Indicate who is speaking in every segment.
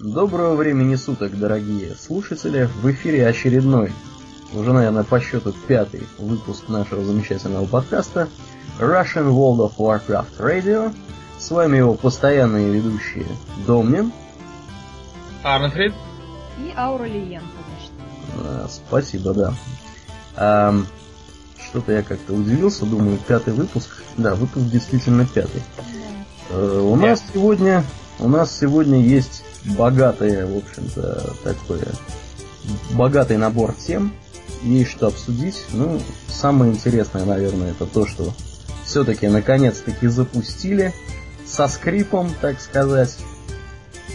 Speaker 1: Доброго времени суток, дорогие слушатели. В эфире очередной, уже, наверное, по счету пятый выпуск нашего замечательного подкаста Russian World of Warcraft Radio. С вами его постоянные ведущие Домнин.
Speaker 2: Арнфрид.
Speaker 3: И Ауралиен, конечно.
Speaker 1: А, спасибо, да. А, что-то я как-то удивился, думаю, пятый выпуск. Да, выпуск действительно пятый. Да. А, у нас сегодня у нас сегодня есть богатое, в общем-то, такое богатый набор тем. Есть что обсудить. Ну, самое интересное, наверное, это то, что все-таки наконец-таки запустили со скрипом, так сказать,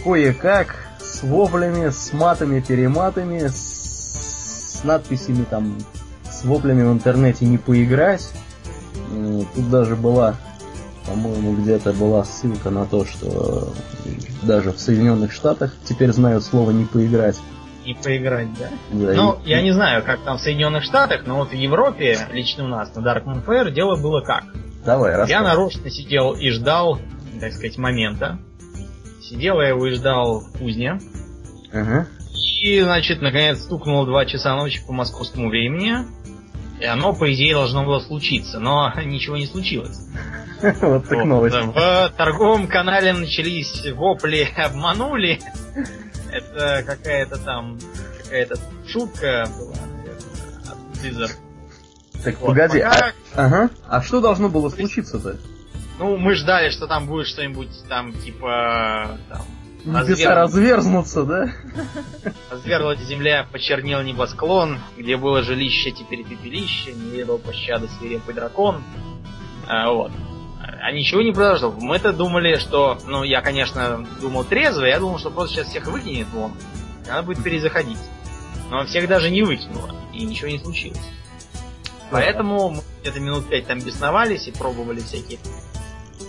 Speaker 1: кое-как, с воплями, с матами, перематами, с, с надписями там, с воплями в интернете не поиграть. Тут даже была по-моему, где-то была ссылка на то, что даже в Соединенных Штатах теперь знают слово «не поиграть».
Speaker 2: Не поиграть, да? да ну, и... я не знаю, как там в Соединенных Штатах, но вот в Европе, лично у нас на Dark Moon Fair, дело было как.
Speaker 1: Давай, рассказывай.
Speaker 2: Я нарочно сидел и ждал, так сказать, момента. Сидел я его и ждал в кузне.
Speaker 1: Ага.
Speaker 2: И, значит, наконец стукнуло 2 часа ночи по московскому времени. И оно, по идее, должно было случиться, но ничего не случилось.
Speaker 1: Вот так новость.
Speaker 2: В торговом канале начались вопли «обманули». Это какая-то там, какая-то шутка была, наверное, от Blizzard.
Speaker 1: Так вот, погоди, пока... а, ага. а что должно было случиться-то?
Speaker 2: Ну, мы ждали, что там будет что-нибудь там, типа, там,
Speaker 1: Небеса разверзнутся, да?
Speaker 2: Разверла земля, почернел небосклон, где было жилище, теперь пепелище, не ведал пощады свирепый дракон. А, вот. А ничего не произошло. Мы-то думали, что... Ну, я, конечно, думал трезво, я думал, что просто сейчас всех выкинет вон. Надо будет перезаходить. Но всех даже не выкинуло, и ничего не случилось. Поэтому мы где-то минут пять там бесновались и пробовали всякие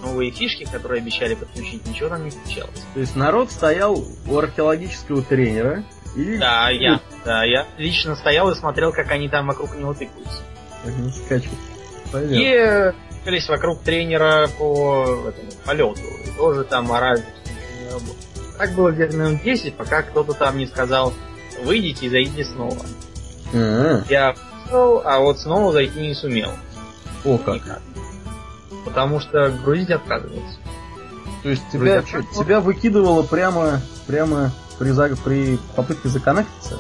Speaker 2: новые фишки, которые обещали подключить, ничего там не случалось.
Speaker 1: То есть народ стоял у археологического тренера и...
Speaker 2: Да, я. Да, я лично стоял и смотрел, как они там вокруг него тыкаются.
Speaker 1: Угу, скачут.
Speaker 2: И двигались вокруг тренера по этому, полету. И тоже там орали. Так было где-то минут 10, пока кто-то там не сказал, выйдите и зайдите снова.
Speaker 1: А-а-а.
Speaker 2: Я пошел, а вот снова зайти не сумел.
Speaker 1: О как. Никак.
Speaker 2: Потому что грузить отказывается.
Speaker 1: То есть тебя, что, тебя выкидывало прямо, прямо при, при попытке законнектиться?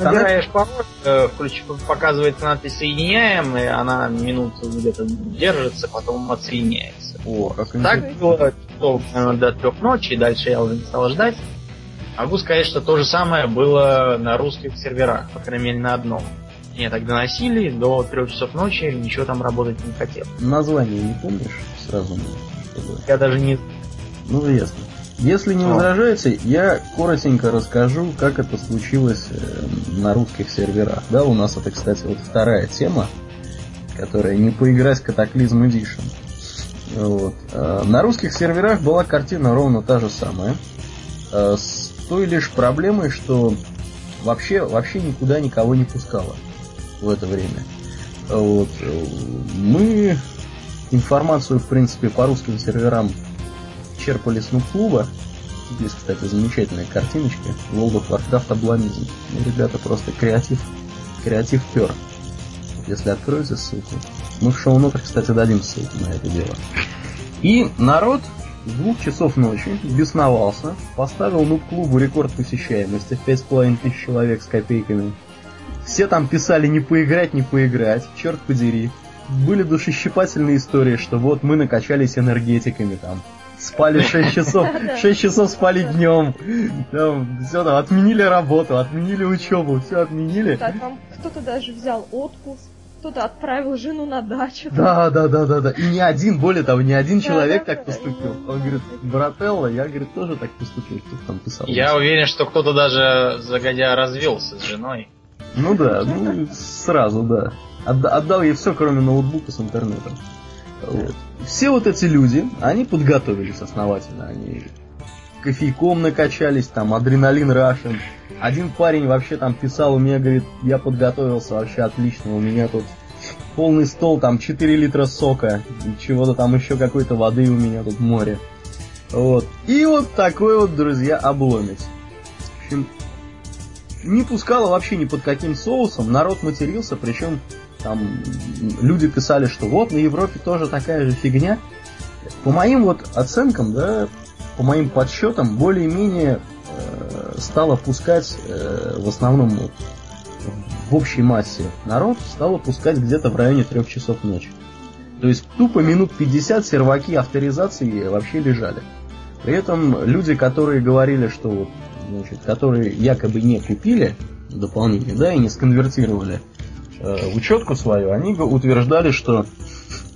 Speaker 2: Набираешь пароль, э, включ, показывается надпись «Соединяем», и она минуту где-то держится, потом отсоединяется.
Speaker 1: О, как
Speaker 2: Так было часов, до трех ночи, дальше я уже не стал ждать. Могу сказать, что то же самое было на русских серверах, по крайней мере на одном. Меня так доносили, до трех часов ночи ничего там работать не хотел.
Speaker 1: Название не помнишь сразу?
Speaker 2: Чтобы... Я даже не...
Speaker 1: Ну, ясно. Если не возражаете, я коротенько расскажу, как это случилось э, на русских серверах. Да, у нас это, кстати, вот вторая тема, которая не поиграть Cataclysm Edition. Вот. Э, на русских серверах была картина ровно та же самая. Э, с той лишь проблемой, что вообще, вообще никуда никого не пускало в это время. Вот. Мы информацию, в принципе, по русским серверам черпали с клуба. Здесь, кстати, замечательная картиночка. World of Warcraft. Ну, ребята, просто креатив. Креатив пер. Если откроете ссылку. Мы в шоу-нотах, кстати, дадим ссылку на это дело. И народ двух часов ночи бесновался, поставил нуб-клубу рекорд посещаемости в 5,5 тысяч человек с копейками. Все там писали не поиграть, не поиграть, черт подери. Были душещипательные истории, что вот мы накачались энергетиками там спали 6 часов, 6 часов спали днем. Там, все там, отменили работу, отменили учебу, все отменили.
Speaker 3: Да, там кто-то даже взял отпуск, кто-то отправил жену на дачу.
Speaker 1: Да, да, да, да, да. И ни один, более того, ни один человек так поступил. Он говорит, брателла, я, говорит, тоже так поступил, кто там писал.
Speaker 2: Я уверен, что кто-то даже загодя развелся с женой.
Speaker 1: Ну да, ну сразу, да. Отдал ей все, кроме ноутбука с интернетом. Вот. Все вот эти люди, они подготовились основательно, они кофейком накачались, там, адреналин рашен. Один парень вообще там писал, у меня, говорит, я подготовился вообще отлично, у меня тут полный стол, там 4 литра сока, чего-то там еще какой-то воды у меня тут море. Вот. И вот такой вот, друзья, обломец. общем, не пускала вообще ни под каким соусом, народ матерился, причем там люди писали, что вот на Европе тоже такая же фигня. По моим вот оценкам, да, по моим подсчетам, более-менее э, стало пускать э, в основном в общей массе народ стало пускать где-то в районе трех часов ночи. То есть тупо минут 50 серваки авторизации вообще лежали. При этом люди, которые говорили, что вот, значит, которые якобы не купили дополнение, да, и не сконвертировали учетку свою, они утверждали, что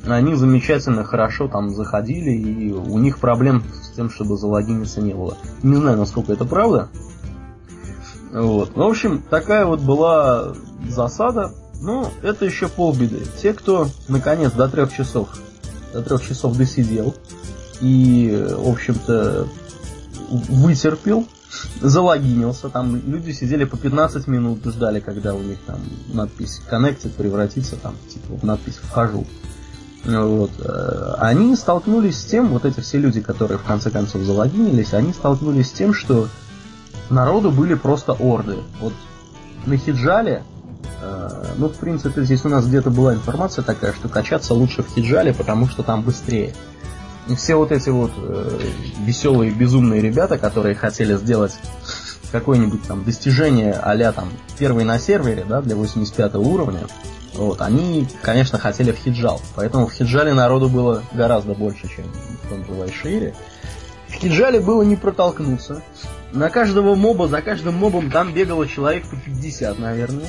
Speaker 1: они замечательно хорошо там заходили, и у них проблем с тем, чтобы залогиниться не было. Не знаю, насколько это правда. Вот. В общем, такая вот была засада. Ну, это еще полбеды. Те, кто наконец до трех часов, до трех часов досидел и, в общем-то, вытерпел, залогинился, там люди сидели по 15 минут, ждали, когда у них там надпись Connected превратится там, типа, в надпись «Вхожу». Вот. Э, они столкнулись с тем, вот эти все люди, которые в конце концов залогинились, они столкнулись с тем, что народу были просто орды. Вот на Хиджале, э, ну, в принципе, здесь у нас где-то была информация такая, что качаться лучше в Хиджале, потому что там быстрее. Все вот эти вот э, веселые, безумные ребята, которые хотели сделать какое-нибудь там достижение а там первый на сервере, да, для 85 уровня, вот, они, конечно, хотели в Хиджал. Поэтому в Хиджале народу было гораздо больше, чем в том же Вайшире. В Хиджале было не протолкнуться. На каждого моба, за каждым мобом там бегало человек по 50, наверное.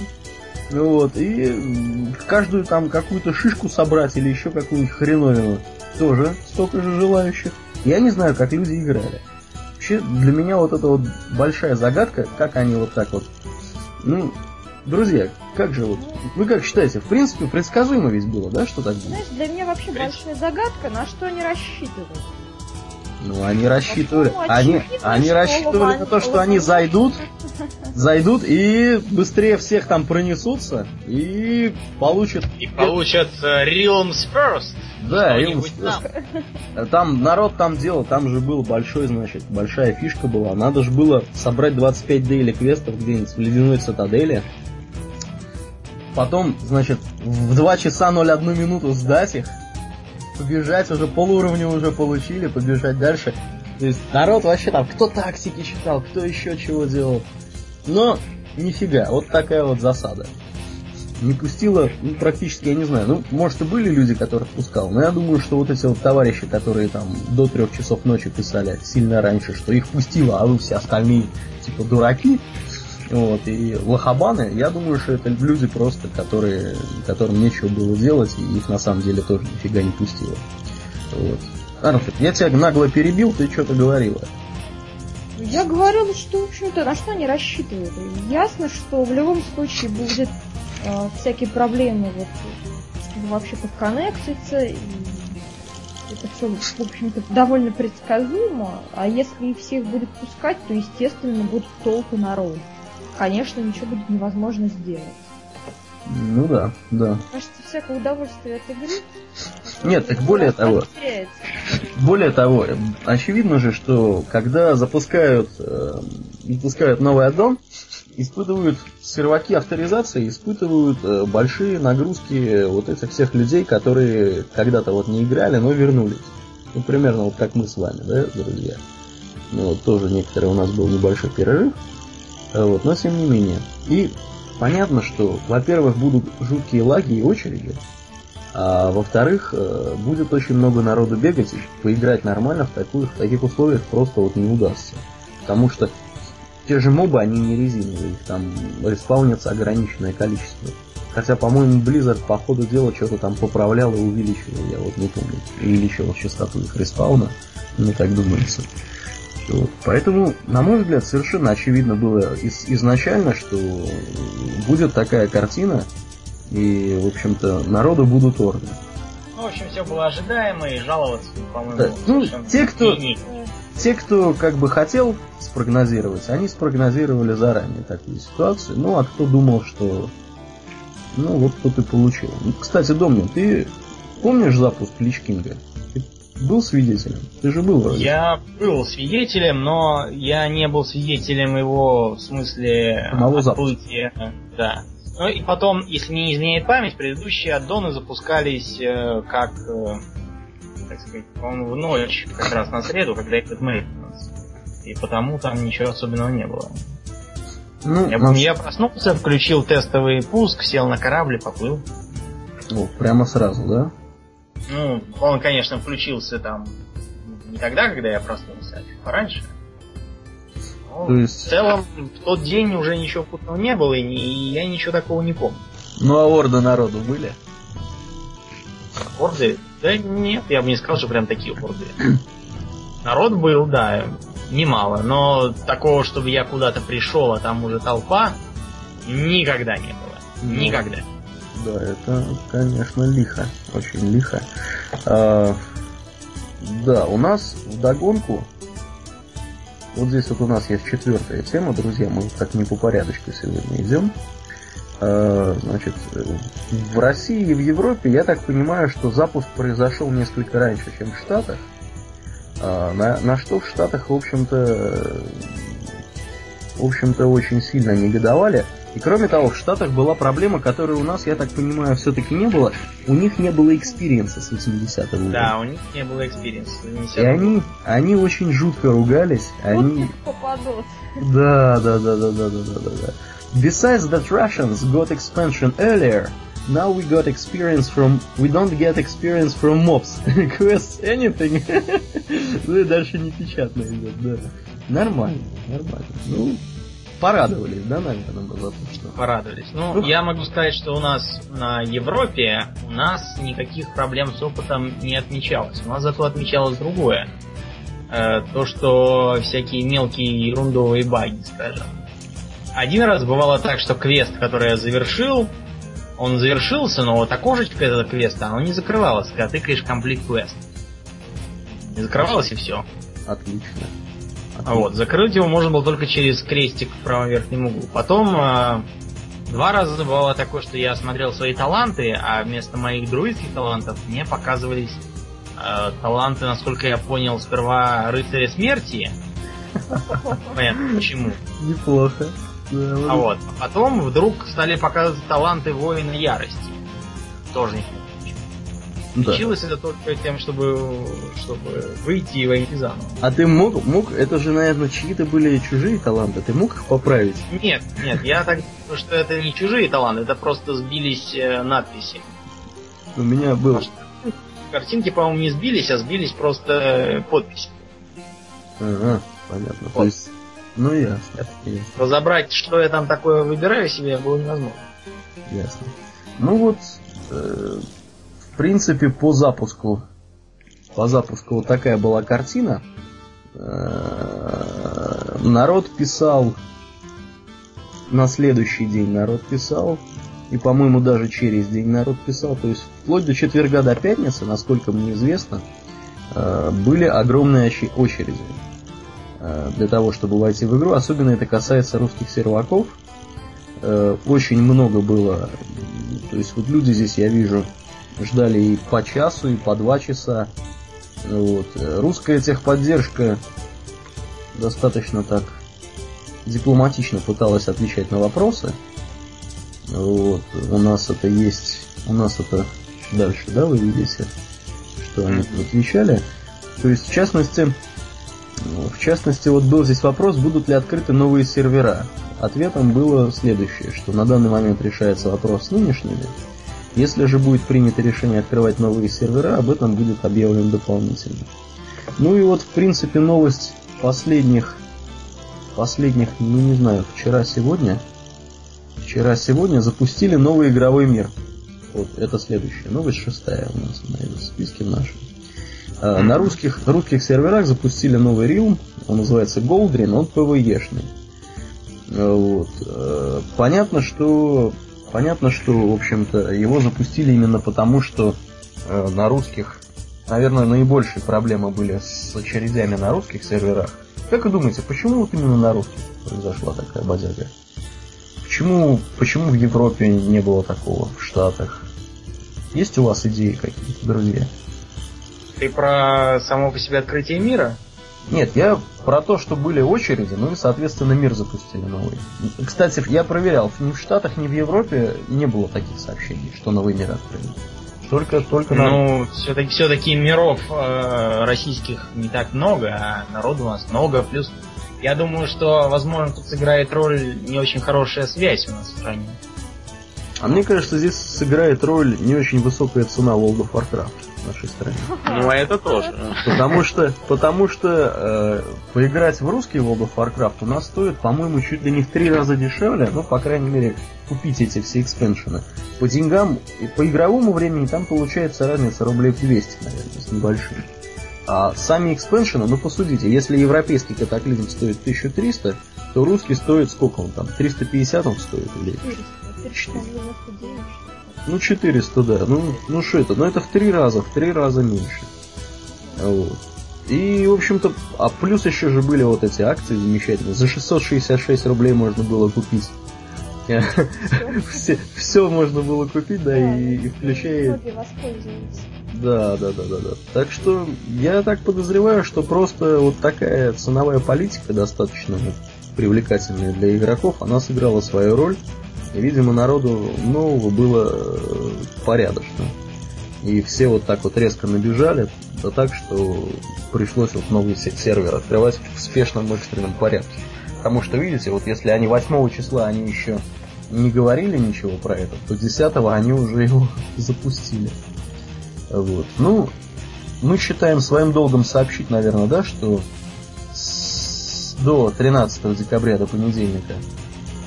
Speaker 1: Вот, и каждую там какую-то шишку собрать или еще какую-нибудь хреновину тоже столько же желающих. Я не знаю, как люди играли. Вообще, для меня вот это вот большая загадка, как они вот так вот... Ну, друзья, как же вот... Вы как считаете, в принципе, предсказуемо ведь было, да, что так будет?
Speaker 3: Знаешь, для меня вообще большая загадка, на что они рассчитывают.
Speaker 1: Ну, они рассчитывали, они, они рассчитывали на то, что они зайдут, зайдут и быстрее всех там пронесутся и получат...
Speaker 2: И получат uh, Realms First.
Speaker 1: Да, Realms First. Там народ там делал, там же был большой, значит, большая фишка была. Надо же было собрать 25 дейли квестов где-нибудь в ледяной цитадели. Потом, значит, в 2 часа 01 минуту сдать их побежать, уже полуровня уже получили, побежать дальше. То есть народ вообще там, кто тактики читал, кто еще чего делал. Но нифига, вот такая вот засада. Не пустила, ну, практически, я не знаю, ну, может и были люди, которых пускал, но я думаю, что вот эти вот товарищи, которые там до трех часов ночи писали сильно раньше, что их пустило, а вы все остальные, типа, дураки, вот, и лохабаны, я думаю, что это люди просто, которые, которым нечего было делать, и их на самом деле тоже нифига не пустило. Вот. Арнфрид, я тебя нагло перебил, ты что-то говорила.
Speaker 3: Я говорила, что, в общем-то, на что они рассчитывают. Ясно, что в любом случае будет э, всякие проблемы, вот, чтобы вообще подконнектиться, и это все, в общем-то, довольно предсказуемо, а если их всех будет пускать, то, естественно, будут толпы народа конечно, ничего будет невозможно сделать.
Speaker 1: Ну да, да.
Speaker 3: Кажется, всякое удовольствие от игры.
Speaker 1: Нет, так более того, более того, очевидно же, что когда запускают, э, запускают новый аддон, испытывают серваки авторизации, испытывают э, большие нагрузки вот этих всех людей, которые когда-то вот не играли, но вернулись. Ну, примерно вот как мы с вами, да, друзья. Ну, вот тоже некоторые у нас был небольшой перерыв. Вот, но тем не менее. И понятно, что, во-первых, будут жуткие лаги и очереди, а во-вторых, э, будет очень много народу бегать, и поиграть нормально в, такую, в таких условиях просто вот не удастся. Потому что те же мобы, они не резиновые, их там респаунится ограниченное количество. Хотя, по-моему, Blizzard по ходу дела что-то там поправлял и увеличивал, я вот не помню. Увеличивал частоту их респауна, мне так думается. Вот. Поэтому, на мой взгляд, совершенно очевидно было из, изначально, что будет такая картина, и, в общем-то, народу будут орды.
Speaker 2: Ну, в общем, все было ожидаемо, и жаловаться, по-моему, да.
Speaker 1: ну, те, кто, те, кто как бы хотел спрогнозировать, они спрогнозировали заранее такую ситуацию. Ну, а кто думал, что... Ну, вот кто ты получил. Кстати, Домнин, ты помнишь запуск Лич Кинга? Был свидетелем? Ты же был вроде.
Speaker 2: Я был свидетелем, но я не был свидетелем его в смысле
Speaker 1: Самого
Speaker 2: отплытия. Да. Ну и потом, если не изменяет память, предыдущие аддоны запускались э, как, э, так сказать, по-моему, в ночь, как раз на среду, когда этот Maintenance. И потому там ничего особенного не было.
Speaker 1: Ну,
Speaker 2: Я, помню, я проснулся, включил тестовый пуск, сел на корабль и поплыл.
Speaker 1: О, прямо сразу, да?
Speaker 2: Ну, он, конечно, включился там не тогда, когда я проснулся, а чуть пораньше. Но
Speaker 1: То есть-
Speaker 2: В целом, в тот день уже ничего путного не было, и я ничего такого не помню.
Speaker 1: Ну а орды народу были?
Speaker 2: Орды? Да нет, я бы не сказал, что прям такие орды. Народ был, да, немало, но такого, чтобы я куда-то пришел, а там уже толпа, никогда не было.
Speaker 1: Ну.
Speaker 2: Никогда.
Speaker 1: Да, это, конечно, лихо. Очень лихо. А, да, у нас в догонку. Вот здесь вот у нас есть четвертая тема, друзья. Мы так не по порядочку сегодня идем. А, значит, в России и в Европе, я так понимаю, что запуск произошел несколько раньше, чем в Штатах. А, на, на что в Штатах, в общем-то, в общем-то, очень сильно негодовали. И кроме того, в Штатах была проблема, которой у нас, я так понимаю, все-таки не было. У них не было experience а с 80-го года.
Speaker 2: Да, у них не было экспириенса с 80
Speaker 1: И они, они очень жутко ругались.
Speaker 3: Вот
Speaker 1: они...
Speaker 3: попадут.
Speaker 1: Да, да, да, да, да, да, да, да. Besides that Russians got expansion earlier, now we got experience from... We don't get experience from mobs. or quest, anything. ну и дальше не печатно идет, да. Нормально, нормально. Ну, порадовались, да, наверное, мы за то, что...
Speaker 2: порадовались. Ну, я могу сказать, что у нас на Европе у нас никаких проблем с опытом не отмечалось. У нас зато отмечалось другое. Э, то, что всякие мелкие ерундовые баги, скажем. Один раз бывало так, что квест, который я завершил, он завершился, но вот окошечко этого квеста, оно не закрывалось, когда тыкаешь Complete Quest. Не закрывалось и все.
Speaker 1: Отлично.
Speaker 2: А Вот, закрыть его можно было только через крестик в правом верхнем углу. Потом э, два раза бывало такое, что я смотрел свои таланты, а вместо моих друидских талантов мне показывались э, таланты, насколько я понял, сперва рыцаря смерти. Понятно, почему.
Speaker 1: Неплохо.
Speaker 2: А вот. Потом вдруг стали показывать таланты воина ярости. Тоже не почему.
Speaker 1: да.
Speaker 2: Лечилось это только тем, чтобы, чтобы выйти и войти заново.
Speaker 1: А ты мог, мог, это же, наверное, чьи-то были чужие таланты, ты мог их поправить?
Speaker 2: Нет, нет, я так думаю, что это не чужие таланты, это просто сбились э, надписи.
Speaker 1: У меня был...
Speaker 2: Картинки, по-моему, не сбились, а сбились просто э, подписи.
Speaker 1: Ага, понятно. То
Speaker 2: Вот.
Speaker 1: есть, ну ясно, ясно,
Speaker 2: Разобрать, что я там такое выбираю себе, было невозможно.
Speaker 1: ясно. Ну вот, э, в принципе, по запуску, по запуску вот такая была картина. Э, народ писал на следующий день народ писал, и, по-моему, даже через день народ писал, то есть вплоть до четверга до пятницы, насколько мне известно, э, были огромные очереди э, для того, чтобы войти в игру. Особенно это касается русских серваков. Очень много было. То есть вот люди здесь, я вижу, ждали и по часу, и по два часа. Вот. Русская техподдержка достаточно так дипломатично пыталась отвечать на вопросы. Вот. У нас это есть, у нас это дальше, да, вы видите, что они тут отвечали. То есть, в частности, в частности, вот был здесь вопрос, будут ли открыты новые сервера. Ответом было следующее, что на данный момент решается вопрос с нынешними. Если же будет принято решение открывать новые сервера, об этом будет объявлено дополнительно. Ну и вот, в принципе, новость последних, последних, ну не знаю, вчера-сегодня, вчера-сегодня запустили новый игровой мир. Вот, это следующая новость, шестая у нас на списке нашем. А, На русских, русских серверах запустили новый Realm, он называется Goldrin, он PvE-шный. Вот. Э, Понятно, что понятно, что, в общем-то, его запустили именно потому, что э, на русских, наверное, наибольшие проблемы были с очередями на русских серверах. Как вы думаете, почему вот именно на русских произошла такая бодяга? Почему, почему в Европе не было такого, в Штатах? Есть у вас идеи какие-то, друзья?
Speaker 2: Ты про само по себе открытие мира?
Speaker 1: Нет, я про то, что были очереди, ну и, соответственно, мир запустили новый. Кстати, я проверял, ни в Штатах, ни в Европе не было таких сообщений, что новый мир открыли.
Speaker 2: Только, только Ну, все-таки, все-таки миров э, российских не так много, а народу у нас много. Плюс, я думаю, что, возможно, тут сыграет роль не очень хорошая связь у нас в стране.
Speaker 1: А мне кажется, здесь сыграет роль не очень высокая цена World of Warcraft нашей стране.
Speaker 2: Ну, а это тоже.
Speaker 1: Потому что, потому что э, поиграть в русский World of Warcraft у нас стоит, по-моему, чуть ли не в три раза дешевле, ну, по крайней мере, купить эти все экспеншены. По деньгам и по игровому времени там получается разница рублей 200, наверное, с небольшим. А сами экспеншены, ну посудите, если европейский катаклизм стоит 1300, то русский стоит сколько он там? 350 он стоит или? 400, 499. Ну 400, да. Ну, ну что это? Ну это в три раза, в три раза меньше. Вот. И, в общем-то, а плюс еще же были вот эти акции замечательные. За 666 рублей можно было купить. Все, все можно было купить, да, и, и включая... Да, да, да, да, да. Так что я так подозреваю, что просто вот такая ценовая политика достаточно привлекательная для игроков, она сыграла свою роль. Видимо, народу нового было э, порядочно. И все вот так вот резко набежали, да так, что пришлось вот новый сервер открывать в спешном экстренном порядке. Потому что, видите, вот если они 8 числа они еще не говорили ничего про это, то 10 они уже его запустили. Вот. Ну, мы считаем своим долгом сообщить, наверное, да, что с, до 13 декабря, до понедельника,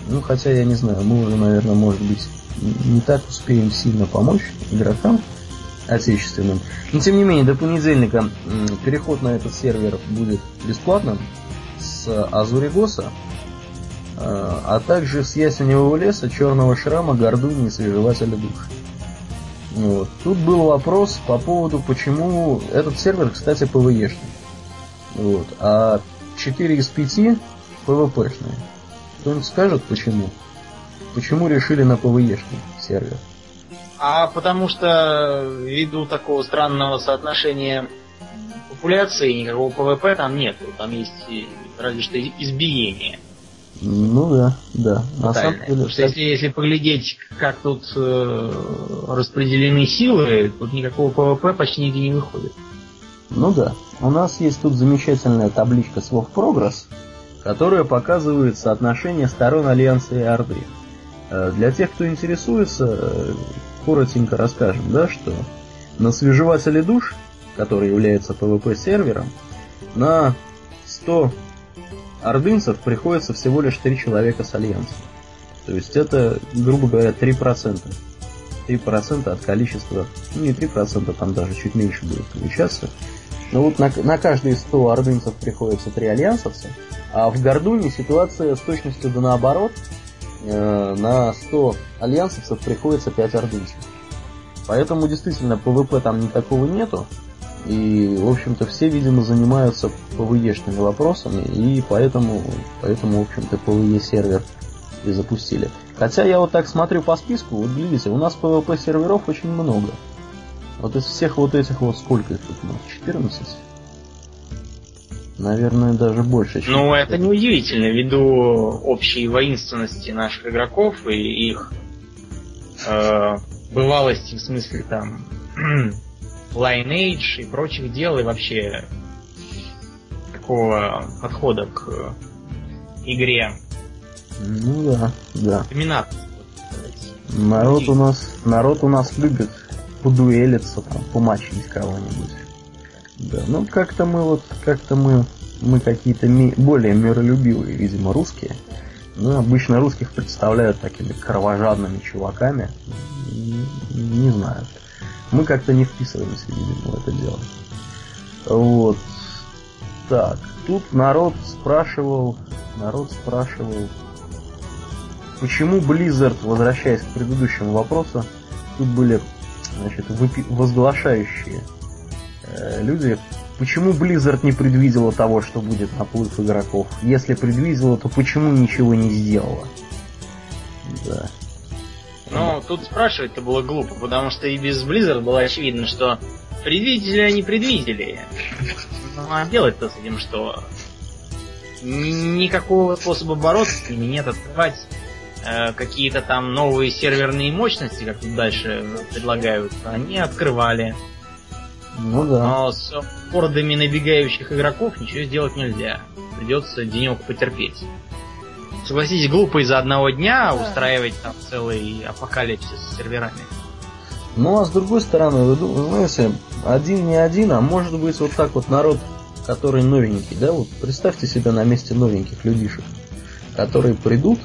Speaker 1: ну, хотя я не знаю, мы уже, наверное, может быть, не так успеем сильно помочь игрокам отечественным. Но, тем не менее, до понедельника переход на этот сервер будет бесплатным с Азуригоса, а, а также с Ясеневого леса, Черного шрама, Гордуни и Свежевателя душ. Вот. Тут был вопрос по поводу, почему этот сервер, кстати, PvE-шный. Вот. А 4 из 5 PvP -шные. Кто-нибудь скажет, почему? Почему решили на PvE -шный сервер?
Speaker 2: А потому что ввиду такого странного соотношения популяции никакого PvP там нет. Там есть разве что избиение.
Speaker 1: Ну да, да.
Speaker 2: На самом деле, Потому что если, если поглядеть, как тут э, распределены силы, тут никакого PvP почти нигде не выходит.
Speaker 1: Ну да. У нас есть тут замечательная табличка слов прогресс, которая показывает соотношение сторон Альянса и Орды. Э, для тех, кто интересуется, э, коротенько расскажем, да, что на свежевателе душ, который является PvP-сервером, на 100 ордынцев приходится всего лишь 3 человека с Альянса. То есть это, грубо говоря, 3%. 3% от количества, ну не 3%, там даже чуть меньше будет получаться. Но вот на, на каждые 100 ордынцев приходится 3 альянсовца, а в Гордунни ситуация с точностью да наоборот. Э, на 100 альянсовцев приходится 5 ордынцев. Поэтому действительно PvP там никакого нету. И, в общем-то, все, видимо, занимаются PvE -шными вопросами, и поэтому, поэтому, в общем-то, PvE сервер и запустили. Хотя я вот так смотрю по списку, вот видите, у нас PvP серверов очень много. Вот из всех вот этих вот сколько их тут у нас? 14? Наверное, даже больше.
Speaker 2: Чем ну, это неудивительно, ввиду общей воинственности наших игроков и их э, бывалости, в смысле там Lineage и прочих дел, и вообще такого подхода к игре.
Speaker 1: Ну да, да.
Speaker 2: Доминация.
Speaker 1: Народ у нас, народ у нас любит подуэлиться, там, помочить кого-нибудь. Да, ну как-то мы вот, как-то мы, мы какие-то ми- более миролюбивые, видимо, русские. Ну, обычно русских представляют такими кровожадными чуваками. Не, знаю мы как-то не вписываемся, видимо, в это дело. Вот. Так, тут народ спрашивал, народ спрашивал, почему Blizzard, возвращаясь к предыдущему вопросу, тут были, значит, возглашающие люди, почему Blizzard не предвидела того, что будет наплыв игроков? Если предвидела, то почему ничего не сделала?
Speaker 2: Да. Ну, тут спрашивать-то было глупо, потому что и без Blizzard было очевидно, что предвидели они предвидели. Ну а делать-то с этим что? Никакого способа бороться с ними нет, открывать э, какие-то там новые серверные мощности, как тут дальше предлагают, они открывали. Ну да. Но с ордами набегающих игроков ничего сделать нельзя. Придется денек потерпеть. Согласитесь, глупо из-за одного дня да. устраивать там целый апокалипсис с серверами.
Speaker 1: Ну а с другой стороны, вы знаете, один не один, а может быть вот так вот народ, который новенький, да, вот представьте себя на месте новеньких людишек, которые придут,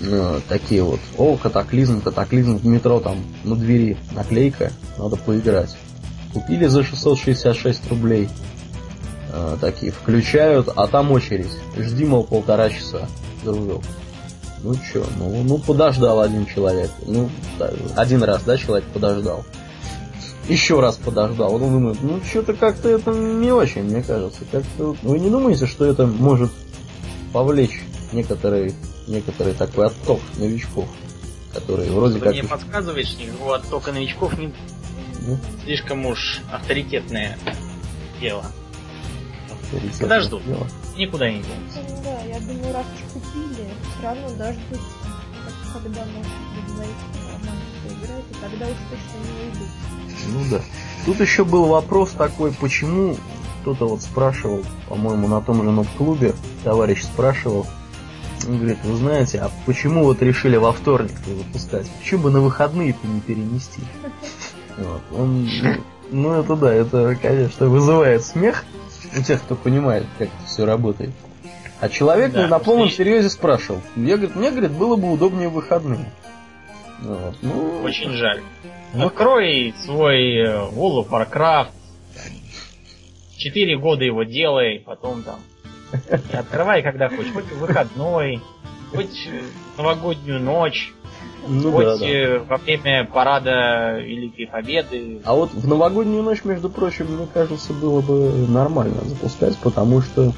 Speaker 1: э, такие вот, о, катаклизм, катаклизм в метро, там на двери наклейка, надо поиграть. Купили за 666 рублей, э, такие, включают, а там очередь, жди, мол, полтора часа, дружок. Ну чё, ну, ну подождал один человек. Ну, да, один раз, да, человек подождал. Еще раз подождал. Он думает, ну что-то как-то это не очень, мне кажется. Как-то... Вы не думаете, что это может повлечь некоторые, некоторый такой отток новичков, которые вроде Вы как...
Speaker 2: мне подсказывает, что никакого оттока новичков не... Ну? Слишком уж авторитетное дело. Авторитетное Подожду. Дело. Никуда не денется.
Speaker 3: Ну, да, я думаю, раз уж купили, все равно дождутся, когда может говорить, нормально играть, и тогда уж точно не уйдут.
Speaker 1: Ну да. Тут еще был вопрос такой, почему кто-то вот спрашивал, по-моему, на том же нот-клубе, товарищ спрашивал, он говорит, вы знаете, а почему вот решили во вторник выпускать? Почему бы на выходные-то не перенести? Он, ну это да, это, конечно, вызывает смех у тех, кто понимает, как это все работает. А человек да, на полном серьезе спрашивал. Я говорит, мне, говорит, было бы удобнее в выходные.
Speaker 2: Вот. Ну, Очень жаль. Ну, Открой свой э, World of Warcraft. Четыре года его делай, потом там. Открывай, когда хочешь. Хоть выходной, хоть новогоднюю ночь. Ну, хоть да, да. Во время парада Великой Победы.
Speaker 1: А вот в новогоднюю ночь, между прочим, мне кажется, было бы нормально запускать, потому что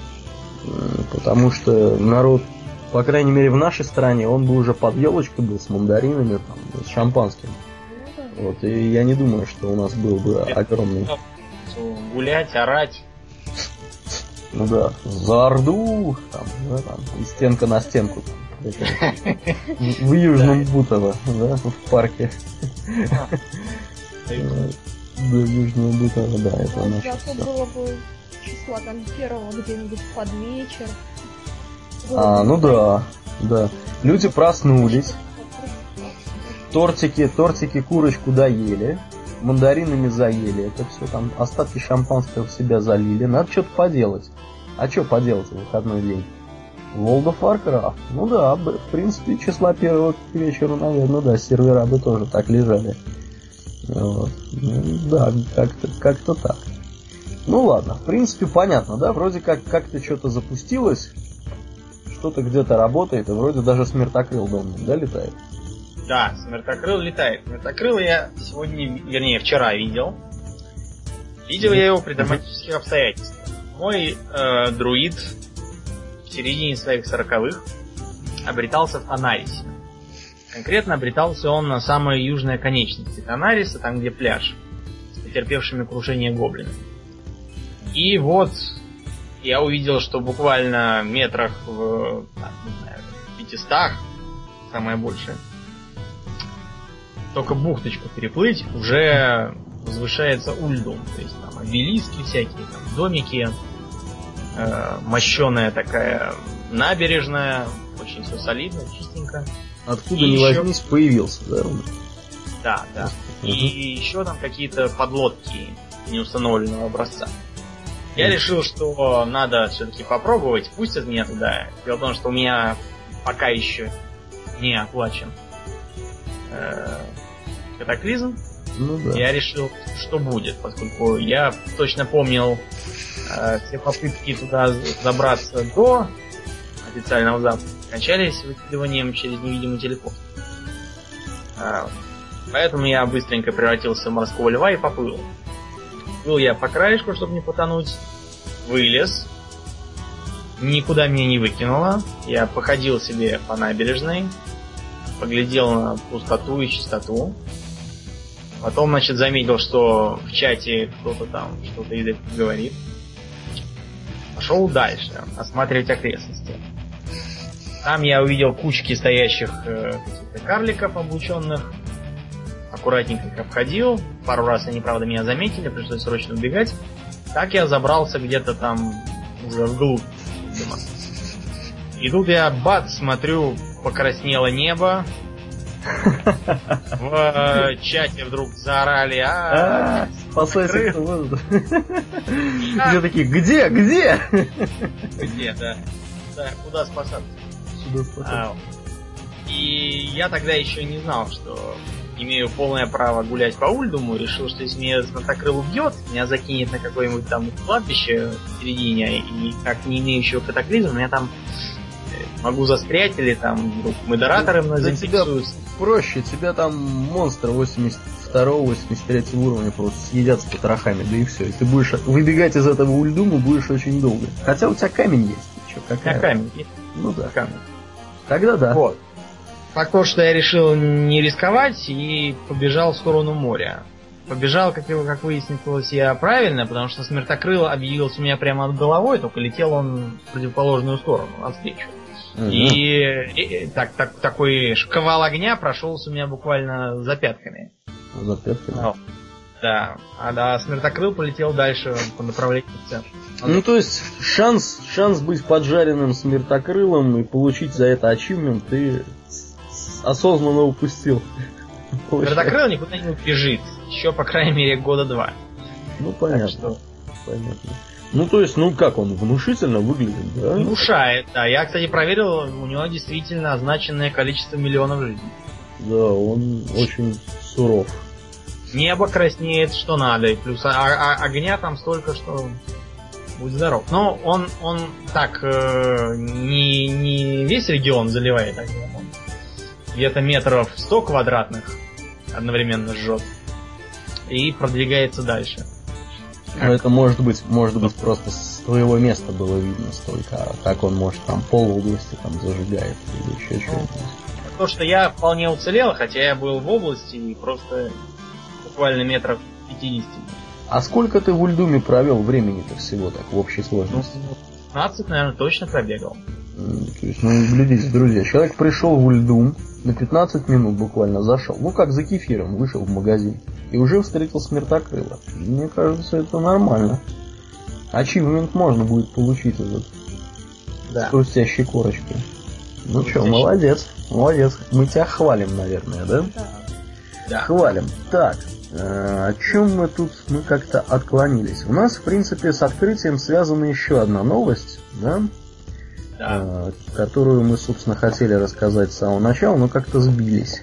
Speaker 1: потому что народ, по крайней мере в нашей стране, он бы уже под елочкой был с мандаринами, там, с шампанским. Вот, и я не думаю, что у нас был бы огромный...
Speaker 2: Гулять, орать.
Speaker 1: Ну да, за Орду, там, да, там, и стенка на стенку. Там, в Южном Бутово, да, в парке. Да, Южного Бутово, да, это наше.
Speaker 3: было бы числа там первого где-нибудь под вечер.
Speaker 1: А, ну да, да. Люди проснулись, Тортики, тортики, курочку доели, мандаринами заели, это все там, остатки шампанского в себя залили, надо что-то поделать. А что поделать в выходной день? World of Warcraft. Ну да, в принципе, числа первого к вечеру, наверное, да, сервера бы тоже так лежали. Вот. Ну, да, как-то как так. Ну ладно, в принципе, понятно, да, вроде как как-то что-то запустилось, что-то где-то работает, и вроде даже смертокрыл дома, да, летает?
Speaker 2: Да, смертокрыл летает. Смертокрыл я сегодня, вернее, вчера видел. Видел я его при драматических обстоятельствах. Мой э, друид в середине своих сороковых обретался в Танарисе. Конкретно обретался он на самой южной конечности Танариса, там где пляж, с потерпевшими крушение гоблинами. И вот я увидел, что буквально метрах в, не знаю, 500, самое большее, только бухточку переплыть, уже возвышается Ульдум. То есть там обелиски всякие, там домики, э, мощеная такая набережная, очень все солидно, чистенько.
Speaker 1: Откуда и не еще... возьмись, появился, да?
Speaker 2: Да, да. И еще там какие-то подлодки неустановленного образца. Я решил, что надо все-таки попробовать, пустят меня туда. Дело в том, что у меня пока еще не оплачен э, катаклизм. Ну, да. Я решил, что будет, поскольку я точно помнил все попытки туда забраться до официального запуска кончались выкидыванием через невидимый телефон. Э, поэтому я быстренько превратился в морского льва и поплыл. Был я по краешку, чтобы не потонуть. Вылез. Никуда меня не выкинуло. Я походил себе по набережной. Поглядел на пустоту и чистоту. Потом, значит, заметил, что в чате кто-то там что-то говорит. Пошел дальше, осматривать окрестности. Там я увидел кучки стоящих э, карликов облученных. Аккуратненько их обходил. Пару раз они, правда, меня заметили, пришлось срочно убегать. Так я забрался где-то там уже вглубь дома. И тут я бац, смотрю, покраснело небо. В э, чате вдруг заорали, а,
Speaker 1: А, спасайся, кто. Все такие, где, где?
Speaker 2: где, да. Да, куда спасаться?
Speaker 1: Сюда спасайся.
Speaker 2: А, И я тогда еще не знал, что имею полное право гулять по Ульдуму, решил, что если меня Знатокрыл убьет, меня закинет на какое-нибудь там кладбище в середине, и как не имеющего катаклизма, я там могу застрять, или там вдруг модераторы мной
Speaker 1: За тебя проще, тебя там монстр 82-83 уровня просто съедят с потрохами, да и все. И ты будешь выбегать из этого ульдума будешь очень долго. Хотя у тебя камень есть. Че, какая?
Speaker 2: На камень. есть
Speaker 1: Ну да.
Speaker 2: камень.
Speaker 1: Тогда да.
Speaker 2: Вот. Так то, что я решил не рисковать и побежал в сторону моря. Побежал, как, его, как выяснилось, я правильно, потому что смертокрыл объявился у меня прямо над головой, только летел он в противоположную сторону, навстречу. И, и- так, так, такой шквал огня прошелся у меня буквально за пятками.
Speaker 1: За пятками.
Speaker 2: Вот. Да. А да, смертокрыл полетел дальше по направлению к центру.
Speaker 1: Ну, то есть, шанс, шанс быть поджаренным смертокрылом и получить за это ачивмент ты осознанно упустил.
Speaker 2: Смертокрыл никуда не убежит. Еще, по крайней мере, года два.
Speaker 1: Ну,
Speaker 2: Так
Speaker 1: понятно,
Speaker 2: что
Speaker 1: понятно. Ну, то есть, ну как он, внушительно выглядит, да?
Speaker 2: внушает. Да, я, кстати, проверил, у него действительно означенное количество миллионов жизней.
Speaker 1: Да, он очень суров.
Speaker 2: Небо краснеет, что надо, и плюс а- а- огня там столько, что будь здоров. Но он, он так э, не, не весь регион заливает огнем, он где-то метров 100 квадратных одновременно жжет и продвигается дальше.
Speaker 1: Но это может быть, может быть, просто с твоего места было видно столько, а так он может там пол области там зажигает или еще что-нибудь.
Speaker 2: То, что я вполне уцелел, хотя я был в области и просто буквально метров 50.
Speaker 1: А сколько ты в Ульдуме провел времени-то всего так в общей
Speaker 2: Ну,
Speaker 1: сложности?
Speaker 2: 15, наверное, точно пробегал.
Speaker 1: То есть, ну, глядите, друзья, человек пришел в Ульдум, на 15 минут буквально зашел, ну как за кефиром, вышел в магазин, и уже встретил смертокрыла. Мне кажется, это нормально. Ачивмент можно будет получить этот
Speaker 2: Да.
Speaker 1: хрустящей корочкой. Ну что, молодец, молодец. Мы тебя хвалим, наверное, да?
Speaker 3: Да.
Speaker 1: Хвалим. Так, о чем мы тут, мы как-то отклонились. У нас, в принципе, с открытием связана еще одна новость, да?
Speaker 2: Да.
Speaker 1: э, которую мы, собственно, хотели рассказать с самого начала, но как-то сбились.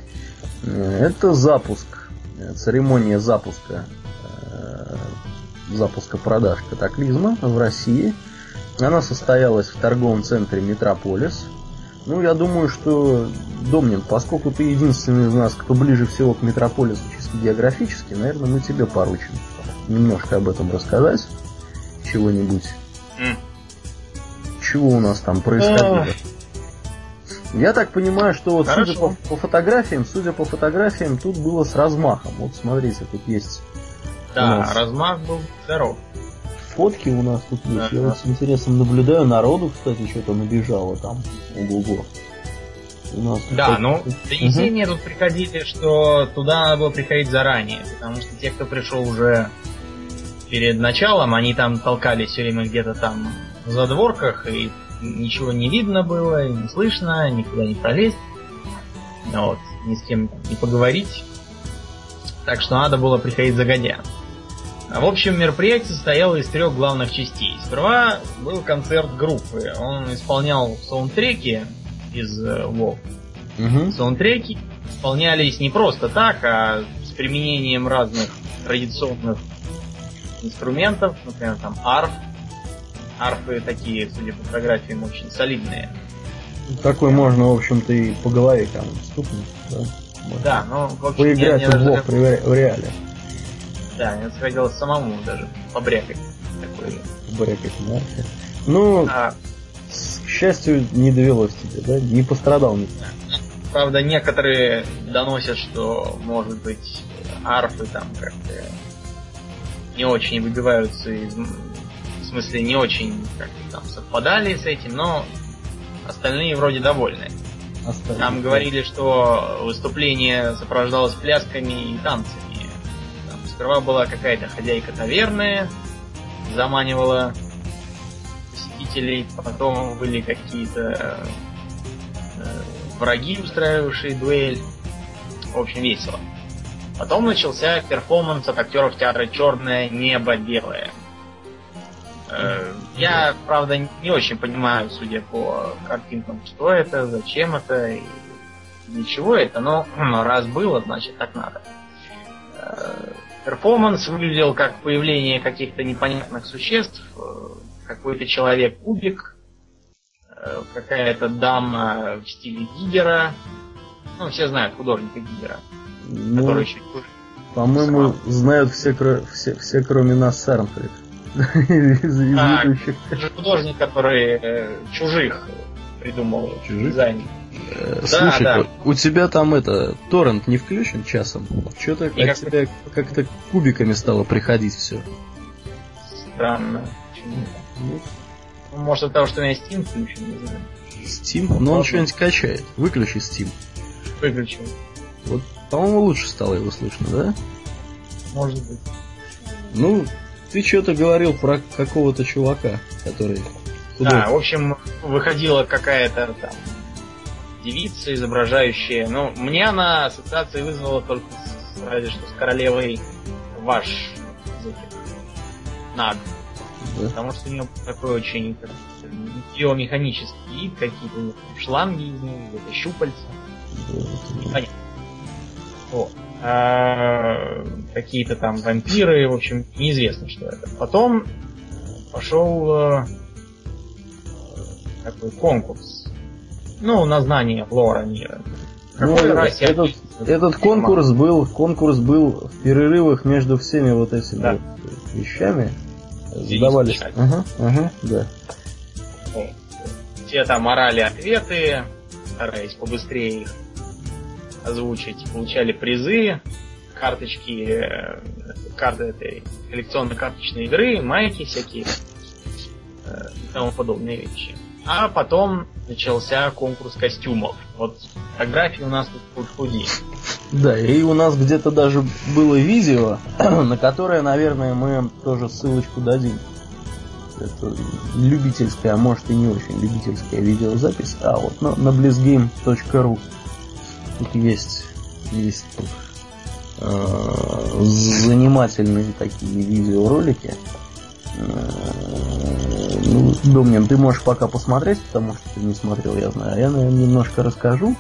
Speaker 1: Э, Это запуск, э, церемония запуска, э, запуска продаж катаклизма в России. Она состоялась в торговом центре Метрополис. Ну, я думаю, что, Домнин, поскольку ты единственный из нас, кто ближе всего к Метрополису географически, наверное, мы тебе поручим немножко об этом рассказать. Чего-нибудь
Speaker 2: М.
Speaker 1: чего у нас там происходило. Я так понимаю, что вот судя по, по фотографиям, судя по фотографиям, тут было с размахом. Вот смотрите, тут есть
Speaker 2: Да,
Speaker 1: нас.
Speaker 2: размах был здоров.
Speaker 1: фотки у нас тут есть. Я
Speaker 2: Ага.
Speaker 1: вот с интересом наблюдаю, народу, кстати, что-то набежало там. Ого-го. У нас тут
Speaker 2: Да, ну, донесения тут приходили, что туда надо было приходить заранее, потому что те, кто пришел уже перед началом, они там толкались все время где-то там в задворках, и ничего не видно было, и не слышно, никуда не пролезть. Вот, ни с кем не поговорить. Так что надо было приходить загодя. А В общем, мероприятие состояло из трех главных частей. Сперва был концерт группы. Он исполнял саундтреки из э, WoW.
Speaker 1: Мгм.
Speaker 2: Саундтреки исполнялись не просто так, а с применением разных традиционных инструментов, например, там арф. Арфы такие, судя по фотографиям, очень солидные.
Speaker 1: Такой можно, в общем-то, и по голове кому-нибудь стукнуть. Да, Можно
Speaker 2: Да, ну, в общем,
Speaker 1: Поиграть
Speaker 2: мне,
Speaker 1: в WoW
Speaker 2: даже,
Speaker 1: ре- в реале.
Speaker 2: да, мне захотелось самому даже побрякать. Такой.
Speaker 1: Брекать, да. Ну,
Speaker 2: А,
Speaker 1: к счастью, не довелось тебе, да? Не пострадал никто.
Speaker 2: правда, некоторые доносят, что, может быть, арфы там как-то не очень выбиваются из... В смысле, не очень как там совпадали с этим, но остальные вроде довольны. Остальные. Там говорили, что выступление сопровождалось плясками и танцами. Там сперва была какая-то хозяйка таверны, заманивала посетителей, потом были какие-то э, враги, устраивавшие дуэль. В общем, весело. Потом начался перформанс от актеров театра «Черное небо белое». Э, я, правда, не очень понимаю, судя по картинкам, что это, зачем это и для чего это, но раз было, значит так надо. Э, перформанс выглядел как появление каких-то непонятных существ, э, какой-то человек-кубик, какая-то дама в стиле Гигера. Ну, все знают художника Гигера.
Speaker 1: Ну, который еще По-моему, знают все, все, все кроме нас Сарнфрид.
Speaker 2: А, художник, который э, чужих придумал чужих? дизайн.
Speaker 1: Э, слушай, да. у тебя там это торрент не включен часом? Что-то от тебя как-то кубиками стало приходить все.
Speaker 2: Странно. Ну, может от того, что у меня Steam включен, не знаю.
Speaker 1: Steam? Но он что-нибудь качает. Выключи Steam.
Speaker 2: Выключил.
Speaker 1: Вот по-моему, лучше стало его слышно, да?
Speaker 2: Может быть.
Speaker 1: Ну, ты что-то говорил про какого-то чувака, который...
Speaker 2: Да, в общем, выходила какая-то там девица, изображающая... Ну, мне она ассоциации вызвала только с, разве что с королевой ваш Наг. Да. Потому что у нее такой очень биомеханический вид, какие-то шланги из нее, щупальца. Да. Вот. А, какие-то там вампиры, в общем, неизвестно, что это. Потом пошел э, такой конкурс. Ну, на знание лора мира.
Speaker 1: ну, этот, этот конкурс был, конкурс был в перерывах между всеми вот этими да. вот вещами. Задавались. Ага, ага, да.
Speaker 2: Все там орали ответы, стараясь побыстрее их озвучить, получали призы, карточки, э, карты этой коллекционно-карточной игры, майки всякие э, и тому подобные вещи. А потом начался конкурс костюмов. Вот фотографии у нас тут худи.
Speaker 1: Да, и у нас где-то даже было видео, на которое, наверное, мы тоже ссылочку дадим. Это любительская, а может и не очень любительская видеозапись. А вот на, на blizgame.ru Тут есть, есть тут э, занимательные такие видеоролики. Ну, Домнин, ты можешь пока посмотреть, потому что ты не смотрел, я знаю. А я, наверное, немножко расскажу.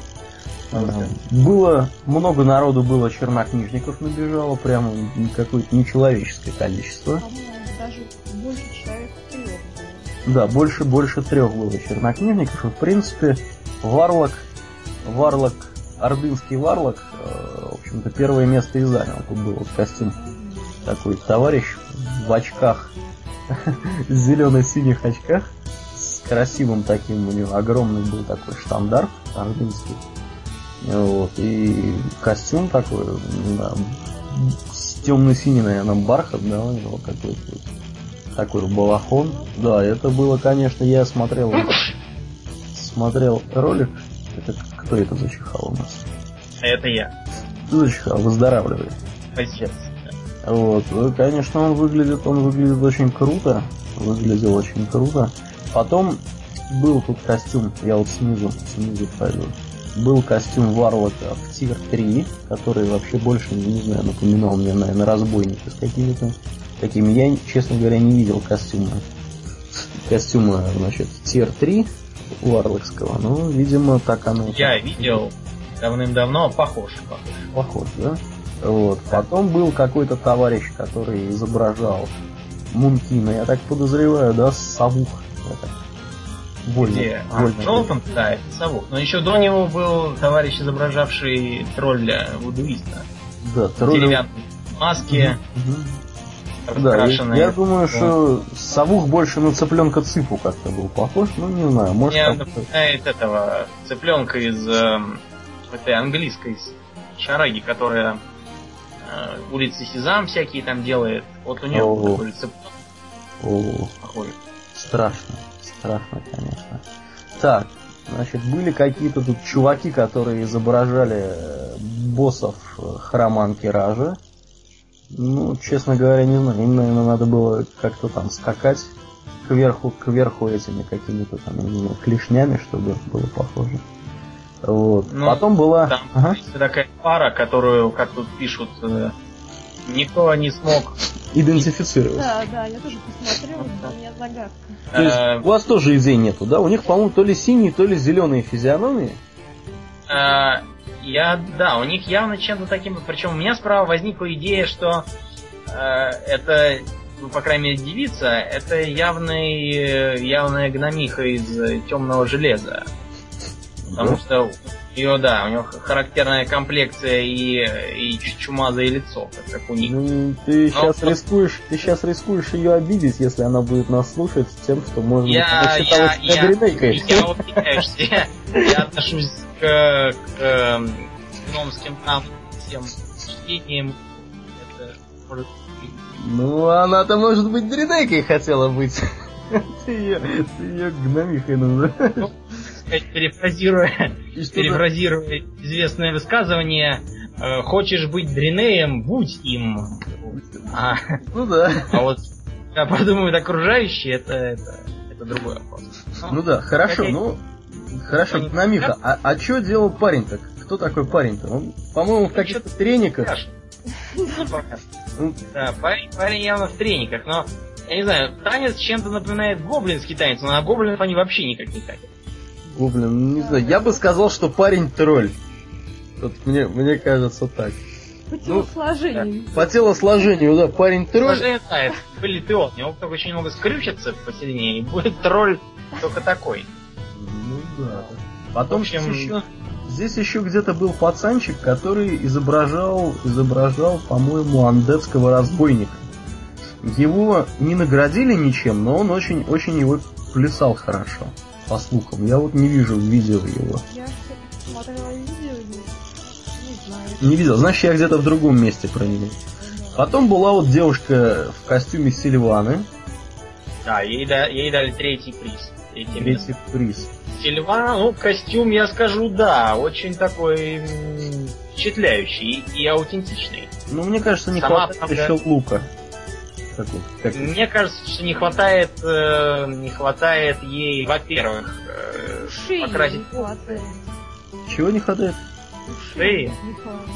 Speaker 1: Э, было много народу было чернокнижников набежало, прямо какое-то нечеловеческое количество. Даже больше человек трех. Да, больше больше трех было чернокнижников. И в принципе Варлок Варлок ордынский варлок, э, в общем-то, первое место и занял. Тут был вот костюм такой товарищ в очках, зелено-синих очках, с красивым таким, у него огромный был такой штандарт ордынский. Вот, и костюм такой, да, темно-синий, наверное, бархат, да, у него какой-то такой балахон. Да, это было, конечно, я смотрел смотрел ролик, это кто это зачихал у нас?
Speaker 2: Это я.
Speaker 1: Зачихал, выздоравливай.
Speaker 2: Спасибо.
Speaker 1: Вот, ну, конечно, он выглядит, он выглядит очень круто. Выглядел очень круто. Потом был тут костюм, я вот снизу, снизу пойду. Был костюм Варлока в тир 3, который вообще больше, не знаю, напоминал мне, наверное, разбойника с какими-то такими. Я, честно говоря, не видел костюма. Костюма, значит, тир 3, Варлокского. Ну, видимо, так оно.
Speaker 2: Я видел давным-давно, похож, похож.
Speaker 1: Похож, да? Вот. Потом был какой-то товарищ, который изображал Мункина, я так подозреваю, да, Савух. Это
Speaker 2: больно. Где? Больно. А, Желтом, да, это Савух. Но еще до него был товарищ, изображавший тролля вудуиста.
Speaker 1: Да,
Speaker 2: тролль. В деревянной маске. Угу.
Speaker 1: Да, я, я думаю, что Савух больше на цыпленка Цыпу как-то был похож, ну не знаю, может.
Speaker 2: Мне напоминает этого цыпленка из э, этой английской шараги, которая э, улицы Сезам всякие там делает. Вот у нее
Speaker 1: О.
Speaker 2: такой рецепт
Speaker 1: О,
Speaker 2: похожий.
Speaker 1: страшно. Страшно, конечно. Так, значит, были какие-то тут чуваки, которые изображали э, боссов э, храма Анкеража. Ну, честно говоря, не знаю. Им, наверное, надо было как-то там скакать кверху, кверху этими какими-то там, я не знаю, клешнями, чтобы было похоже. Вот.
Speaker 2: Ну,
Speaker 1: Потом была...
Speaker 2: Там
Speaker 1: Ага.
Speaker 2: такая пара, которую, как тут пишут, э, никто не смог.
Speaker 1: Идентифицировать.
Speaker 3: Да, да, я тоже посмотрела, для меня загадка.
Speaker 1: То есть
Speaker 2: э,
Speaker 1: у вас тоже идей нету, да? У них, по-моему, то ли синие, то ли зеленые физиономии.
Speaker 2: э, я, да, у них явно чем-то таким. Причем у меня справа возникла идея, что э, это, ну, по крайней мере, девица, это явный, явная гномиха из темного железа. Потому что у нее, да, у нее характерная комплекция и, и чумазое лицо, как, как у них.
Speaker 1: Ну, ты
Speaker 2: Но-
Speaker 1: сейчас рискуешь, ты сейчас рискуешь ее обидеть, если она будет нас слушать тем, что быть
Speaker 2: Я,
Speaker 1: она считала
Speaker 2: я, я, я я, я отношусь к, к эм, гномским там всем чтениям. Это может быть
Speaker 1: Ну, она-то может быть гринейкой хотела быть. Ты ее, ты ее гномихой называешь.
Speaker 2: Сказать, перефразируя, перефразируя известное высказывание, э, хочешь быть дринеем, будь им. А?
Speaker 1: Ну да.
Speaker 2: а вот я подумают окружающие, это, это, это другой вопрос.
Speaker 1: Ну да, хорошо,
Speaker 2: Хотя-
Speaker 1: ну... Хорошо,
Speaker 2: Они-
Speaker 1: гномиха, а, а что делал парень-то? Кто такой парень-то? Он, по-моему, в каких-то трениках.
Speaker 2: Непонятно.
Speaker 1: Ну,
Speaker 2: Да, парень, парень явно в трениках, но я не знаю, танец чем-то напоминает гоблинский танец, но на гоблинов они вообще никак не катят.
Speaker 1: О, блин, ну, не знаю, я бы сказал, что парень тролль. Вот мне, мне кажется так.
Speaker 3: По телосложению.
Speaker 1: По телосложению, да, парень тролль.
Speaker 2: Сложнее знает, вылет и он. У него только очень много скрючится посильнее, и будет тролль только такой.
Speaker 1: Ну да. Потом
Speaker 2: В общем,
Speaker 1: еще, здесь еще где-то был пацанчик, который изображал, изображал, по-моему, андетского разбойника. Его не наградили ничем, но он очень, очень его плясал хорошо, по слухам. Я вот не вижу видео его.
Speaker 3: Я что-то смотрела видео, не, не знаю.
Speaker 1: Не видел, значит, я где-то в другом месте про него. Потом была вот девушка в костюме Сильваны,
Speaker 2: Да, ей, да, ей дали третий приз. Место.
Speaker 1: третий приз.
Speaker 2: Сильвана, ну, костюм, я скажу, да, очень такой впечатляющий и, и аутентичный.
Speaker 1: Ну, мне кажется, не
Speaker 2: Сама
Speaker 1: хватает
Speaker 2: правда-
Speaker 1: еще лука. Как как.
Speaker 2: Мне кажется, что не хватает, э, не хватает ей, во-первых, э,
Speaker 3: Ушей
Speaker 2: покрасить
Speaker 3: не хватает.
Speaker 1: Чего не хватает?
Speaker 2: шеи.
Speaker 3: Не хватает.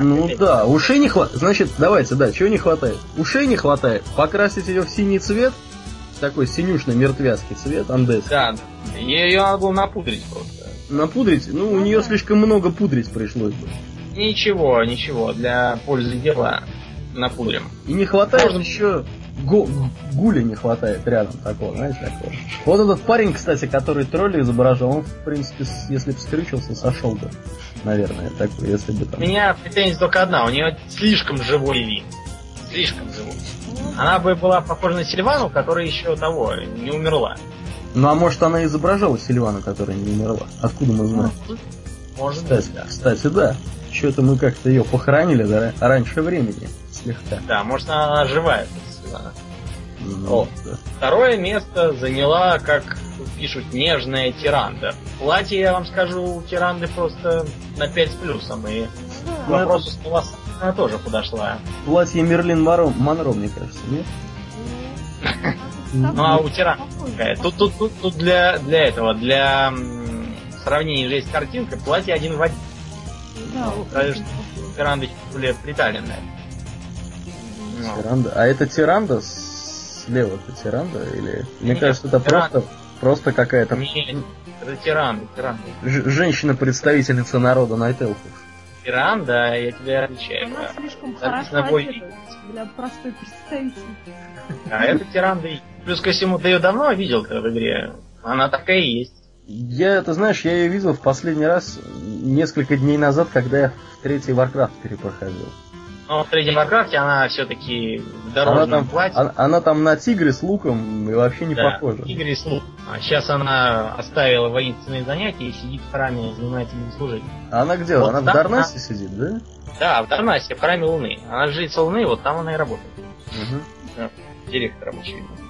Speaker 1: Ну
Speaker 2: Опять.
Speaker 1: да, ушей не хватает. Значит, давайте, да, чего не хватает? Ушей не хватает. Покрасить ее в синий цвет, такой синюшный мертвяцкий цвет, андес.
Speaker 2: Да, ее надо было напудрить просто.
Speaker 1: Напудрить, ну у нее слишком много пудрить пришлось бы.
Speaker 2: Ничего, ничего, для пользы дела напудрим.
Speaker 1: И не хватает
Speaker 2: Можно-
Speaker 1: еще го- гуля не хватает рядом такого, знаешь, такого. Вот этот парень, кстати, который тролля изображал, он, в принципе, если бы скрючился, сошел бы. Наверное, такой, если бы
Speaker 2: У
Speaker 1: там.
Speaker 2: меня претензия только одна, у нее слишком живой вид. Слишком живой. Она бы была похожа на Сильвану, которая еще того, не умерла.
Speaker 1: Ну а может она изображала Сильвана, которая не умерла? Откуда мы знаем?
Speaker 2: Может
Speaker 1: Кстати,
Speaker 2: быть, да.
Speaker 1: кстати, да. Что-то мы как-то ее похоронили да, раньше времени, слегка.
Speaker 2: Да, может она Сильвана.
Speaker 1: Ну,
Speaker 2: О.
Speaker 1: да.
Speaker 2: Второе место заняла, как пишут, нежная тиранда. Платье, я вам скажу, у тиранды просто на 5 с плюсом. И к
Speaker 1: Ну,
Speaker 2: вопросу с волосами она тоже подошла.
Speaker 1: Платье Мерлин Моро, Монро, мне кажется, нет?
Speaker 2: Ну а у тиранды какая? Тут, тут, тут, тут для, для этого, для м, сравнения же есть картинка, платье один в один.
Speaker 3: Да,
Speaker 2: Ну. Тиранда чуть более приталенная. Ну,
Speaker 1: Тиранда. А это тиранда с- слева это тиранда или. Мне
Speaker 2: Нет,
Speaker 1: кажется, это
Speaker 2: тиранда.
Speaker 1: просто просто какая-то
Speaker 2: не, это Тиранда, Тиранда.
Speaker 1: ж- женщина-представительница народа Night Elf ов.
Speaker 2: Тиранда, я тебе отвечаю.
Speaker 3: Она
Speaker 2: да.
Speaker 3: слишком хорошо одета для простой представительницы.
Speaker 2: А это Тиранда. Плюс ко всему, ты ее давно видел в игре. Она такая и есть.
Speaker 1: Я, ты знаешь, я ее видел в последний раз несколько дней назад, когда я в третий Warcraft перепроходил.
Speaker 2: Но в третьем Warcraft е она все-таки в дорожном
Speaker 1: Она там,
Speaker 2: платье.
Speaker 1: она, она там на тигре с луком и вообще не
Speaker 2: да,
Speaker 1: похожа.
Speaker 2: Игорь Слух. А сейчас она оставила воинственные занятия и сидит в храме, занимается богослужением.
Speaker 1: А она где?
Speaker 2: Вот
Speaker 1: она в Дарнасе сидит, да?
Speaker 2: Да, в Дарнасе, в храме Луны. Она жрица Луны, вот там она и работает.
Speaker 1: Мгм.
Speaker 2: Директором, очевидно.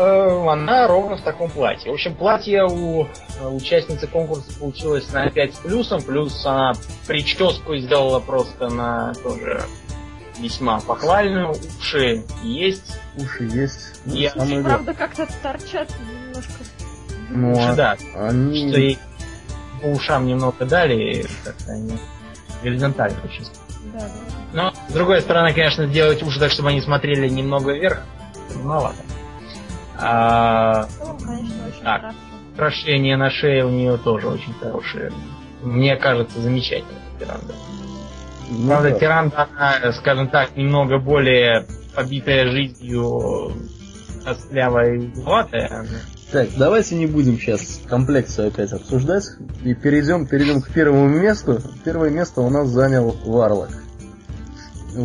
Speaker 2: Э, Она ровно в таком платье. В общем, платье у э, участницы конкурса получилось на 5 с плюсом, плюс она прическу сделала просто на тоже весьма похвальную. Уши есть.
Speaker 1: Уши есть. Ну,
Speaker 2: Я-
Speaker 1: главное.
Speaker 3: Правда, как-то торчат немножко.
Speaker 1: Ну,
Speaker 2: Уши,
Speaker 1: а
Speaker 2: да.
Speaker 1: они...
Speaker 2: Что ей по ушам немного дали, как-то они горизонтально очень.
Speaker 3: Да, да.
Speaker 2: Но, с другой стороны, конечно, сделать уши так, чтобы они смотрели немного вверх, трудновато. А,
Speaker 3: целом, конечно, очень хорошо.
Speaker 2: украшение на шее у нее тоже очень хорошее. Мне кажется, замечательно. Тиранда.
Speaker 1: ну
Speaker 2: Правда,
Speaker 1: да.
Speaker 2: Тиранда, она, скажем так, немного более побитая жизнью, костлявая и угловатая.
Speaker 1: Так, давайте не будем сейчас комплекцию опять обсуждать и перейдем, перейдем к первому месту. Первое место у нас занял Варлок.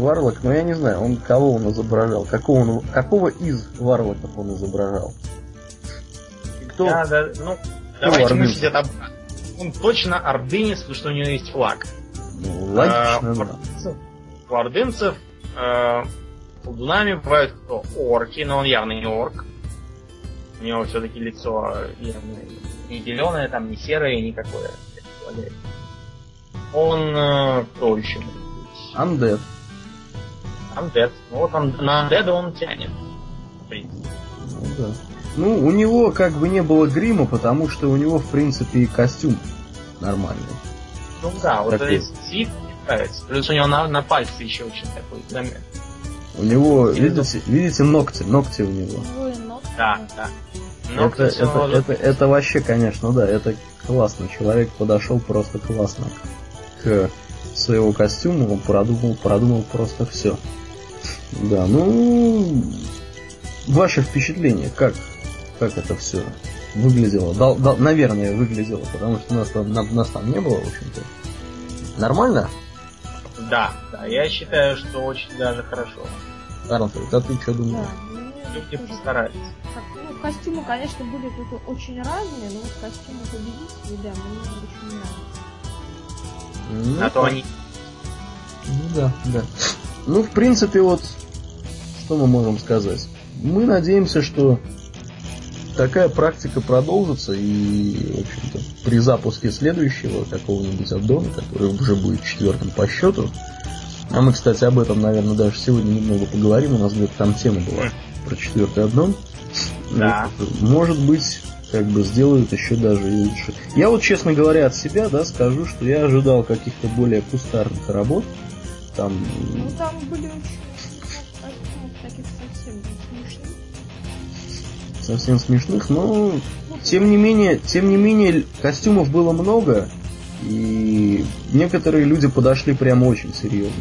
Speaker 1: Варлок, но я не знаю, он кого он изображал, какого, он, какого из Варлоков он изображал. И Кто?
Speaker 2: Да, да, ну, давайте
Speaker 1: ордынец?
Speaker 2: мыслить это. Он точно ордынец, потому что у него есть флаг.
Speaker 1: Ну, логично,
Speaker 2: А, у
Speaker 1: да.
Speaker 2: У ордынцев э, колдунами бывают кто? Орки, но он явно не орк. У него все-таки лицо явно не зеленое, там не серое, никакое. Он э, кто еще?
Speaker 1: Undead.
Speaker 2: Undead. Ну вот он, на Undead он тянет. В принципе.
Speaker 1: Ну, да. Ну, у него как бы не было грима, потому что у него, в принципе, и костюм нормальный.
Speaker 2: Ну да, вот
Speaker 1: Такой.
Speaker 2: этот цвет мне нравится. Плюс у него на, на пальце еще очень такой заметный.
Speaker 1: У него,
Speaker 2: Я
Speaker 1: видите, видите ногти, ногти у него.
Speaker 3: Двое ног.
Speaker 2: Да, да. Но
Speaker 1: это, это, это, это вообще, конечно, да, это классно. Человек подошел просто классно к своему костюму, он продумал, продумал просто все. Да, ну, ваше впечатление, как, как это все выглядело? Дал- дал- наверное, выглядело, потому что нас там, на- нас там не было, в общем-то. Нормально?
Speaker 2: Да, да, я считаю, что очень даже хорошо.
Speaker 1: Арнфред, а ты что
Speaker 3: Да,
Speaker 1: думаешь?
Speaker 3: мне
Speaker 2: Люди
Speaker 3: тоже
Speaker 2: постарались.
Speaker 3: как- ну, костюмы, конечно, были тут очень разные, но вот костюмы победителей, да, мне очень нравятся.
Speaker 1: Ну,
Speaker 2: А то они
Speaker 1: Ну да, да. Ну, в принципе, вот, что мы можем сказать? Мы надеемся, что такая практика продолжится, и, в общем-то, при запуске следующего какого-нибудь аддона, который уже будет четвертым по счету, а мы, кстати, об этом, наверное, даже сегодня немного поговорим, у нас где-то там тема была про четвертый аддон.
Speaker 2: Да.
Speaker 1: Вот, может быть, как бы сделают еще даже и лучше. Я вот, честно говоря, от себя, да, скажу, что я ожидал каких-то более кустарных работ. Там,
Speaker 3: Ну, там были очень совсем смешных,
Speaker 1: но тем не менее, тем не менее, костюмов было много, и некоторые люди подошли прямо очень серьезно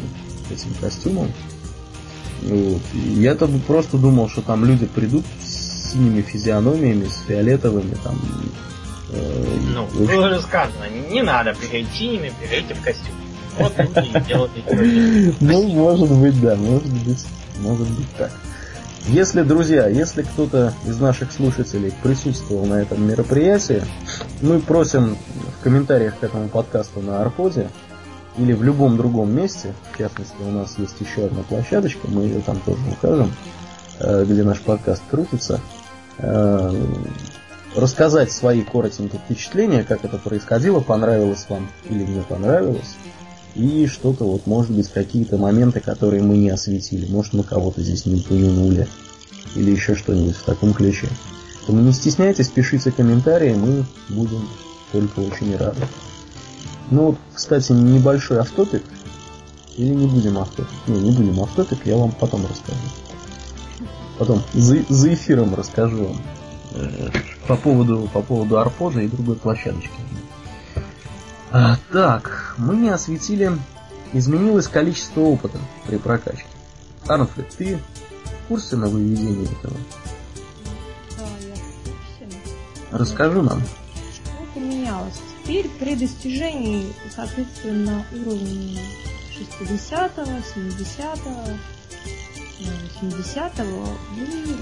Speaker 1: к этим костюмам. Вот. Я-то просто думал, что там люди придут с синими физиономиями, с фиолетовыми, там. э,
Speaker 2: Ну,
Speaker 1: общем,
Speaker 2: было же сказано, не надо приходить синими, приходите в костюм. Вот люди и делают эти
Speaker 1: Ну, может быть, да, может быть, может быть так. Если, друзья, если кто-то из наших слушателей присутствовал на этом мероприятии, мы просим в комментариях к этому подкасту на Арподе или в любом другом месте, в частности, у нас есть еще одна площадочка, мы ее там тоже укажем, э, где наш подкаст крутится, э, рассказать свои коротенькие впечатления, как это происходило, понравилось вам или не понравилось, и что-то вот, может быть, какие-то моменты, которые мы не осветили. Может, мы кого-то здесь не упомянули. Или еще что-нибудь в таком ключе. Поэтому не стесняйтесь, пишите комментарии, мы будем только очень рады. Ну вот, кстати, небольшой автопик. Или не будем автопик? Не, не будем автопик, я вам потом расскажу. Потом, за, за эфиром расскажу вам. э, По поводу, по поводу арпода и другой площадочки. А, так, мы не осветили, изменилось количество опыта при прокачке. Арнфред, ты в курсе нововведения этого?
Speaker 3: Да, я в курсе.
Speaker 1: Расскажи нам.
Speaker 3: Ну, поменялось. Теперь при достижении, соответственно, уровня 60-го, 70-го, 70-го вы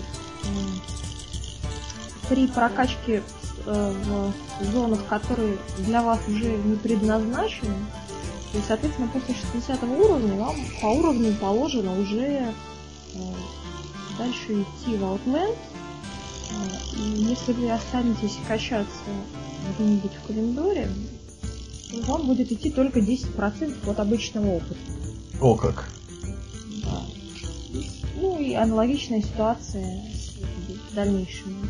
Speaker 3: при прокачке в зонах, которые для вас уже не предназначены, и, соответственно, после 60 уровня вам по уровню положено уже э, дальше идти в Outland. Э, и если вы останетесь качаться где-нибудь в календаре, то вам будет идти только 10% от обычного опыта.
Speaker 1: О как!
Speaker 3: Да. Ну и аналогичная ситуация с дальнейшим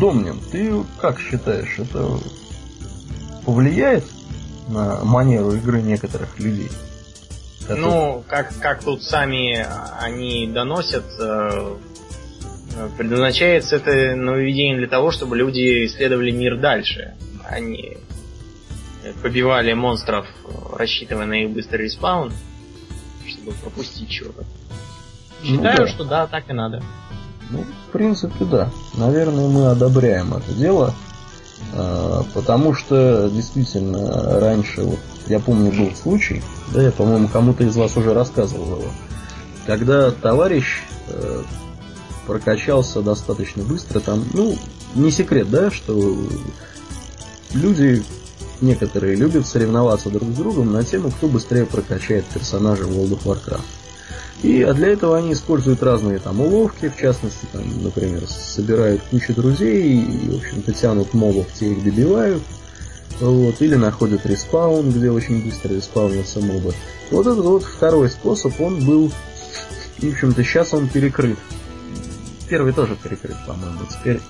Speaker 1: Домнин, ты как считаешь, это повлияет на манеру игры некоторых людей?
Speaker 2: Которые... Ну, как, как тут сами они доносят, э, предназначается это нововведение для того, чтобы люди исследовали мир дальше. Они побивали монстров, рассчитывая на их быстрый респаун, чтобы пропустить чего-то. Ну Считаю, ну, да. что да, так и надо.
Speaker 1: Ну, в принципе, да. Наверное, мы одобряем это дело. А, потому что действительно раньше, вот, я помню, был случай, да, я, по-моему, кому-то из вас уже рассказывал его, когда товарищ э, прокачался достаточно быстро, там, ну, не секрет, да, что люди некоторые любят соревноваться друг с другом на тему, кто быстрее прокачает персонажа в World of Warcraft. И а для этого они используют разные там уловки, в частности, там, например, собирают кучу друзей и, в общем-то, тянут мобов, те их добивают. Вот, или находят респаун, где очень быстро респаунятся мобы. Вот этот вот второй способ, он был, в общем-то, сейчас он перекрыт. Первый тоже перекрыт, по-моему. Теперь,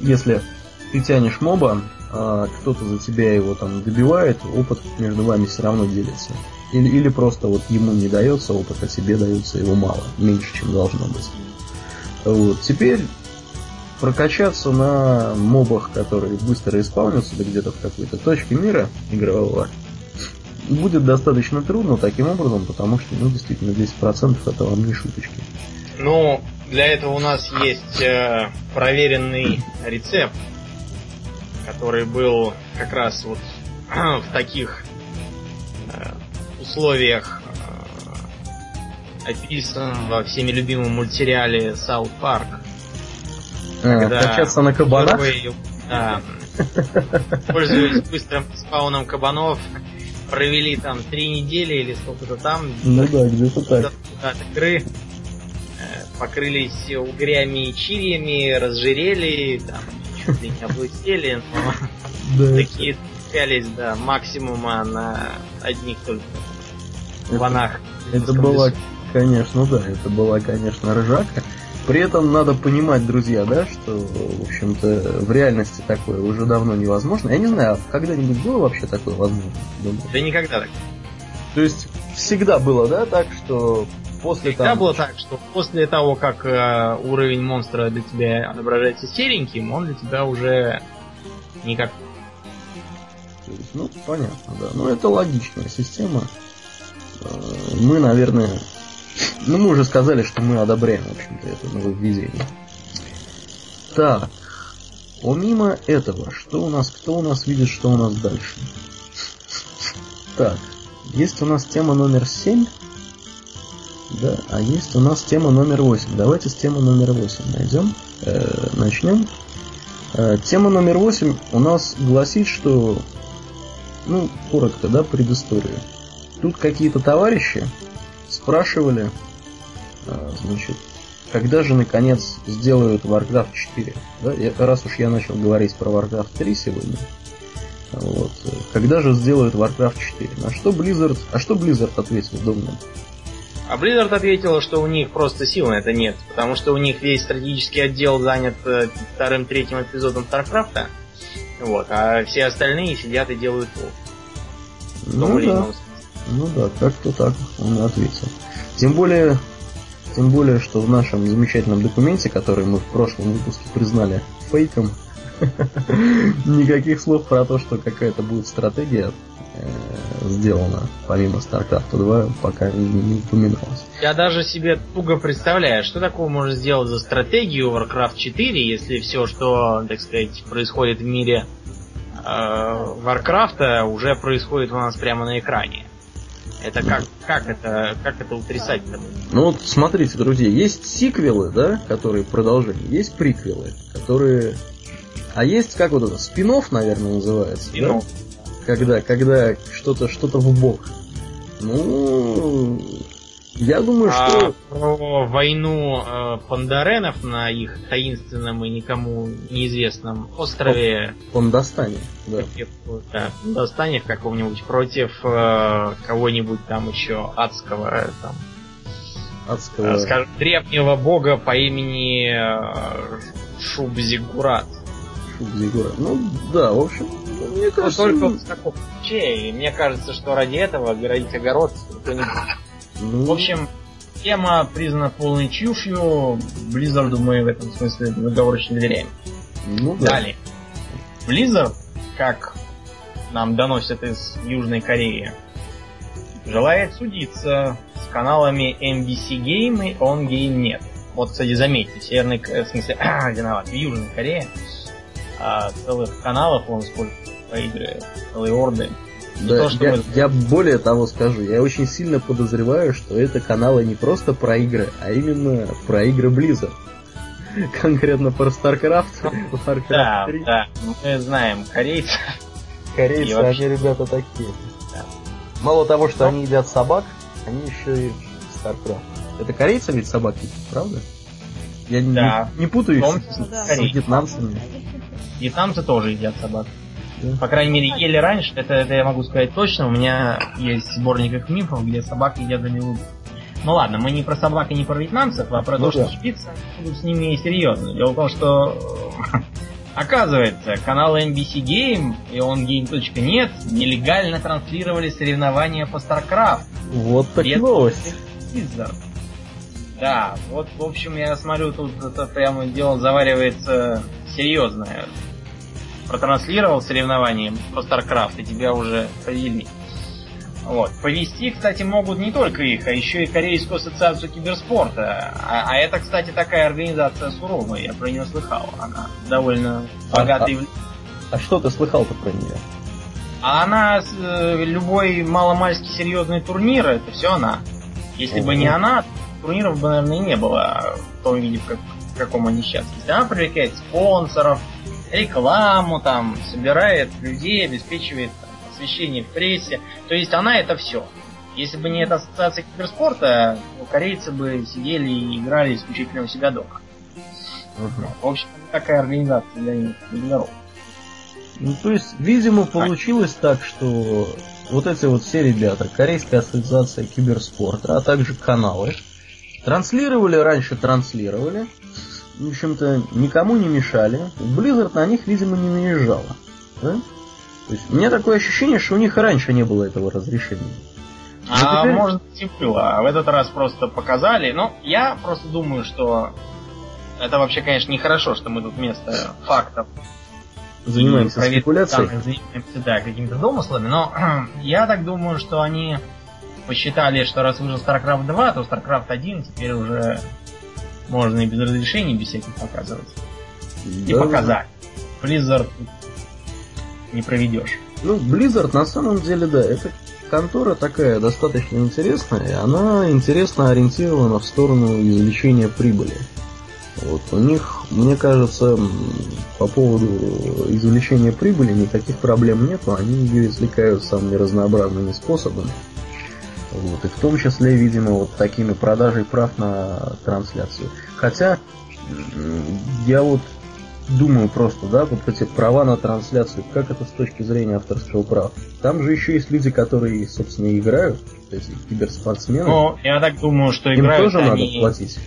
Speaker 1: если ты тянешь моба, а кто-то за тебя его там добивает, опыт между вами все равно делится. Или, или просто вот ему не дается опыт, а тебе дается его мало, меньше, чем должно быть. Вот. Теперь прокачаться на мобах, которые быстро исполнятся, где-то в какой-то точке мира игрового, будет достаточно трудно таким образом, потому что, ну, действительно, 10% это вам не шуточки.
Speaker 2: Ну, для этого у нас есть э, проверенный рецепт, который был как раз вот в таких условиях э, описан во всеми любимом мультсериале Саут Парк.
Speaker 1: Качаться на кабанах? Первые,
Speaker 2: да, пользуясь быстрым спауном кабанов, провели там три недели или сколько-то там.
Speaker 1: Ну да, где-то так.
Speaker 2: Да, игры э, покрылись угрями и чириями, разжирели, там, чуть ли не облысели, но такие цеплялись до максимума на одних только ванах.
Speaker 1: Это была, конечно, да, это была, конечно, ржака. При этом надо понимать, друзья, да, что, в общем-то, в реальности такое уже давно невозможно. Я не знаю, а когда-нибудь было вообще такое возможно?
Speaker 2: Да никогда так.
Speaker 1: То есть всегда было, да, так, что после
Speaker 2: Всегда там... было так, что после того, как э, уровень монстра для тебя отображается сереньким, он для тебя уже никак.
Speaker 1: Ну, понятно, да. Ну, это логичная система. Мы, наверное... Ну, мы уже сказали, что мы одобряем, в общем-то, это нововведение. Так. Помимо этого, что у нас, кто у нас видит, что у нас дальше? Так. Есть у нас тема номер 7. Да, а есть у нас тема номер 8. Давайте с темы номер 8 найдем. Э, начнем. Э, тема номер 8 у нас гласит, что, ну, коротко, да, предысторию. Тут какие-то товарищи спрашивали, э, значит, когда же наконец сделают Warcraft 4. Да? Я, раз уж я начал говорить про Warcraft 3 сегодня, вот, когда же сделают Warcraft 4? На что Blizzard, а что Blizzard ответил, думаю?
Speaker 2: А Blizzard ответила, что у них просто сил на это нет, потому что у них весь стратегический отдел занят э, вторым, третьим эпизодом Старкрафта, вот, а все остальные сидят и делают пол.
Speaker 1: Ну да. Ну да, как-то так он ответил. Тем более, тем более, что в нашем замечательном документе, который мы в прошлом выпуске признали фейком, никаких слов про то, что какая-то будет стратегия Э, сделано, помимо StarCraft 2, пока не, упоминалось.
Speaker 2: Я даже себе туго представляю, что такого можно сделать за стратегию Warcraft 4, если все, что, так сказать, происходит в мире Варкрафта уже происходит у нас прямо на экране. Это как, как это, как это утрясать-то?
Speaker 1: Ну вот смотрите, друзья, есть сиквелы, да, которые продолжение, есть приквелы, которые... А есть, как вот это, спинов, наверное, называется,
Speaker 2: Спинов.
Speaker 1: да? Когда, когда что-то, что-то в бок. Ну, я думаю,
Speaker 2: А
Speaker 1: что...
Speaker 2: про войну э, пандаренов на их таинственном и никому неизвестном острове
Speaker 1: Он достанет, да.
Speaker 2: да, достане в каком-нибудь против э, кого-нибудь там еще адского, э, там,
Speaker 1: Адского...
Speaker 2: э, скажем, древнего бога по имени э, Шубзигурат.
Speaker 1: Шубзигура. Ну, да, в общем, мне
Speaker 2: Но
Speaker 1: кажется...
Speaker 2: только в таком ключе, и мне кажется, что ради этого городить огород будет.
Speaker 1: Ну,
Speaker 2: В общем, тема признана полной чушью. Близзарду мы в этом смысле договорочно доверяем.
Speaker 1: ну, да.
Speaker 2: Далее. Blizzard, как нам доносят из Южной Кореи, желает судиться с каналами MBC Game и On Game нет. Вот, кстати, заметьте, в Северной К- в смысле, виноват, в Южной Корее а, целых каналов, он сколько по игры, целые орды.
Speaker 1: Да,
Speaker 2: то, что
Speaker 1: я,
Speaker 2: мы-
Speaker 1: я более того скажу, я очень сильно подозреваю, что это каналы не просто про игры, а именно про игры Blizzard. Конкретно про StarCraft, Warcraft
Speaker 2: Да,
Speaker 1: 3.
Speaker 2: да, мы знаем корейцев.
Speaker 1: Корейцы,
Speaker 2: вообще-
Speaker 1: они ребята такие.
Speaker 2: Да.
Speaker 1: Мало того, что они едят собак, они еще и StarCraft. Это корейцы ведь собаки, правда? Я
Speaker 2: Да.
Speaker 1: не, не путаю их
Speaker 2: том
Speaker 1: с, вьетнамцами.
Speaker 2: Вьетнамцы тоже едят собак.
Speaker 1: Да.
Speaker 2: По крайней мере, ели раньше, это, это я могу сказать точно. У меня есть сборник их мифов, где собак едят за милую. Ну ладно, мы не про собак и не про вьетнамцев, а про
Speaker 1: Ну
Speaker 2: то,
Speaker 1: да.
Speaker 2: что шпицы будут с ними серьезно. Дело в том, что оказывается, каналы NBC Game и OnGame.net нелегально транслировали соревнования по StarCraft.
Speaker 1: Вот так
Speaker 2: Без
Speaker 1: новость.
Speaker 2: Blizzard. Да, вот, в общем, я смотрю, тут это прямо дело заваривается серьезное. Протранслировал соревнования по StarCraft, и тебя уже повели. Вот. Повести, кстати, могут не только их, а еще и Корейскую ассоциацию киберспорта. А, а это, кстати, такая организация суровая, я про нее слыхал. Она довольно
Speaker 1: А-
Speaker 2: богатая. и
Speaker 1: А что ты слыхал-то про нее?
Speaker 2: а она, э, любой маломальски серьезный турнир, это все она. Если бы не она, турниров бы, наверное, и не было в том виде, как- в каком они сейчас. Если она привлекает спонсоров, рекламу, там, собирает людей, обеспечивает там, освещение в прессе. То есть она это все. Если бы не эта ассоциация киберспорта, корейцы бы сидели и играли исключительно у себя дома. В общем, такая организация для них, для.
Speaker 1: Ну, то есть, видимо, получилось так, что вот эти вот все ребята, Корейская ассоциация киберспорта, а также каналы, транслировали, раньше транслировали, в общем-то, никому не мешали. Blizzard на них, видимо, не наезжала. да? То есть, у меня такое ощущение, что у них раньше не было этого разрешения.
Speaker 2: А
Speaker 1: Ну, теперь-
Speaker 2: может быть и было, а в этот раз просто показали. Но я просто думаю, что это вообще, конечно, нехорошо, что мы тут вместо фактов
Speaker 1: Занимаемся спекуляцией.
Speaker 2: данных занимаемся, да, какими-то домыслами. Но я так думаю, что они посчитали, что раз вышел StarCraft 2, то StarCraft 1 теперь уже можно и без разрешений, без всяких показывать. И
Speaker 1: Да.
Speaker 2: показали. Blizzard не проведешь.
Speaker 1: Ну, Blizzard на самом деле, да, это контора такая достаточно интересная, и она интересно ориентирована в сторону извлечения прибыли. Вот у них, мне кажется, по поводу извлечения прибыли никаких проблем нету, они ее извлекают самыми разнообразными способами. Вот, и в том числе, видимо, вот такими продажей прав на трансляцию. Хотя, я вот думаю просто, да, вот эти права на трансляцию, как это с точки зрения авторского права? Там же еще есть люди, которые, собственно, играют, эти киберспортсмены.
Speaker 2: Но я так думаю, что
Speaker 1: Им
Speaker 2: играют
Speaker 1: тоже надо
Speaker 2: они...
Speaker 1: платить.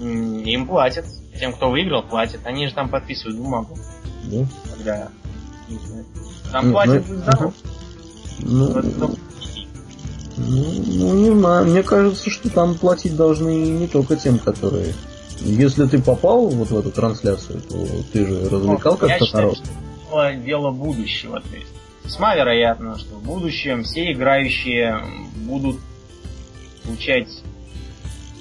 Speaker 2: М, Им платят. Тем, кто выиграл, платят. Они же там подписывают бумагу,
Speaker 1: Да?
Speaker 2: когда... Там
Speaker 1: Ну,
Speaker 2: платят
Speaker 1: ну,
Speaker 2: здоров.
Speaker 1: Ну, ну, ну, не знаю, мне кажется, что там платить должны не только тем, которые... Если ты попал вот в эту трансляцию, то ты же развлекал
Speaker 2: Ну, Я
Speaker 1: как-то народ.
Speaker 2: что дело будущего. То есть весьма вероятно, что в будущем все играющие будут получать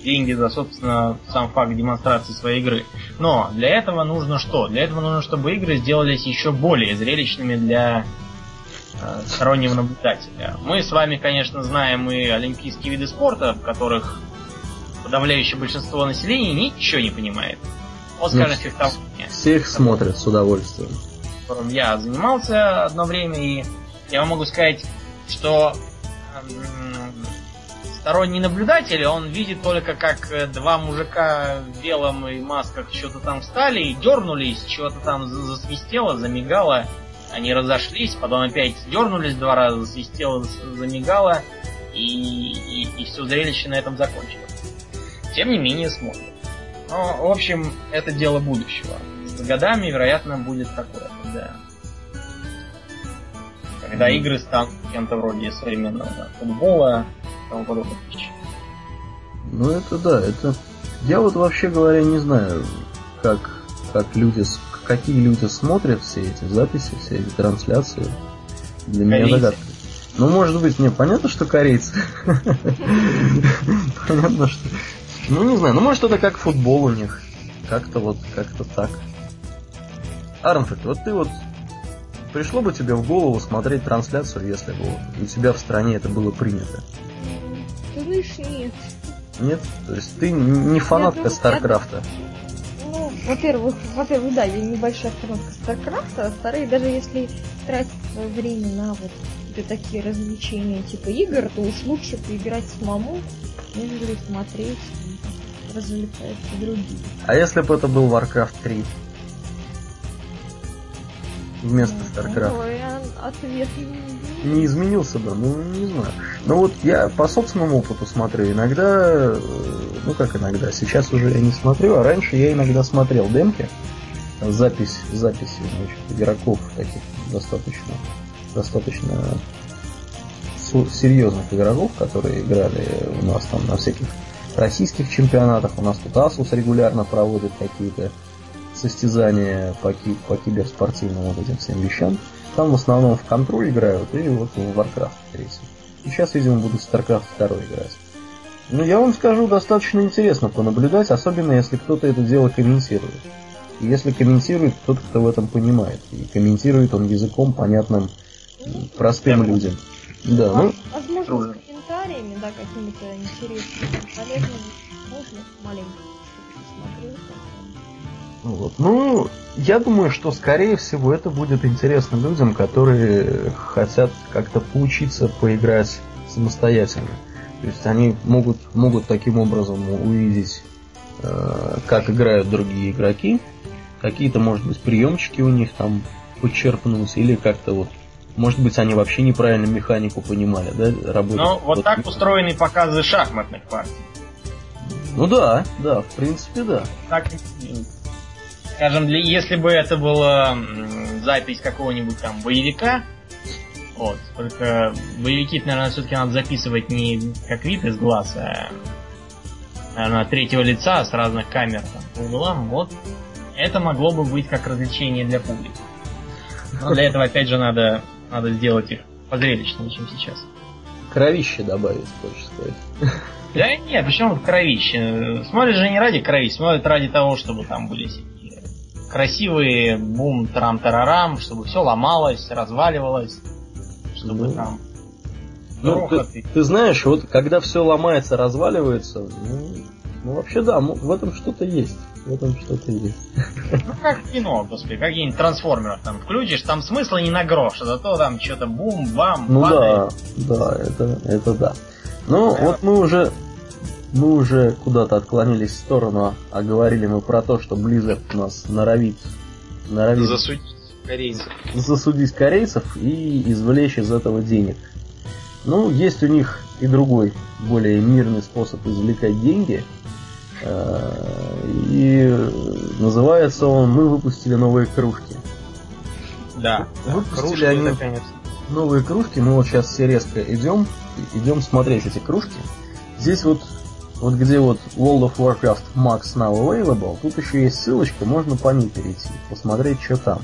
Speaker 2: деньги за, собственно, сам факт демонстрации своей игры. Но для этого нужно что? Для этого нужно, чтобы игры сделались еще более зрелищными для стороннего наблюдателя. Мы с вами, конечно, знаем и олимпийские виды спорта, в которых подавляющее большинство населения ничего не понимает. Вот, скажем, ну, фехтование.
Speaker 1: Все их смотрят с удовольствием.
Speaker 2: Которым я занимался одно время, и я вам могу сказать, что сторонний наблюдатель, он видит только, как э, два мужика в белом и масках что-то там встали и дернулись, чего-то там засвистело, замигало, они разошлись, потом опять дернулись два раза, засвистело, замигало, и, и, и все зрелище на этом закончилось. Тем не менее смотрят. Но, в общем, это дело будущего. С годами, вероятно, будет такое, да. Когда игры станут кем-то вроде современного да, футбола, тому подобных вещей.
Speaker 1: Ну это да, это... Я вот вообще говоря не знаю, как, как люди, какие люди смотрят все эти записи, все эти трансляции. Для корейцы. меня загадка. Ну, может быть, мне понятно, что корейцы. Понятно, что... Ну, не знаю, ну, может, это как футбол у них. Как-то вот, как-то так. Арнфред, вот ты вот пришло бы тебе в голову смотреть трансляцию, если бы вот у тебя в стране это было принято?
Speaker 3: Знаешь, нет.
Speaker 1: Нет? То есть ты не фанатка Старкрафта?
Speaker 3: Ну, во-первых, во-первых, да, я небольшая фанатка Старкрафта, а во-вторых, даже если тратить свое время на вот такие развлечения типа игр, то уж лучше поиграть самому, нежели смотреть развлекаются другие.
Speaker 1: А если бы это был Warcraft 3? Вместо ну, StarCraft.
Speaker 3: ответ
Speaker 1: не изменился бы, ну не знаю. Но вот я по собственному опыту смотрю, иногда, э, ну как иногда, сейчас уже я не смотрю, а раньше я иногда смотрел демки, запись, записи значит, игроков таких достаточно, достаточно серьезных игроков, которые играли у нас там на всяких российских чемпионатах, у нас тут Asus регулярно проводит какие-то состязания по, ки- по киберспортивным вот этим всем вещам. Там в основном в контроль играют и вот в Warcraft 3. И сейчас, видимо, будут StarCraft 2 играть. Ну, я вам скажу, достаточно интересно понаблюдать, особенно если кто-то это дело комментирует. И если комментирует кто-то, кто в этом понимает. И комментирует он языком, понятным простым людям. Да,
Speaker 3: ну... Возможно, с комментариями, да, какими-то интересными, полезными, можно маленько посмотреть.
Speaker 1: Вот. Ну, я думаю, что скорее всего это будет интересно людям, которые хотят как-то поучиться поиграть самостоятельно. То есть они могут, могут таким образом увидеть, э, как играют другие игроки, какие-то, может быть, приемчики у них там подчеркнуть, или как-то вот может быть, они вообще неправильно механику понимали, да,
Speaker 2: работать. Ну, вот, вот так устроены показы шахматных партий.
Speaker 1: Ну да, да, в принципе, да. Так,
Speaker 2: скажем, для, если бы это была запись какого-нибудь там боевика, вот, только боевики, наверное, все-таки надо записывать не как вид из глаз, а наверное, третьего лица с разных камер там, по углам, вот, это могло бы быть как развлечение для публики. Но для этого, опять же, надо, надо сделать их позрелищнее, чем сейчас.
Speaker 1: Кровище добавить, хочешь сказать.
Speaker 2: Да нет, почему кровище? Смотрят же не ради крови, смотрят ради того, чтобы там были красивые бум трам тарарам, чтобы все ломалось, разваливалось, чтобы ну, там.
Speaker 1: Ну, ты, ты знаешь, вот когда все ломается, разваливается, ну, ну вообще да, в этом что-то есть. В этом что-то есть.
Speaker 2: Ну как кино, господи, какие-нибудь трансформеров там включишь, там смысла не на грош, а зато там что-то бум, бам,
Speaker 1: Ну падает. да, да, это, это да. Ну, да. вот мы уже мы уже куда-то отклонились в сторону, а говорили мы про то, что Blizzard нас норовит, норовит
Speaker 2: засудить корейцев.
Speaker 1: засудить корейцев и извлечь из этого денег. Ну, есть у них и другой, более мирный способ извлекать деньги. Э, и называется он «Мы выпустили новые кружки».
Speaker 2: Да,
Speaker 1: выпустили кружки они это, новые кружки. Мы вот сейчас все резко идем, идем смотреть эти кружки. Здесь вот вот где вот World of Warcraft Max Now Available, тут еще есть ссылочка, можно по ней перейти, посмотреть, что там.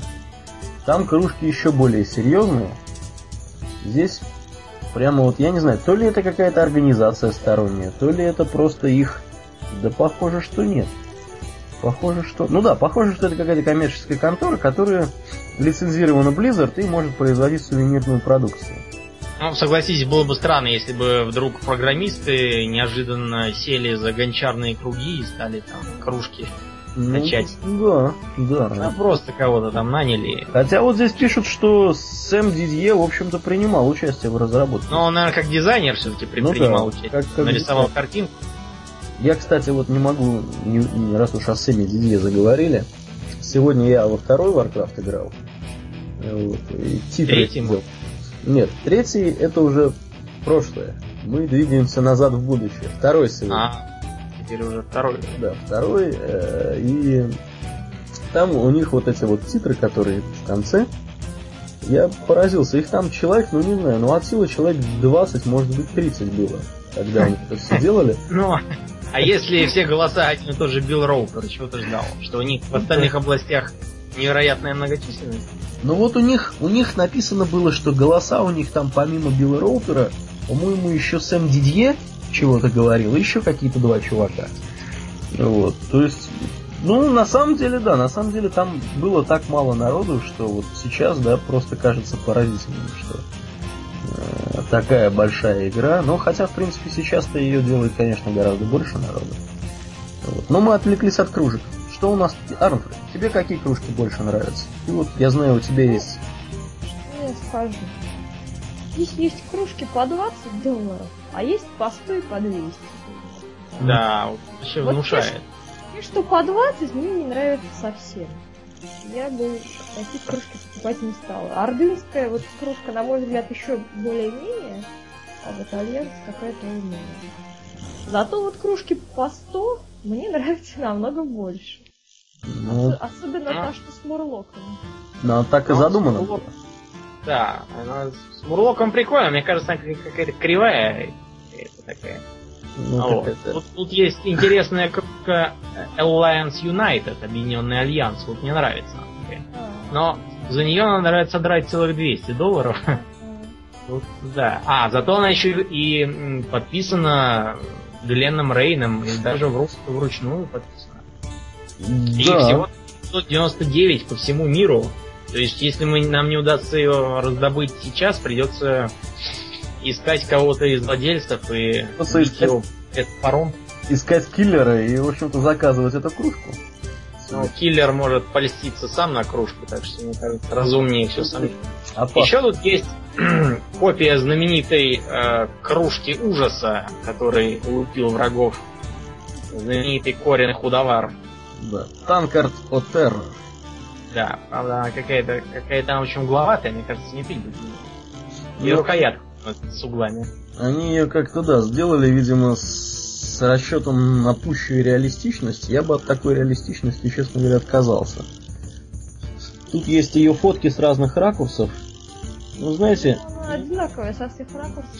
Speaker 1: Там кружки еще более серьезные. Здесь прямо вот, я не знаю, то ли это какая-то организация сторонняя, то ли это просто их Да похоже, что нет. Похоже, что... Ну да, похоже, что это какая-то коммерческая контора, которая лицензирована Blizzard и может производить сувенирную продукцию.
Speaker 2: Ну, согласитесь, было бы странно, если бы вдруг программисты неожиданно сели за гончарные круги и стали там кружки ну, начать.
Speaker 1: Да, да.
Speaker 2: А просто кого-то там наняли.
Speaker 1: Хотя вот здесь пишут, что Сэм Дидье, в общем-то, принимал участие в разработке.
Speaker 2: Ну, он, наверное, как дизайнер все-таки ну, принимал да, участие. Как, как Нарисовал дизайнер. картинку.
Speaker 1: Я, кстати, вот не могу, не, не, раз уж о Сэме Дидье заговорили, сегодня я во второй Warcraft играл. Вот, и
Speaker 2: Третий был.
Speaker 1: Нет, третий это уже прошлое. Мы двигаемся назад в будущее. Второй сегодня.
Speaker 2: А, теперь уже второй.
Speaker 1: Да, второй. Э, и там у них вот эти вот титры, которые в конце. Я поразился. Их там человек, ну не знаю, ну от силы человек 20, может быть 30 было, когда они это все делали.
Speaker 2: Ну, а если все голоса один и тот же Билл Роупер, чего ты ждал? Что у них в остальных областях невероятная многочисленность?
Speaker 1: Ну вот у них, у них написано было, что голоса у них там помимо Билла Роупера, по-моему, еще Сэм Дидье чего-то говорил, еще какие-то два чувака. Вот, то есть, ну, на самом деле, да, на самом деле там было так мало народу, что вот сейчас, да, просто кажется поразительным, что э, такая большая игра. Но хотя, в принципе, сейчас-то ее делает, конечно, гораздо больше народу. Вот. Но мы отвлеклись от кружек. Что у нас? Арнфред, тебе какие кружки больше нравятся? И вот, я знаю, у тебя есть...
Speaker 3: Что я скажу? Здесь есть кружки по 20 долларов, а есть по 100 и по 200.
Speaker 2: Да, вообще вот внушает.
Speaker 3: И что по 20 мне не нравится совсем. Я бы такие кружки покупать не стала. Ордынская вот кружка, на мой взгляд, еще более-менее, а вот альянс какая-то умная. Зато вот кружки по 100 мне нравится намного больше. Ну, Особенно та, что с Мурлоком.
Speaker 1: Ну, так и ну, задумано. Мурлок...
Speaker 2: Да, она с Мурлоком прикольно, мне кажется, она какая-то кривая. Это такая. Ну, а вот. тут, тут есть интересная кружка Alliance United, Объединенный Альянс. Вот мне нравится она. А. Но за нее надо нравится драть целых 200 долларов. Вот, да. А, зато она еще и подписана Гленном Рейном, и даже в вручную подписана. Да. И всего 199 по всему миру. То есть, если мы, нам не удастся ее раздобыть сейчас, придется искать кого-то из владельцев и искать, его этот паром.
Speaker 1: Искать киллера и, в общем-то, заказывать эту кружку.
Speaker 2: Ну, киллер может польститься сам на кружку, так что, мне кажется, разумнее все сам. Еще тут есть копия знаменитой э, кружки ужаса, который лупил врагов. Знаменитый корень худовар.
Speaker 1: Да. Танкард Отер.
Speaker 2: Да, правда, какая-то какая-то очень угловатая, мне кажется, не будет. И ну, рукоятка с углами.
Speaker 1: Они ее как-то, да, сделали, видимо, с расчетом на пущую реалистичность. Я бы от такой реалистичности, честно говоря, отказался. Тут есть ее фотки с разных ракурсов. Ну, знаете...
Speaker 3: Одинаковая со всех ракурсов.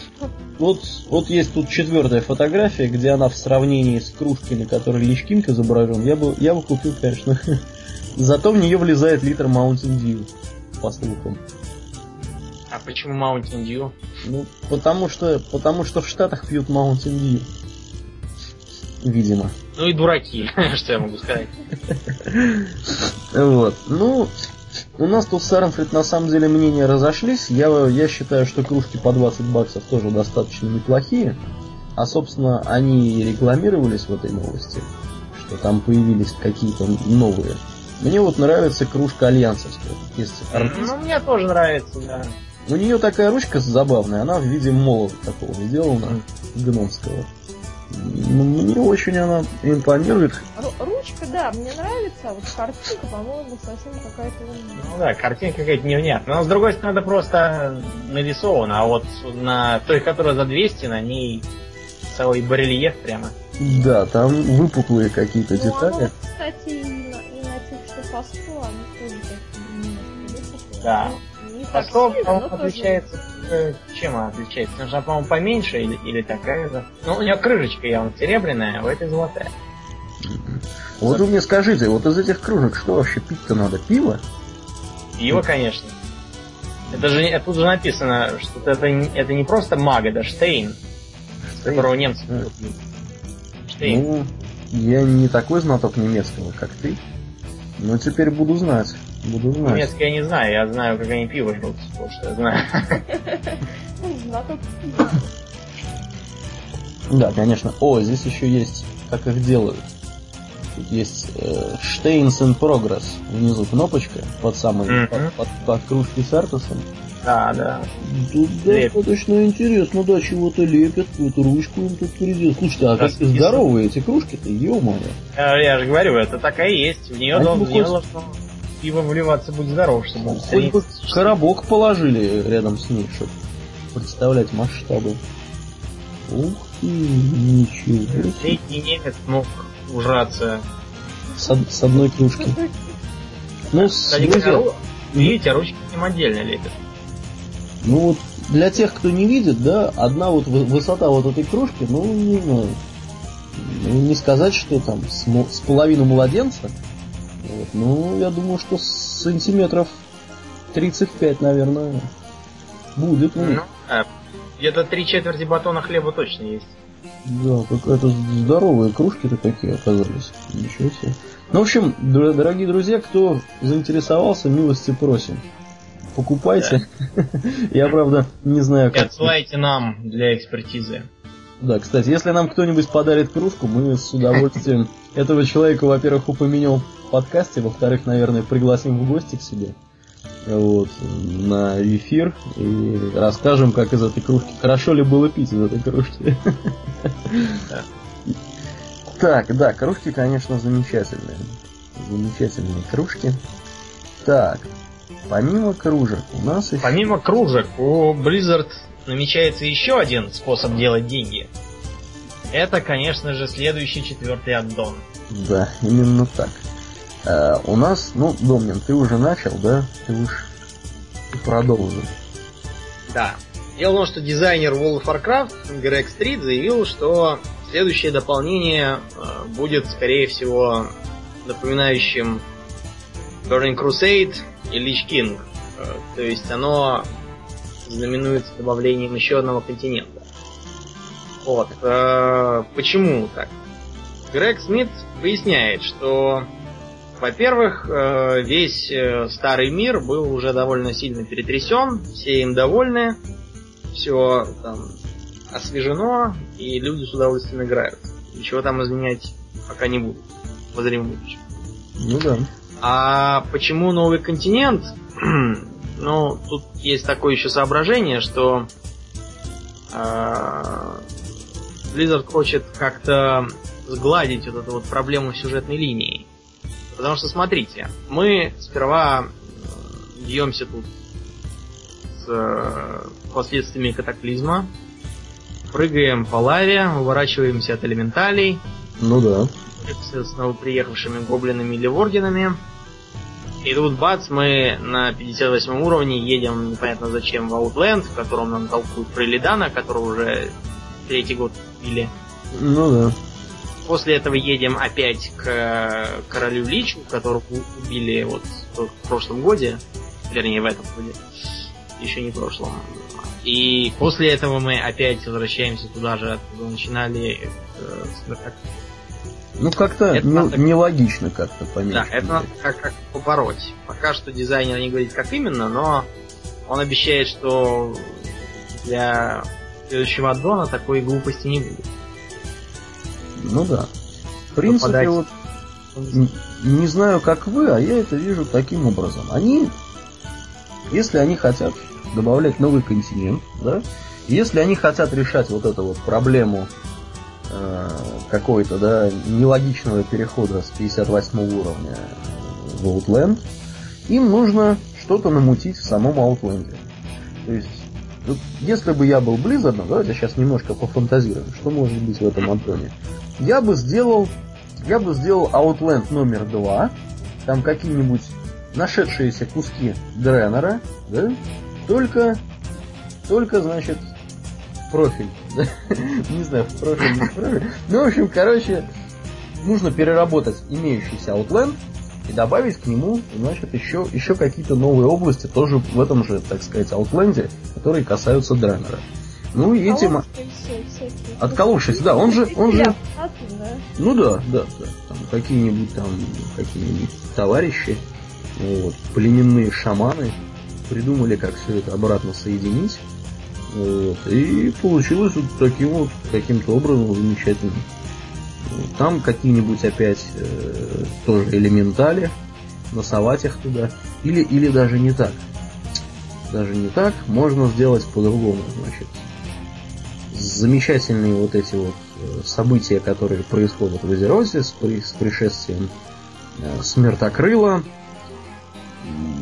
Speaker 1: Вот, вот есть тут четвертая фотография, где она в сравнении с кружкой, на которой Личкинг изображен. Я бы, я бы купил, конечно. Зато в нее влезает литр Mountain Dew, по слухам.
Speaker 2: А почему Mountain Dew?
Speaker 1: Ну, потому что, потому что в Штатах пьют Mountain Dew. Видимо.
Speaker 2: Ну и дураки, что я могу сказать.
Speaker 1: Вот. Ну, у нас тут с Арнфрид на самом деле мнения разошлись. Я, я считаю, что кружки по 20 баксов тоже достаточно неплохие. А, собственно, они рекламировались в этой новости, что там появились какие-то новые. Мне вот нравится кружка альянсовская.
Speaker 2: Есть ну, мне тоже нравится, да.
Speaker 1: У нее такая ручка забавная, она в виде молота такого сделана, гномского. Ну, мне очень она импонирует.
Speaker 3: Ручка, да, мне нравится, а вот картинка, по-моему, совсем какая-то...
Speaker 2: Ну да, картинка какая-то невнятная. Но с другой стороны, это просто нарисовано, а вот на той, которая за 200, на ней целый барельеф прямо.
Speaker 1: Да, там выпуклые какие-то ну, детали. Оно,
Speaker 3: кстати, и на, и на тех, что по 100, они тоже такие
Speaker 2: Да. Не по 100, по-моему, отличается Э, чем она отличается? Она, по-моему, поменьше или, или такая же. Ну, у нее крышечка явно серебряная, а у этой золотая.
Speaker 1: Вот вы мне скажите, вот из этих кружек что вообще пить-то надо? Пиво?
Speaker 2: Пиво, конечно. Это же тут же написано, что это, это не просто маг, это Штейн, Штейн. которого немцы пьют.
Speaker 1: Штейн. Ну, Я не такой знаток немецкого, как ты. Но теперь буду знать. Буду знать.
Speaker 2: Немецкий я не знаю, я знаю, как они пиво жрут, потому что я знаю.
Speaker 3: Ну.
Speaker 1: Да, конечно. О, здесь еще есть, как их делают. Тут есть э, Штейнс in Progress. Внизу кнопочка под самой под, под, под кружкой с Артусом.
Speaker 2: Да, да.
Speaker 1: Тут достаточно интересно, да, чего-то лепят, какую-то ручку им тут придет. Слушайте, а как здоровые эти кружки-то, ё-моё.
Speaker 2: Э, Я же говорю, это такая есть. В нее в нее должно пиво вливаться, будь здоров, чтобы он
Speaker 1: Хоть бы коробок положили рядом с ней, чтобы представлять масштабы. Ух ты, ничего.
Speaker 2: Летний немец мог ужраться.
Speaker 1: С, с одной кружки. Ну, с-
Speaker 2: Кстати, говоря, видите, ручки им отдельно лепят.
Speaker 1: ну вот для тех, кто не видит, да, одна вот вы- высота вот этой кружки, ну, не знаю, ну, не сказать, что там с, с половину младенца, вот, ну, я думаю, что сантиметров 35, наверное, будет. у них.
Speaker 2: Ну, а, где-то три четверти батона хлеба точно есть.
Speaker 1: Да, какая-то здоровые кружки-то такие оказались. Ничего себе. Ну, в общем, дор- дорогие друзья, кто заинтересовался, милости просим. Покупайте. Я, правда, не знаю,
Speaker 2: И
Speaker 1: как...
Speaker 2: отсылайте нам для экспертизы.
Speaker 1: Да, кстати, если нам кто-нибудь подарит кружку, мы с удовольствием этого человека, во-первых, упомянем в подкасте, во-вторых, наверное, пригласим в гости к себе. Вот, на эфир и расскажем, как из этой кружки. Хорошо ли было пить из этой кружки? Так, да, кружки, конечно, замечательные. Замечательные кружки. Так, помимо кружек, у нас еще...
Speaker 2: Помимо кружек, у Blizzard намечается еще один способ делать деньги. Это, конечно же, следующий четвертый аддон.
Speaker 1: Да, именно так. Э, у нас, ну, Домнин, ты уже начал, да? Ты уж продолжи.
Speaker 2: Да. Дело в том, что дизайнер World of Warcraft Грег Стрит заявил, что следующее дополнение э, будет, скорее всего, напоминающим Burning Crusade и Lich King. Э, то есть оно знаменуется добавлением еще одного континента. Вот. почему так? Грег Смит поясняет, что, во-первых, э, весь э, старый мир был уже довольно сильно перетрясен, все им довольны, все там освежено, и люди с удовольствием играют. Ничего там изменять пока не будут в обозримом будущем.
Speaker 1: Ну да.
Speaker 2: А почему новый континент? ну, тут есть такое еще соображение, что а, Blizzard хочет как-то сгладить вот эту вот проблему сюжетной линии. Потому что, смотрите, мы сперва э, бьемся тут с э, последствиями катаклизма, прыгаем по лаве, уворачиваемся от элементалей,
Speaker 1: Ну да.
Speaker 2: с новоприехавшими гоблинами или воргинами. И тут бац, мы на 58 уровне едем непонятно зачем в Outland, в котором нам толкуют про Илидана, которого уже третий год били.
Speaker 1: Ну да.
Speaker 2: После этого едем опять к э, королю Личу, которого убили вот в прошлом годе, вернее в этом годе, еще не в прошлом. И после этого мы опять возвращаемся туда же, откуда начинали э,
Speaker 1: Ну как-то
Speaker 2: Это
Speaker 1: не-
Speaker 2: надо-
Speaker 1: нелогично как-то поменьше.
Speaker 2: Да, это надо как, как побороть. Пока что дизайнер не говорит, как именно, но он обещает, что для следующего аддона такой глупости не будет.
Speaker 1: Ну да. В принципе,
Speaker 2: Попадать.
Speaker 1: вот н- не знаю, как вы, а я это вижу таким образом. Они, если они хотят добавлять новый континент, да, если они хотят решать вот эту вот проблему э, какой-то, да, нелогичного перехода с 58 уровня в Outland, им нужно что-то намутить в самом Outland. То есть, если бы я был Blizzard, давайте сейчас немножко пофантазируем, что может быть в этом аддоне. Я бы сделал, я бы сделал Outland номер два, там какие-нибудь нашедшиеся куски Дренера, да, только, только, значит, профиль, не знаю, в профиль, не в профиль. Ну, в общем, короче, нужно переработать имеющийся Outland и добавить к нему, значит, еще, еще какие-то новые области, тоже в этом же, так сказать, Outland, которые касаются Дренера. Ну, этим... Отколовшись, да, он же... Он же... Ну да, да, да. Там какие-нибудь там, какие-нибудь товарищи, вот, племенные шаманы придумали, как все это обратно соединить. Вот, и получилось вот таким вот, каким-то образом замечательным. Там какие-нибудь опять э, тоже элементали, носовать их туда. Или, или даже не так. Даже не так, можно сделать по-другому, значит. Замечательные вот эти вот э, события, которые происходят в Азерозе с, при, с пришествием э, смертокрыла,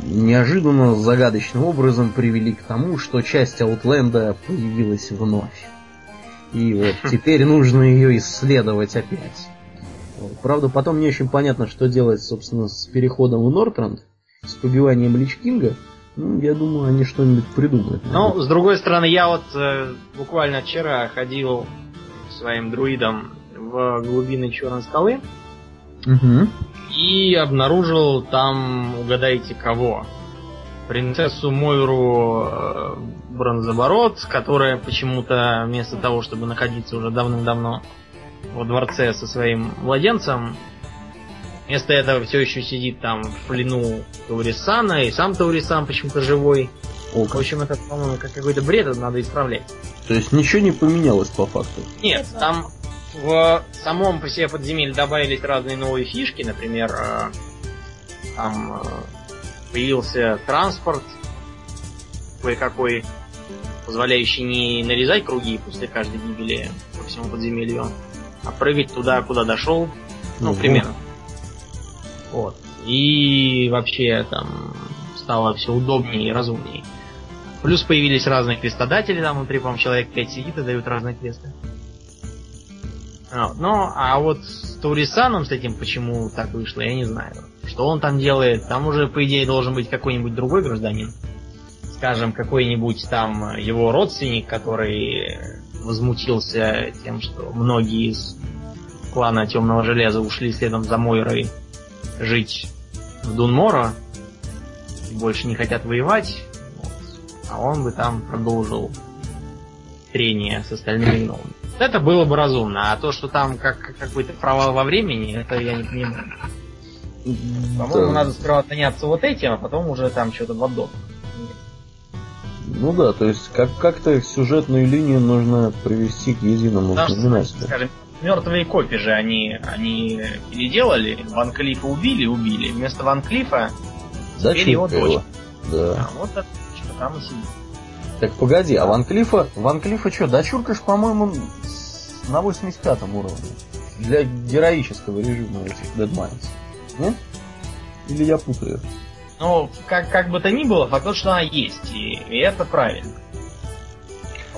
Speaker 1: неожиданно загадочным образом привели к тому, что часть Аутленда появилась вновь. И вот теперь нужно ее исследовать опять. Правда, потом не очень понятно, что делать, собственно, с переходом в Нортранд, с побиванием Личкинга. Ну, я думаю, они что-нибудь придумают.
Speaker 2: Ну, с другой стороны, я вот э, буквально вчера ходил своим друидом в глубины Черной скалы. Угу. И обнаружил там, угадайте кого, принцессу Мойру э, Бронзоборот, которая почему-то вместо того, чтобы находиться уже давным-давно во дворце со своим младенцем, вместо этого все еще сидит там в плену Таурисана, и сам Таурисан почему-то живой. О, в общем, это, по-моему, как какой-то бред, это надо исправлять.
Speaker 1: То есть ничего не поменялось по факту?
Speaker 2: Нет, там в самом по себе подземелье добавились разные новые фишки, например, э, там э, появился транспорт кое-какой, позволяющий не нарезать круги после каждой гибели по всему подземелью, а прыгать туда, куда дошел, ну, угу. примерно. Вот. И вообще там стало все удобнее и разумнее. Плюс появились разные квестодатели, там внутри, по-моему, человек 5 сидит и дают разные квесты. Вот. Ну, а вот с Таурисаном, с этим, почему так вышло, я не знаю. Что он там делает? Там уже, по идее, должен быть какой-нибудь другой гражданин. Скажем, какой-нибудь там его родственник, который возмутился тем, что многие из клана Темного Железа ушли следом за Мойрой жить в Дунморо и больше не хотят воевать. Вот. А он бы там продолжил трение с остальными гномами. Это было бы разумно, а то, что там как какой-то провал во времени, это я не понимаю. По-моему, да. надо сперва заняться вот этим, а потом уже там что-то в аддон.
Speaker 1: Ну да, то есть как- как-то сюжетную линию нужно привести к единому
Speaker 2: знаменателю. Скажем, мертвые копии же они, они переделали, Ван Клифа убили, убили. Вместо Ван Клифа теперь его дочь.
Speaker 1: Да.
Speaker 2: А вот это что там и сидит.
Speaker 1: Так погоди, а Ван Клифа, Ван Клифа что, дочурка ж, по-моему, на 85 уровне. Для героического режима этих Dead Minds. Не? Или я путаю?
Speaker 2: Ну, как, как бы то ни было, факт что она есть, и, и это правильно.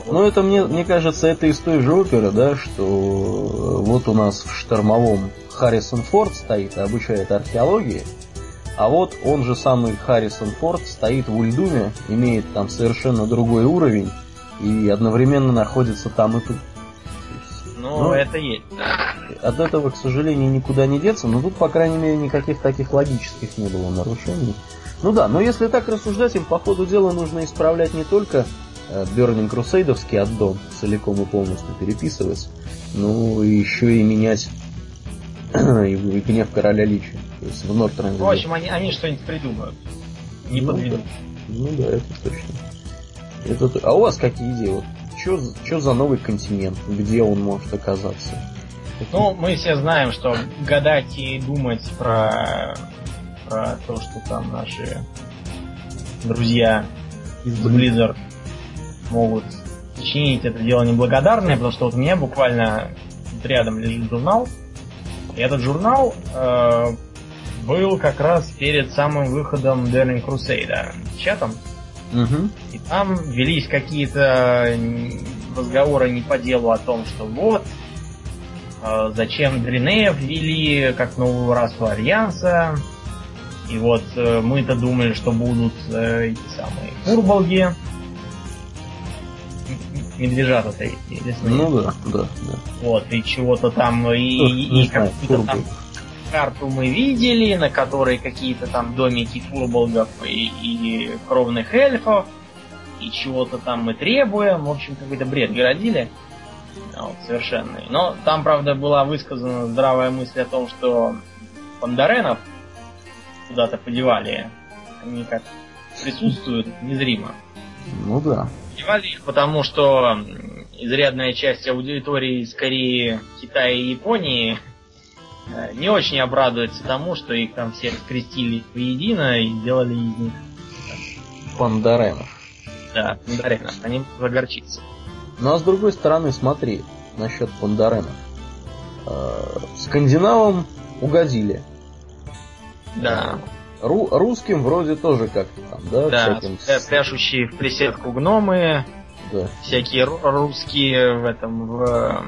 Speaker 1: Ну, это мне, мне кажется, это из той же оперы, да, что вот у нас в штормовом Харрисон Форд стоит и обучает археологии, а вот он же самый Харрисон Форд стоит в Ульдуме, имеет там совершенно другой уровень и одновременно находится там и тут.
Speaker 2: Ну, ну это есть.
Speaker 1: От этого, к сожалению, никуда не деться, но тут, по крайней мере, никаких таких логических не было нарушений. Ну да, но если так рассуждать, им по ходу дела нужно исправлять не только Burning Crusade аддон целиком и полностью переписывать, но еще и менять и, и гнев короля Личи. То есть в Нортренде.
Speaker 2: В общем, они, они что-нибудь придумают. Не ну, подведут. Да.
Speaker 1: Ну да, это точно. Это... А у вас какие идеи? Вот, что за новый континент? Где он может оказаться?
Speaker 2: Ну, мы все знаем, что гадать и думать про, про то, что там наши друзья из Blizzard могут чинить это дело неблагодарное, потому что вот у меня буквально рядом лежит журнал, и этот журнал э, был как раз перед самым выходом Daring Crusade чатом. Угу. И там велись какие-то разговоры не по делу о том, что вот, э, зачем Дринеев ввели как новую расу Альянса, и вот э, мы-то думали, что будут э, эти самые фурболги, медвежата-то лесные.
Speaker 1: Ну да, да, да.
Speaker 2: Вот, и чего-то там, и, и, и какую-то там карту мы видели, на которой какие-то там домики фурболгов и, и кровных эльфов. и чего-то там мы требуем. В общем, какой-то бред городили. Вот, совершенный. Но там, правда, была высказана здравая мысль о том, что пандаренов куда-то подевали. Они как присутствуют незримо.
Speaker 1: Ну да.
Speaker 2: Подевали их, потому что изрядная часть аудитории скорее Китая и Японии не очень обрадуется тому, что их там всех скрестили воедино и сделали из них
Speaker 1: Пандаренов.
Speaker 2: да, пандаренов. Они загорчиться.
Speaker 1: Ну а с другой стороны, смотри, насчет пандаренов. Э, Скандинавам угодили.
Speaker 2: Да,
Speaker 1: Ру- русским вроде тоже как-то там, да?
Speaker 2: да,
Speaker 1: всяким
Speaker 2: пляшущие в приседку гномы,
Speaker 1: да.
Speaker 2: всякие ру- русские в этом в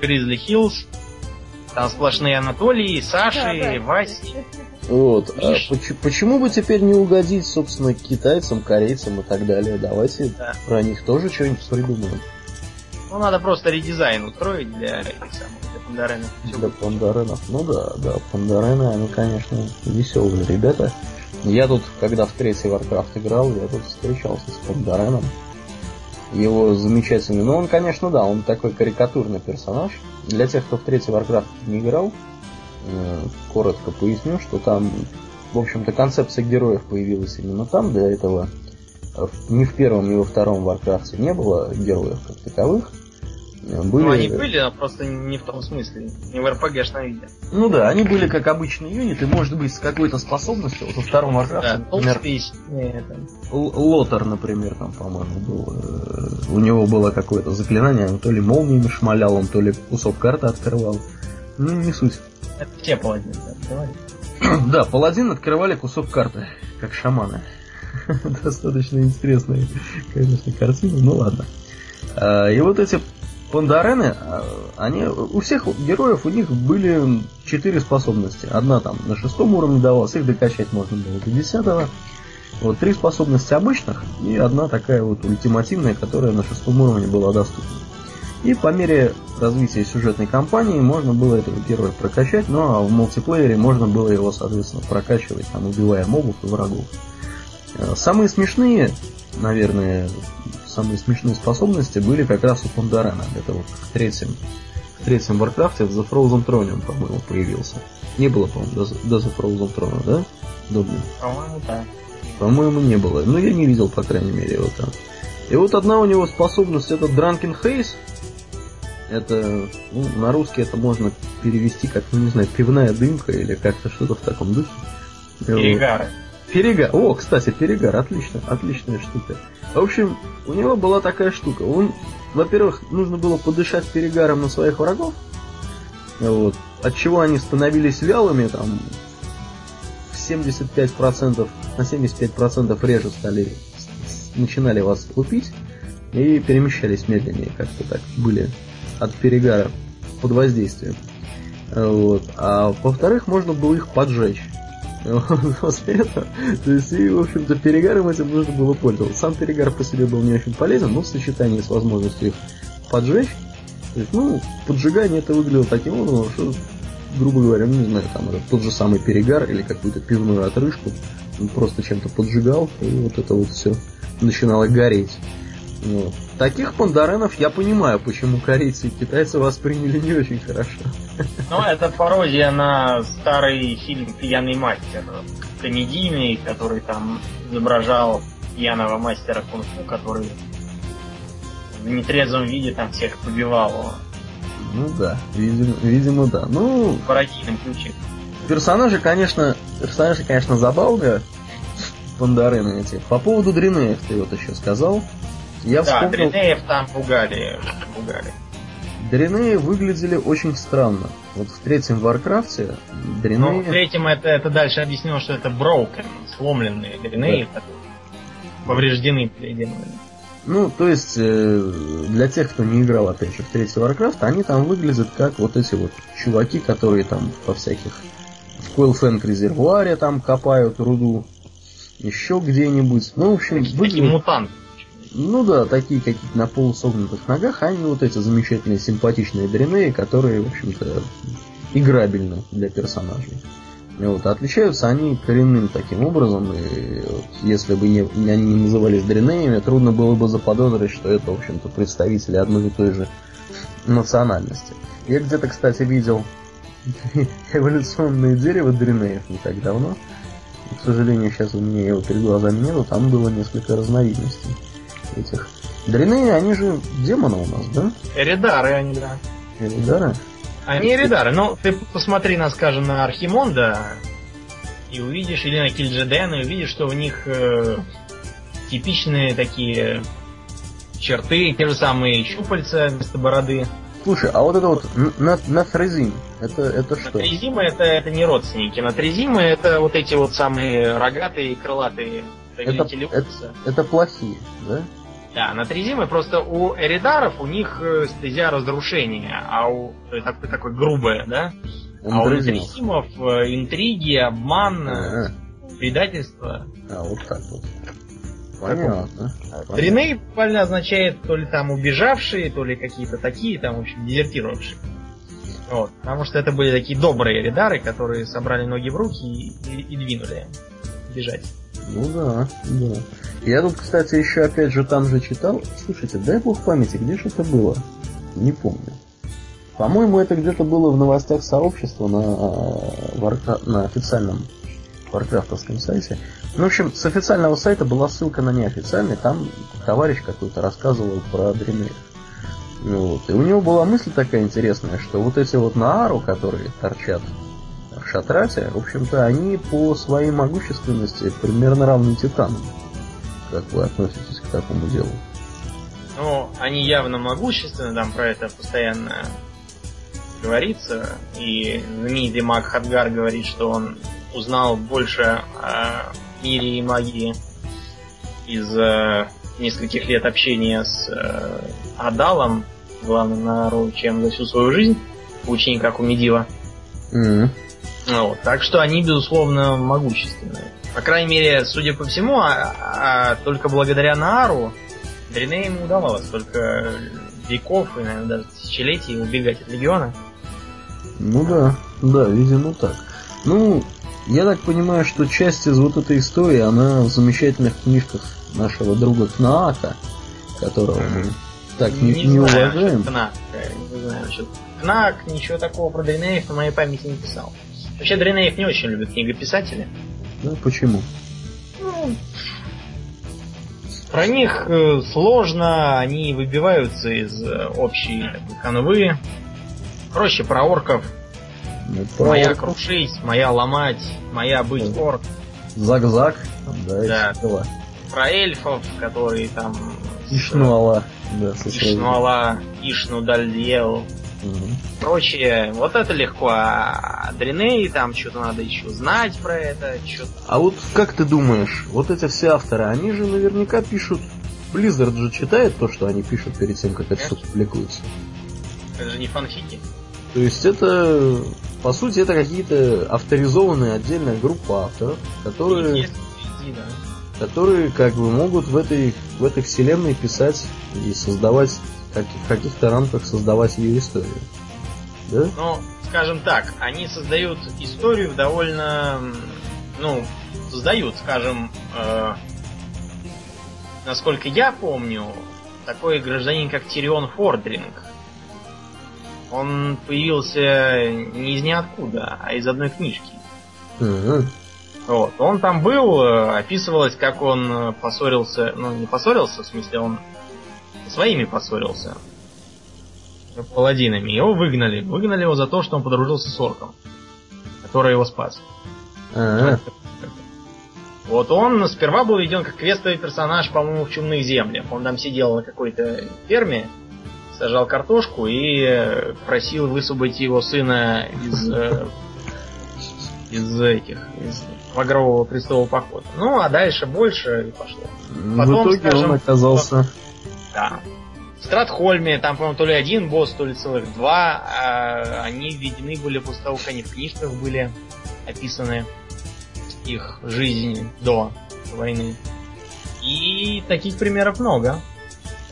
Speaker 2: Гризли Хиллз. Там сплошные Анатолии, Саши,
Speaker 3: Да, да.
Speaker 2: Васи.
Speaker 1: Вот. а
Speaker 2: Видишь?
Speaker 1: поч- почему бы теперь не угодить, собственно, китайцам, корейцам и так далее? Давайте
Speaker 2: Да.
Speaker 1: про них тоже что-нибудь придумаем.
Speaker 2: Ну, надо просто редизайн устроить для этих самых, для пандаренов.
Speaker 1: Для пандаренов. Ну да, да, пандарены, они, конечно, веселые ребята. Я тут, когда в третий Warcraft играл, я тут встречался с пандареном. Его замечательный. Ну, он, конечно, да, он такой карикатурный персонаж. Для тех, кто в третий Warcraft не играл, э, коротко поясню, что там, в общем-то, концепция героев появилась именно там. До этого э, ни в первом, ни во втором Warcraft не было героев как таковых. Э, Были...
Speaker 2: Ну, они были, но просто не в том смысле. Не в РПГшном виде.
Speaker 1: Ну да, они были как обычные юниты, может быть, с какой-то способностью. Вот во втором Warcraft,
Speaker 2: Да,
Speaker 1: например. Л- Лотар, например, там, по-моему, был. э, У него было какое-то заклинание, он то ли молниями шмалял, он то ли кусок карты открывал. Ну, не суть.
Speaker 2: Это все паладины, говори.
Speaker 1: Да, паладин открывали кусок карты, как шаманы. Достаточно интересная, конечно, картина, ну ладно. А, И вот эти пандарены, а, они, у всех героев у них были четыре способности. Одна там на шестом уровне давалась, их докачать можно было до десятого. Вот три способности обычных и одна такая вот ультимативная, которая на шестом уровне была доступна. И по мере развития сюжетной кампании можно было этого героя прокачать, ну а в мультиплеере можно было его, соответственно, прокачивать, там, убивая мобов и врагов. Э, Самые смешные, наверное, самые смешные способности были как раз у Пандарана. Это вот в третьем, в третьем Warcraft в The Frozen Throne, по-моему, появился. Не было, по-моему, до, до The Frozen Throne, да? Добрый.
Speaker 2: По-моему, да.
Speaker 1: По-моему, не было. Но я не видел, по крайней мере, его там. И вот одна у него способность это Drunken Haze. Это, ну, на русский это можно перевести как, ну, не знаю, пивная дымка или как-то что-то в таком духе.
Speaker 2: Перегары.
Speaker 1: Перегар. О, кстати, перегар, отлично, отличная штука. В общем, у него была такая штука. Он, во-первых, нужно было подышать перегаром на своих врагов. Вот. От чего они становились вялыми, там, в 75%, на 75% реже стали, начинали вас лупить и перемещались медленнее, как-то так были от перегара под воздействием. Вот. А во-вторых, можно было их поджечь. Этого, то есть, и, в общем-то, перегаром этим нужно было пользоваться. Сам перегар по себе был не очень полезен, но в сочетании с возможностью их поджечь, то есть, ну, поджигание это выглядело таким образом, что, грубо говоря, ну, не знаю, там, это тот же самый перегар или какую-то пивную отрыжку, просто чем-то поджигал, и вот это вот все начинало гореть. Вот. Таких пандаренов я понимаю, почему корейцы и китайцы восприняли не очень хорошо.
Speaker 2: Ну, это пародия на старый фильм «Пьяный мастер», комедийный, который там изображал пьяного мастера кунг-фу, который в нетрезвом виде там всех побивал
Speaker 1: Ну да, видимо, видимо да. Ну,
Speaker 2: в пародийном ключе.
Speaker 1: персонажи, конечно, персонажи, конечно, забавные, пандарены эти. По поводу Дренеев ты вот еще сказал. Я
Speaker 2: Да,
Speaker 1: вспомнил,
Speaker 2: Дренеев там пугали, пугали.
Speaker 1: Дренеи выглядели очень странно. Вот в третьем Warcraft
Speaker 2: е
Speaker 1: Дренеи...
Speaker 2: в третьем это, это дальше объяснено, что это broken, сломленные Дренеи, которые повреждены демонами.
Speaker 1: Ну, то есть, э, для тех, кто не играл, опять же, в третий Warcraft, они там выглядят как вот эти вот чуваки, которые там во всяких в Койлфэнк резервуаре там копают руду, еще где-нибудь. Ну, в общем,
Speaker 2: Такие, такие
Speaker 1: выглядят...
Speaker 2: мутанты.
Speaker 1: Ну да, такие какие-то на полусогнутых ногах, а они вот эти замечательные, симпатичные дренеи, которые, в общем-то, играбельны для персонажей. Вот, отличаются они коренным таким образом, и вот, если бы не, они не назывались дренеями, трудно было бы заподозрить, что это, в общем-то, представители одной и той же национальности. Я где-то, кстати, видел эволюционное дерево дренеев не так давно. К сожалению, сейчас у меня его перед глазами нету, там было несколько разновидностей этих. Дренеи, они же демоны у нас, да?
Speaker 2: Эридары они, да.
Speaker 1: Эридары?
Speaker 2: Они эридары. Ну, ты посмотри, на, скажем, на Архимонда и увидишь, или на Кильджедена, и увидишь, что в них э, типичные такие черты, те же самые щупальца вместо бороды.
Speaker 1: Слушай, а вот это вот нафрезим, это, это что?
Speaker 2: Натрезимы это, это не родственники. Натрезимы это вот эти вот самые рогатые, крылатые
Speaker 1: это, это, это плохие, да?
Speaker 2: Да, натрезимы просто у эридаров у них э, стезя разрушения, а у есть, такой, такой грубое, да? А у натрезимов э, интриги, обман, А-а-а. предательство.
Speaker 1: А, вот так вот. Понятно.
Speaker 2: Дриней буквально означает то ли там убежавшие, то ли какие-то такие, там, в общем, дезертировавшие. Вот, потому что это были такие добрые редары, которые собрали ноги в руки и, и, и двинули бежать.
Speaker 1: Ну да, да. Я тут, кстати, еще опять же там же читал. Слушайте, дай бог памяти, где же это было? Не помню. По-моему, это где-то было в новостях сообщества на, э, на официальном варкрафтовском сайте. Ну, в общем, с официального сайта была ссылка на неофициальный, там товарищ какой-то рассказывал про Дринеев. Вот. И у него была мысль такая интересная, что вот эти вот Наару, которые торчат Шатрате, в общем-то, они по своей могущественности примерно равны Титанам. Как вы относитесь к такому делу?
Speaker 2: Ну, они явно могущественны, там про это постоянно говорится. И знаменитый маг Хадгар говорит, что он узнал больше о мире и магии из э, нескольких лет общения с э, Адалом, главным народом, чем за всю свою жизнь в учениках у Медива. Mm-hmm. Вот, так что они, безусловно, могущественные. По крайней мере, судя по всему, а, а, только благодаря Наару Дрене ему удавалось только веков и, наверное, даже тысячелетий убегать от легиона.
Speaker 1: Ну да, да, видимо так. Ну, я так понимаю, что часть из вот этой истории, она в замечательных книжках нашего друга Кнаака, которого мы так не, не, не знаю, уважаем.
Speaker 2: Кнак, не знаю, Кнак ничего такого про Дринеев на моей памяти не писал. Вообще Дринеев не очень любят книгописатели.
Speaker 1: Ну, почему?
Speaker 2: Ну, про них э, сложно, они выбиваются из э, общей канвы. Проще про орков ну, моя крушить, моя ломать, моя быть орк.
Speaker 1: Заг-заг.
Speaker 2: Да. да. Про эльфов, которые там...
Speaker 1: Ишнуала.
Speaker 2: Да, Ишнуала, Ишну Дальдьел. Угу. Прочее, вот это легко. А Дриней, там что-то надо еще знать про это. Что-то...
Speaker 1: А вот как ты думаешь, вот эти все авторы, они же наверняка пишут... Blizzard же читает то, что они пишут перед тем, как это все публикуется.
Speaker 2: Это же не фанфики.
Speaker 1: То есть это, по сути, это какие-то авторизованные отдельная группа авторов, которые, которые как бы могут в этой, в этой вселенной писать и создавать как, в каких-то рамках создавать ее историю.
Speaker 2: Да? Ну, скажем так, они создают историю в довольно, ну, создают, скажем, э, насколько я помню, такой гражданин, как Тирион Фордринг, он появился не из ниоткуда, а из одной книжки. Угу. Вот. Он там был, э, описывалось, как он э, поссорился, ну не поссорился, в смысле он своими поссорился. Паладинами. Его выгнали. Выгнали его за то, что он подружился с орком, который его спас. А-а-а. Вот он сперва был введен как квестовый персонаж, по-моему, в Чумных землях. Он там сидел на какой-то ферме, сажал картошку и э, просил высвободить его сына из, э, из этих, из Багрового крестового похода. Ну, а дальше больше и пошло.
Speaker 1: Потом, в итоге скажем, он оказался...
Speaker 2: Да. В Стратхольме, там, по-моему, то ли один босс, то ли целых два, а они введены были после того, как они в книжках были описаны их жизнь до войны. И таких примеров много.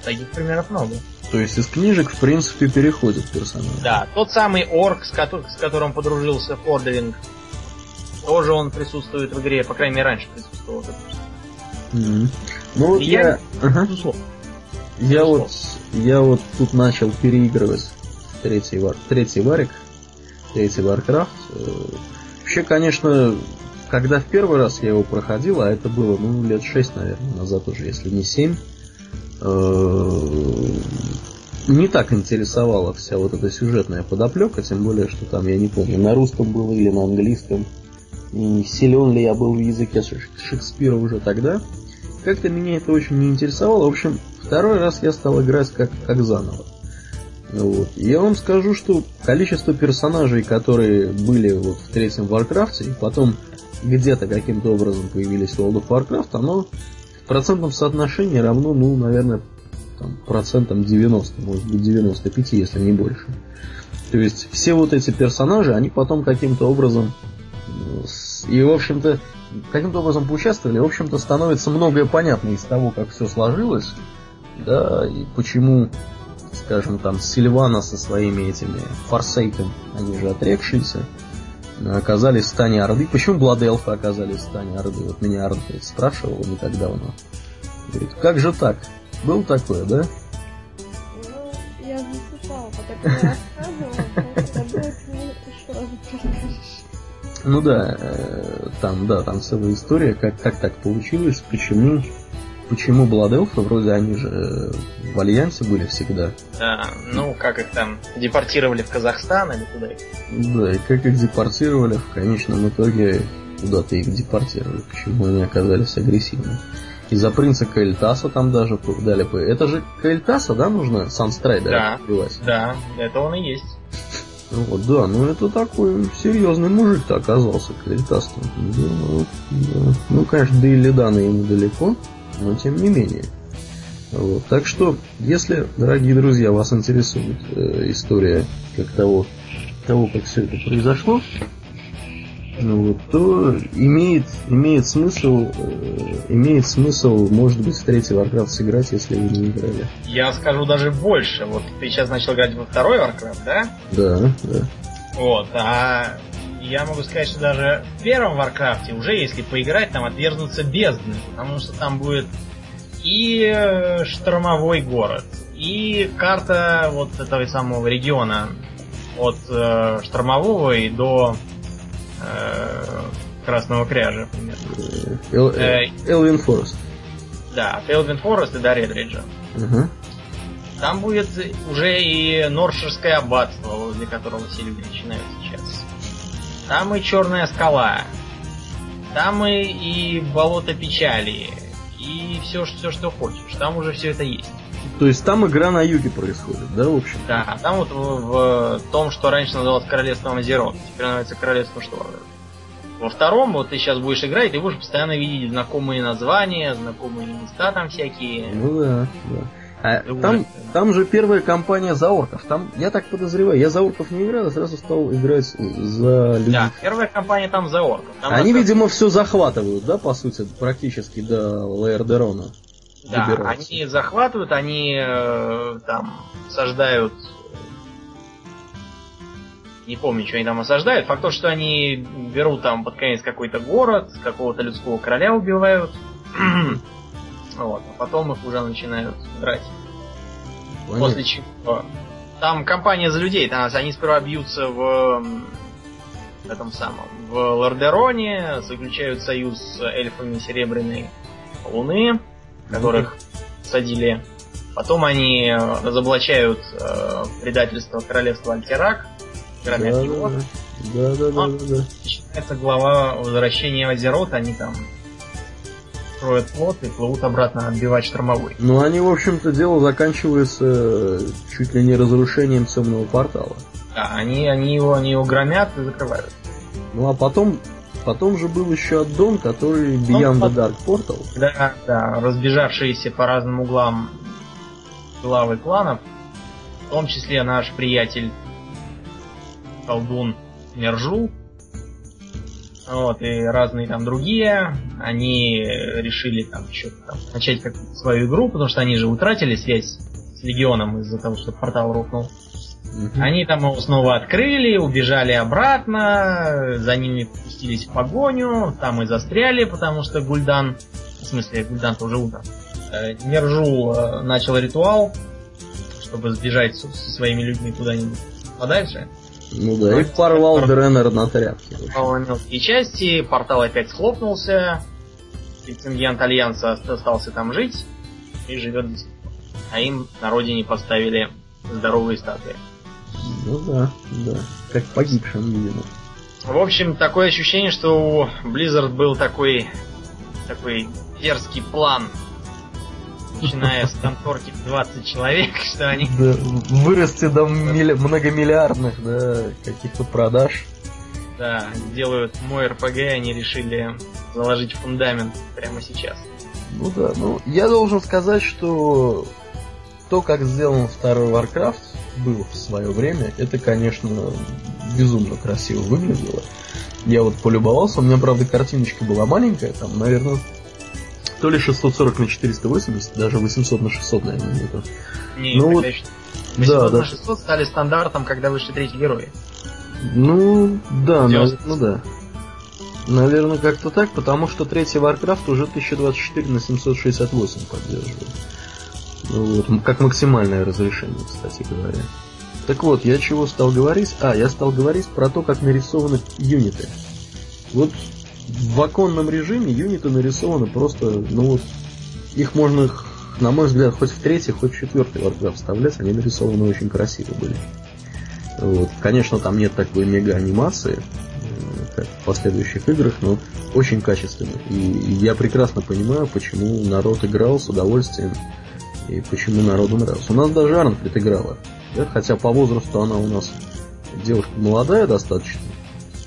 Speaker 2: Таких примеров много.
Speaker 1: То есть из книжек, в принципе, переходит персонаж.
Speaker 2: Да, тот самый орк, с, ко- с которым подружился Фордеринг, тоже он присутствует в игре, по крайней мере, раньше присутствовал.
Speaker 1: Mm-hmm. Ну вот я... Ага. Я вот, я вот тут начал переигрывать третий, вар, третий варик, третий Warcraft. Э, вообще, конечно, когда в первый раз я его проходил, а это было, ну, лет шесть, наверное, назад уже, если не семь, э, не так интересовала вся вот эта сюжетная подоплека, тем более, что там, я не помню, на русском было или на английском, и силен ли я был в языке Шекспира уже тогда. Как-то меня это очень не интересовало. В общем, второй раз я стал играть как, как заново. Вот. Я вам скажу, что количество персонажей, которые были вот в третьем Warcraft, и потом где-то каким-то образом появились в World of Warcraft, оно в процентном соотношении равно, ну, наверное, там, процентам 90, может быть 95, если не больше. То есть все вот эти персонажи, они потом каким-то образом и, в общем-то, каким-то образом поучаствовали, в общем-то, становится многое понятно из того, как все сложилось, да, и почему, скажем, там, Сильвана со своими этими Форсейтом, они же отрекшиеся, оказались в стане Орды. Почему Бладелфы оказались в стане Орды? Вот меня Арн спрашивал не так давно. Говорит, как же так? Был такое, да?
Speaker 3: Ну, я засыпала, пока ты рассказывал,
Speaker 1: ну да, э, там, да, там целая история, как, как так получилось, почему, почему Бладелфы, вроде они же э, в Альянсе были всегда.
Speaker 2: Да, ну как их там депортировали в Казахстан или куда их?
Speaker 1: Да, и как их депортировали, в конечном итоге куда-то их депортировали, почему они оказались агрессивными. Из-за принца Каэльтаса там даже дали бы. Это же Каэльтаса, да, нужно Санстрайдера
Speaker 2: да, убивать? Да, это он и есть.
Speaker 1: Ну вот, да, ну это такой серьезный мужик-то оказался, Каэльтас. Да, ну, да. ну, конечно, до Илидана ему далеко, но тем не менее. Вот. Так что, если, дорогие друзья, вас интересует э, история как того, того, как все это произошло, ну, вот, то имеет, имеет смысл, э, имеет смысл, может быть, в третий Warcraft сыграть, если вы не играли.
Speaker 2: Я скажу даже больше. Вот ты сейчас начал играть во второй Warcraft, да?
Speaker 1: Да, да.
Speaker 2: Вот, а я могу сказать, что даже в первом Warcraft е уже если поиграть, там отверзнутся бездны, потому что там будет и э, штормовой город, и карта вот этого самого региона от э, штормового и до э, Красного Кряжа, примерно.
Speaker 1: Эл, э, Элвин Форест.
Speaker 2: Да, от Элвин Форест и до Редриджа.
Speaker 1: Угу.
Speaker 2: Там будет уже и Норширское аббатство, возле которого все люди начинают сейчас. Там и Черная скала. Там и, и болото печали. И все, все, что хочешь. Там уже все это есть.
Speaker 1: То есть там игра на юге происходит, да, в общем?
Speaker 2: Да, там вот в, в том, что раньше называлось Королевством Азерот, теперь называется Королевство Шторм. Во втором, вот ты сейчас будешь играть, ты будешь постоянно видеть знакомые названия, знакомые места там всякие.
Speaker 1: Ну да, да. А там, там же первая кампания за орков. Там, я так подозреваю, я за орков не играл, а сразу стал играть за людей. Да,
Speaker 2: первая кампания там за орков. Там
Speaker 1: Они, видимо, все захватывают, да, по сути, практически до Лаэрдерона.
Speaker 2: Да, добираются. они захватывают, они э, там осаждают не помню, что они там осаждают. Факт то, что они берут там под конец какой-то город, какого-то людского короля убивают. вот, а потом их уже начинают брать. Понятно. После чего там компания за людей, там они сперва бьются в этом самом, в Лордероне, заключают союз с эльфами Серебряной Луны, которых садили. Потом они разоблачают э, предательство королевства Альтерак, громят да.
Speaker 1: Да, да, да, да, да.
Speaker 2: Это глава возвращения в Азерот, они там строят флот и плывут обратно отбивать штормовой.
Speaker 1: Ну, они, в общем-то, дело заканчивается чуть ли не разрушением темного портала.
Speaker 2: Да, они, они, его, они его громят и закрывают.
Speaker 1: Ну, а потом Потом же был еще аддон, который Beyond the Dark Portal.
Speaker 2: Да, да, разбежавшиеся по разным углам главы кланов, в том числе наш приятель колдун Мержул, вот, и разные там другие, они решили там что-то там начать как свою игру, потому что они же утратили связь с Легионом из-за того, что портал рухнул. Угу. Они там его снова открыли, убежали обратно, за ними пустились в погоню, там и застряли, потому что Гульдан, в смысле, Гульдан тоже э, Нержул э, начал ритуал, чтобы сбежать со своими людьми куда-нибудь подальше.
Speaker 1: Ну да, и порвал пор... Дренер на тряпке.
Speaker 2: Мелкие части, портал опять схлопнулся, претендент Альянса остался там жить и живет до сих пор. А им на родине поставили здоровые статуи.
Speaker 1: Ну да, да. Как погибшим, видимо.
Speaker 2: В общем, такое ощущение, что у Blizzard был такой такой дерзкий план начиная с конторки в 20 человек, что они...
Speaker 1: Да, вырасти до милли... многомиллиардных, да, каких-то продаж.
Speaker 2: Да, делают мой РПГ, они решили заложить фундамент прямо сейчас.
Speaker 1: Ну да, ну я должен сказать, что то, как сделан второй Warcraft был в свое время, это, конечно, безумно красиво выглядело. Я вот полюбовался, у меня, правда, картиночка была маленькая, там, наверное, то ли 640 на 480, даже 800 на 600, наверное,
Speaker 2: где-то. Не, ну, вот, 800 да, на да. 600 стали стандартом, когда вышли третьи герои.
Speaker 1: Ну, да, на, ну да. Наверное, как-то так, потому что третий Warcraft уже 1024 на 768 поддерживает. Ну, вот, как максимальное разрешение, кстати говоря. Так вот, я чего стал говорить? А, я стал говорить про то, как нарисованы юниты. Вот в оконном режиме юниты нарисованы просто, ну вот, их можно, на мой взгляд, хоть в третий, хоть в четвертый Warcraft вставлять, они нарисованы очень красиво были. Вот. Конечно, там нет такой мега-анимации, э, как в последующих играх, но очень качественно. И я прекрасно понимаю, почему народ играл с удовольствием и почему народу нравилось. У нас даже Арнфрид играла, да? хотя по возрасту она у нас девушка молодая достаточно,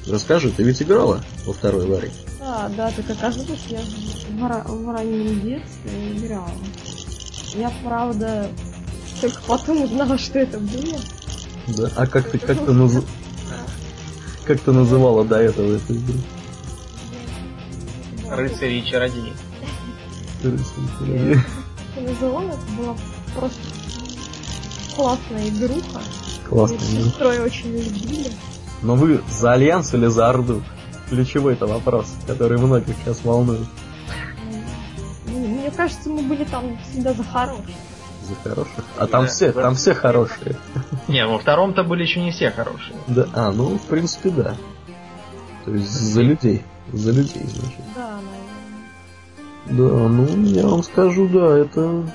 Speaker 1: Расскажи, ты ведь играла во второй варе?
Speaker 3: Да, да, так оказывается, я в, в раннем детстве играла. Я, правда, только потом узнала, что это было.
Speaker 1: Да, а как ты, как ты, наз... как ты называла до этого эту игру?
Speaker 2: Рыцари и чародеи.
Speaker 3: Рыцари и чародеи. Я называла, это была просто классная игруха.
Speaker 1: Классная. Мы
Speaker 3: с сестрой очень любили.
Speaker 1: Но вы за Альянс или за Орду? Ключевой это вопрос, который многих сейчас волнует.
Speaker 3: Мне кажется, мы были там всегда за хороших.
Speaker 1: За хороших? А там да, все, да. там все хорошие.
Speaker 2: Не, во втором-то были еще не все хорошие.
Speaker 1: Да, а, ну, в принципе, да. То есть за людей. За людей, значит.
Speaker 3: Да, наверное.
Speaker 1: Да, ну, я вам скажу, да, это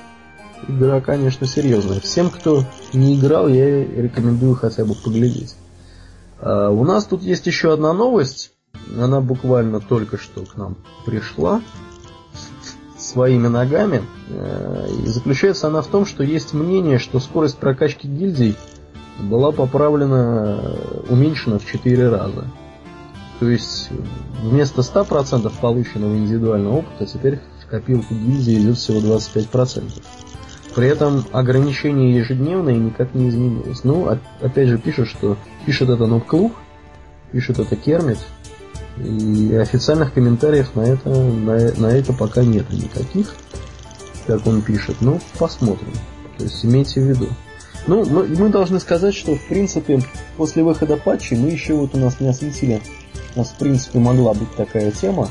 Speaker 1: игра, конечно, серьезная. Всем, кто не играл, я рекомендую хотя бы поглядеть. А, у нас тут есть еще одна новость. Она буквально только что к нам пришла своими ногами. Э, и заключается она в том, что есть мнение, что скорость прокачки гильдий была поправлена, уменьшена в 4 раза. То есть вместо 100% полученного индивидуального опыта теперь в копилку гильдии идет всего 25%. При этом ограничение ежедневное никак не изменилось. Ну, опять же, пишет, что пишет это Нуб-клуб, пишет это Кермит, и официальных комментариев на это, на, на это пока нет никаких, как он пишет. Ну, посмотрим. То есть имейте в виду. Ну, мы, мы должны сказать, что в принципе после выхода патчей мы еще вот у нас не осветили. У нас в принципе могла быть такая тема,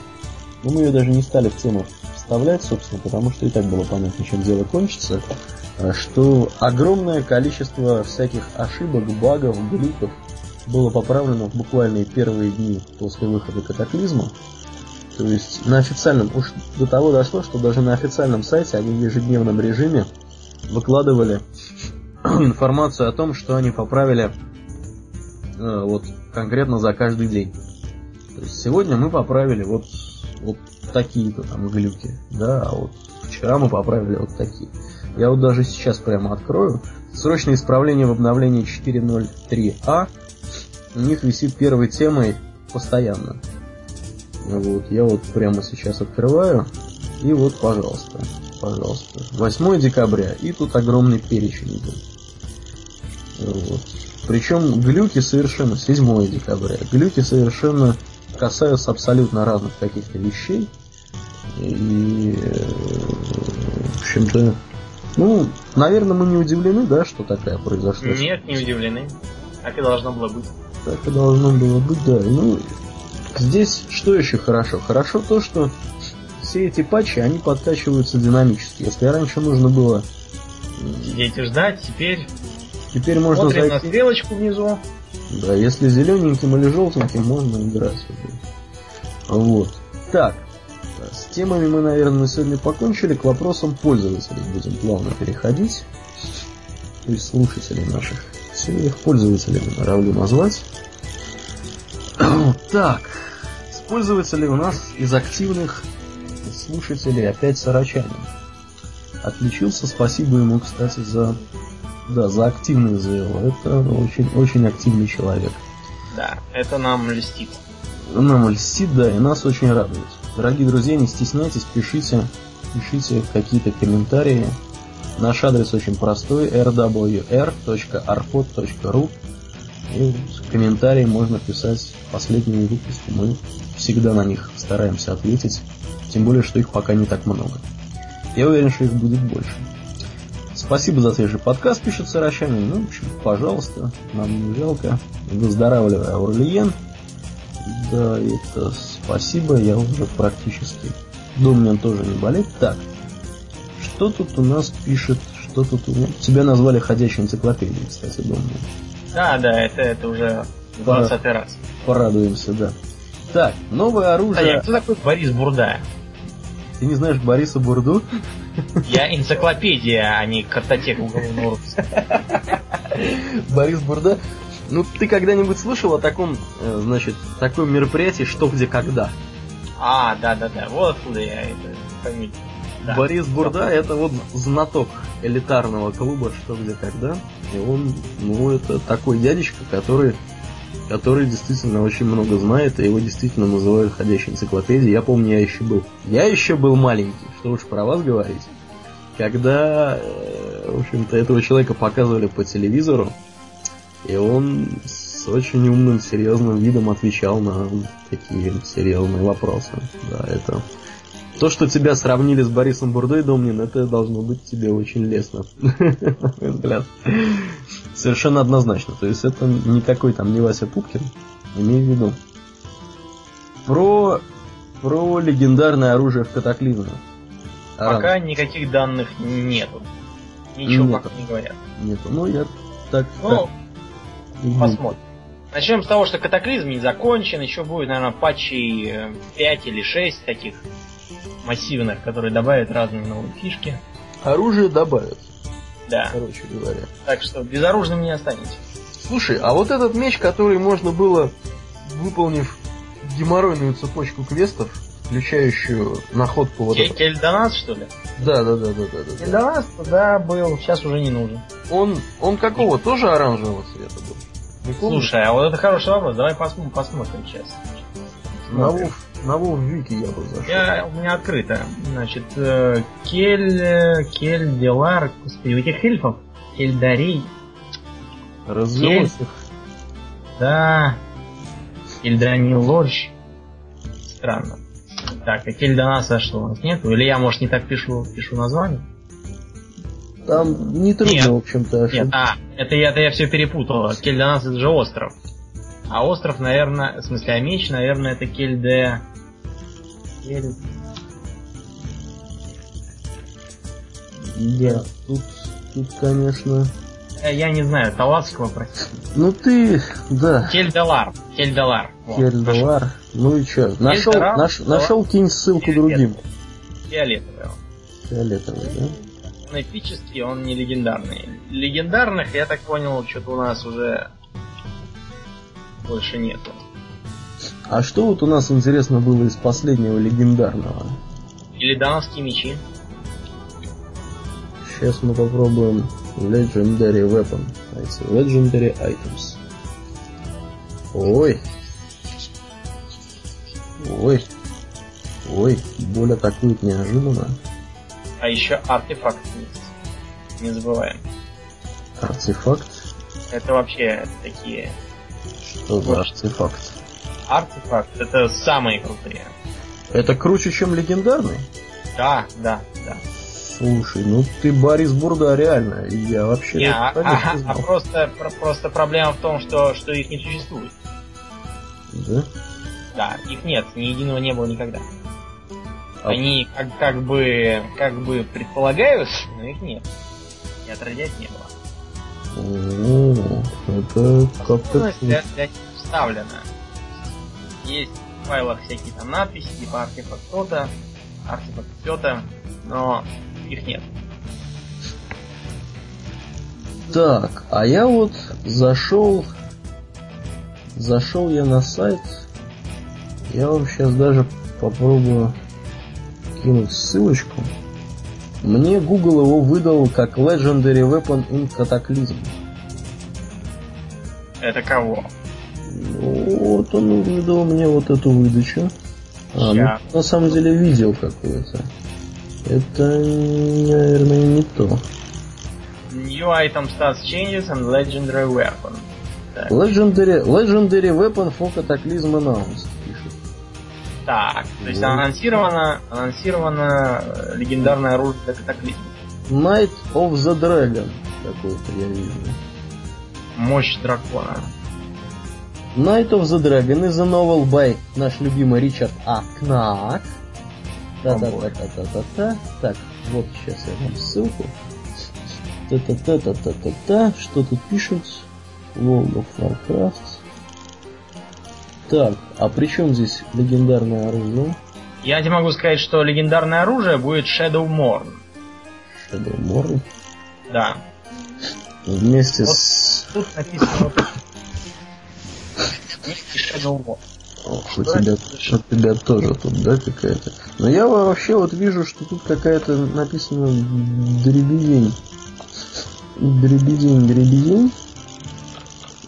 Speaker 1: но мы ее даже не стали в тему вставлять, собственно, потому что и так было понятно, чем дело кончится, а, что огромное количество всяких ошибок, багов, глюков было поправлено в буквальные первые дни после выхода катаклизма. То есть на официальном, уж до того дошло, что даже на официальном сайте они в ежедневном режиме выкладывали информацию о том, что они поправили э, вот конкретно за каждый день. То есть сегодня мы поправили вот, вот такие-то там глюки, да, а вот вчера мы поправили вот такие. Я вот даже сейчас прямо открою. Срочное исправление в обновлении 4.03а у них висит первой темой постоянно. Вот, я вот прямо сейчас открываю. И вот, пожалуйста, пожалуйста. 8 декабря. И тут огромный перечень идет. Вот. Причем глюки совершенно 7 декабря. Глюки совершенно касаются абсолютно разных каких-то вещей. И, э, в общем-то, Ну, наверное, мы не удивлены, да, что такая произошла?
Speaker 2: Нет, не удивлены. Так и должно было быть.
Speaker 1: Так и должно было быть, да. Ну, здесь что еще хорошо? Хорошо то, что все эти патчи, они подкачиваются динамически. Если раньше нужно было...
Speaker 2: Сидеть и ждать, теперь...
Speaker 1: Теперь можно
Speaker 2: Смотрим
Speaker 1: зайти...
Speaker 2: на стрелочку внизу.
Speaker 1: Да, если зелененьким или желтеньким, можно играть. Вот. Так, с темами мы, наверное, сегодня покончили. К вопросам пользователей будем плавно переходить. То есть слушателей наших. Все их пользователями норовлю назвать. Так, с пользователей у нас из активных слушателей опять Сарачанин. Отличился, спасибо ему, кстати, за да, за активный заяву. Это очень, очень активный человек.
Speaker 2: Да, это нам льстит.
Speaker 1: Нам льстит, да, и нас очень радует. Дорогие друзья, не стесняйтесь, пишите, пишите какие-то комментарии. Наш адрес очень простой, rwr.arpod.ru И комментарии можно писать в последние выпуски. Мы всегда на них стараемся ответить. Тем более, что их пока не так много. Я уверен, что их будет больше. Спасибо за свежий подкаст, пишет Сарачанин. Ну, в общем, пожалуйста, нам не жалко. Выздоравливай, Аурлиен. Да, это спасибо, я уже практически. Домнин тоже не болеет. Так, что тут у нас пишет, что тут у нас... Тебя назвали ходячей энциклопедией, кстати, Домнин.
Speaker 2: Да, да, это, это уже 20 раз.
Speaker 1: Порадуемся, да. Так, новое оружие...
Speaker 2: А кто такой Борис Бурда?
Speaker 1: Ты не знаешь Бориса Бурду?
Speaker 2: Я энциклопедия, а не картотека уголовного
Speaker 1: Борис Бурда. Ну, ты когда-нибудь слышал о таком, э, значит, таком мероприятии «Что, где, когда»?
Speaker 2: А, да-да-да, вот откуда я это фамилию.
Speaker 1: Да. Борис Бурда это вот знаток элитарного клуба «Что, где, когда». И он, ну, это такой дядечка, который который действительно очень много знает, и его действительно называют ходящей энциклопедией. Я помню, я еще был. Я еще был маленький, что уж про вас говорить. Когда, э, в общем-то, этого человека показывали по телевизору, и он с очень умным, серьезным видом отвечал на такие серьезные вопросы. Да, это то, что тебя сравнили с Борисом Бурдой, Домнин, это должно быть тебе очень лестно, взгляд. Совершенно однозначно. То есть это никакой там не Вася Пупкин, имей в виду. Про, про легендарное оружие в катаклизме.
Speaker 2: Пока Аран. никаких данных нету. Ничего нету. пока не говорят.
Speaker 1: Нету. Ну, я так...
Speaker 2: Ну, так, посмотрим. Начнем с того, что катаклизм не закончен, еще будет, наверное, патчей 5 или 6 таких массивных, которые добавят разные новые фишки.
Speaker 1: Оружие добавят.
Speaker 2: Да.
Speaker 1: Короче говоря.
Speaker 2: Так что безоружным не останетесь.
Speaker 1: Слушай, а вот этот меч, который можно было, выполнив геморройную цепочку квестов, включающую находку вот
Speaker 2: Кель, Кельдонас, что ли?
Speaker 1: Да, да, да, да, да. да.
Speaker 2: Кельдонас да, был, сейчас уже не нужен.
Speaker 1: Он, он какого? Тоже оранжевого цвета был?
Speaker 2: Слушай, а вот это хороший вопрос. Давай посмотрим, посмотрим сейчас.
Speaker 1: На Вов, на Вов Вики я бы зашел.
Speaker 2: Я, у меня открыто. Значит, э, Кель, э, Кель Делар, господи, у этих эльфов, Кельдарей.
Speaker 1: Развелось их.
Speaker 2: Да. Кельдрани Лорж. Странно. Так, а Кельдонаса что у нас нет? Или я, может, не так пишу, пишу название?
Speaker 1: Там не трудно, нет, в общем-то.
Speaker 2: Нет, а, это я, это я все перепутал. Кельдонас это же остров. А остров, наверное, в смысле, а меч, наверное, это Кельде... Кель...
Speaker 1: Да, тут, тут, конечно...
Speaker 2: Я не знаю, Таласского, простите.
Speaker 1: Ну ты, да.
Speaker 2: Кельдалар. Кельдалар.
Speaker 1: Кельдалар. Ну и что? Нашел, наш, нашел кинь ссылку другим.
Speaker 2: Фиолетовый.
Speaker 1: Фиолетовый, да?
Speaker 2: Он эпический, он не легендарный. Легендарных, я так понял, что-то у нас уже больше нету.
Speaker 1: А что вот у нас интересно было из последнего легендарного?
Speaker 2: Или донские мечи.
Speaker 1: Сейчас мы попробуем Legendary Weapon. Legendary Items. Ой. Ой. Ой, боль атакует неожиданно.
Speaker 2: А еще артефакт есть. Не забываем.
Speaker 1: Артефакт?
Speaker 2: Это вообще такие
Speaker 1: что за артефакт?
Speaker 2: Артефакт это самые крутые.
Speaker 1: Это круче, чем легендарный?
Speaker 2: Да, да, да.
Speaker 1: Слушай, ну ты Борис Бурда реально, я вообще
Speaker 2: Не, а, а- а
Speaker 1: знал.
Speaker 2: просто, про- просто проблема в том, что, что их не существует.
Speaker 1: Да?
Speaker 2: Да, их нет, ни единого не было никогда.
Speaker 1: А-
Speaker 2: Они как, как бы как бы предполагают, но их нет. И отродясь не было.
Speaker 1: О, это как-то...
Speaker 2: Для, вставлена. Есть в файлах всякие там надписи, типа артефакт то-то, артефакт то но их нет.
Speaker 1: Так, а я вот зашел... Зашел я на сайт. Я вам сейчас даже попробую кинуть ссылочку. Мне Google его выдал как Legendary Weapon in Cataclysm.
Speaker 2: Это кого?
Speaker 1: Ну, Вот он выдал мне вот эту выдачу. А, ну, на самом деле видел какое-то. Это, наверное, не то.
Speaker 2: New item stats changes and legendary weapon. Так,
Speaker 1: Legendary, Legendary Weapon for Cataclysm Announced, пишет.
Speaker 2: так, то есть
Speaker 1: Ну.
Speaker 2: анонсировано, анонсировано э, легендарное оружие для катаклизма.
Speaker 1: Night of the Dragon. Какой-то я вижу.
Speaker 2: Мощь дракона.
Speaker 1: Night of the Dragon is a novel by наш любимый Ричард А. Кнак. Та-та-та-та-та-та-та. Так, вот сейчас я дам ссылку. Та-та-та-та-та-та-та. Что тут пишут? World of Warcraft. Так, а при чем здесь легендарное оружие?
Speaker 2: Я тебе могу сказать, что легендарное оружие будет Shadow Morn.
Speaker 1: Shadowmoor.
Speaker 2: Да.
Speaker 1: Вместе
Speaker 2: Вот.
Speaker 1: с...
Speaker 2: Тут написано Shadow Morn.
Speaker 1: У тебя, у тебя тоже тут, да, какая-то? Но я вообще вот вижу, что тут какая-то написано дребедень. Дребедень, дребедень.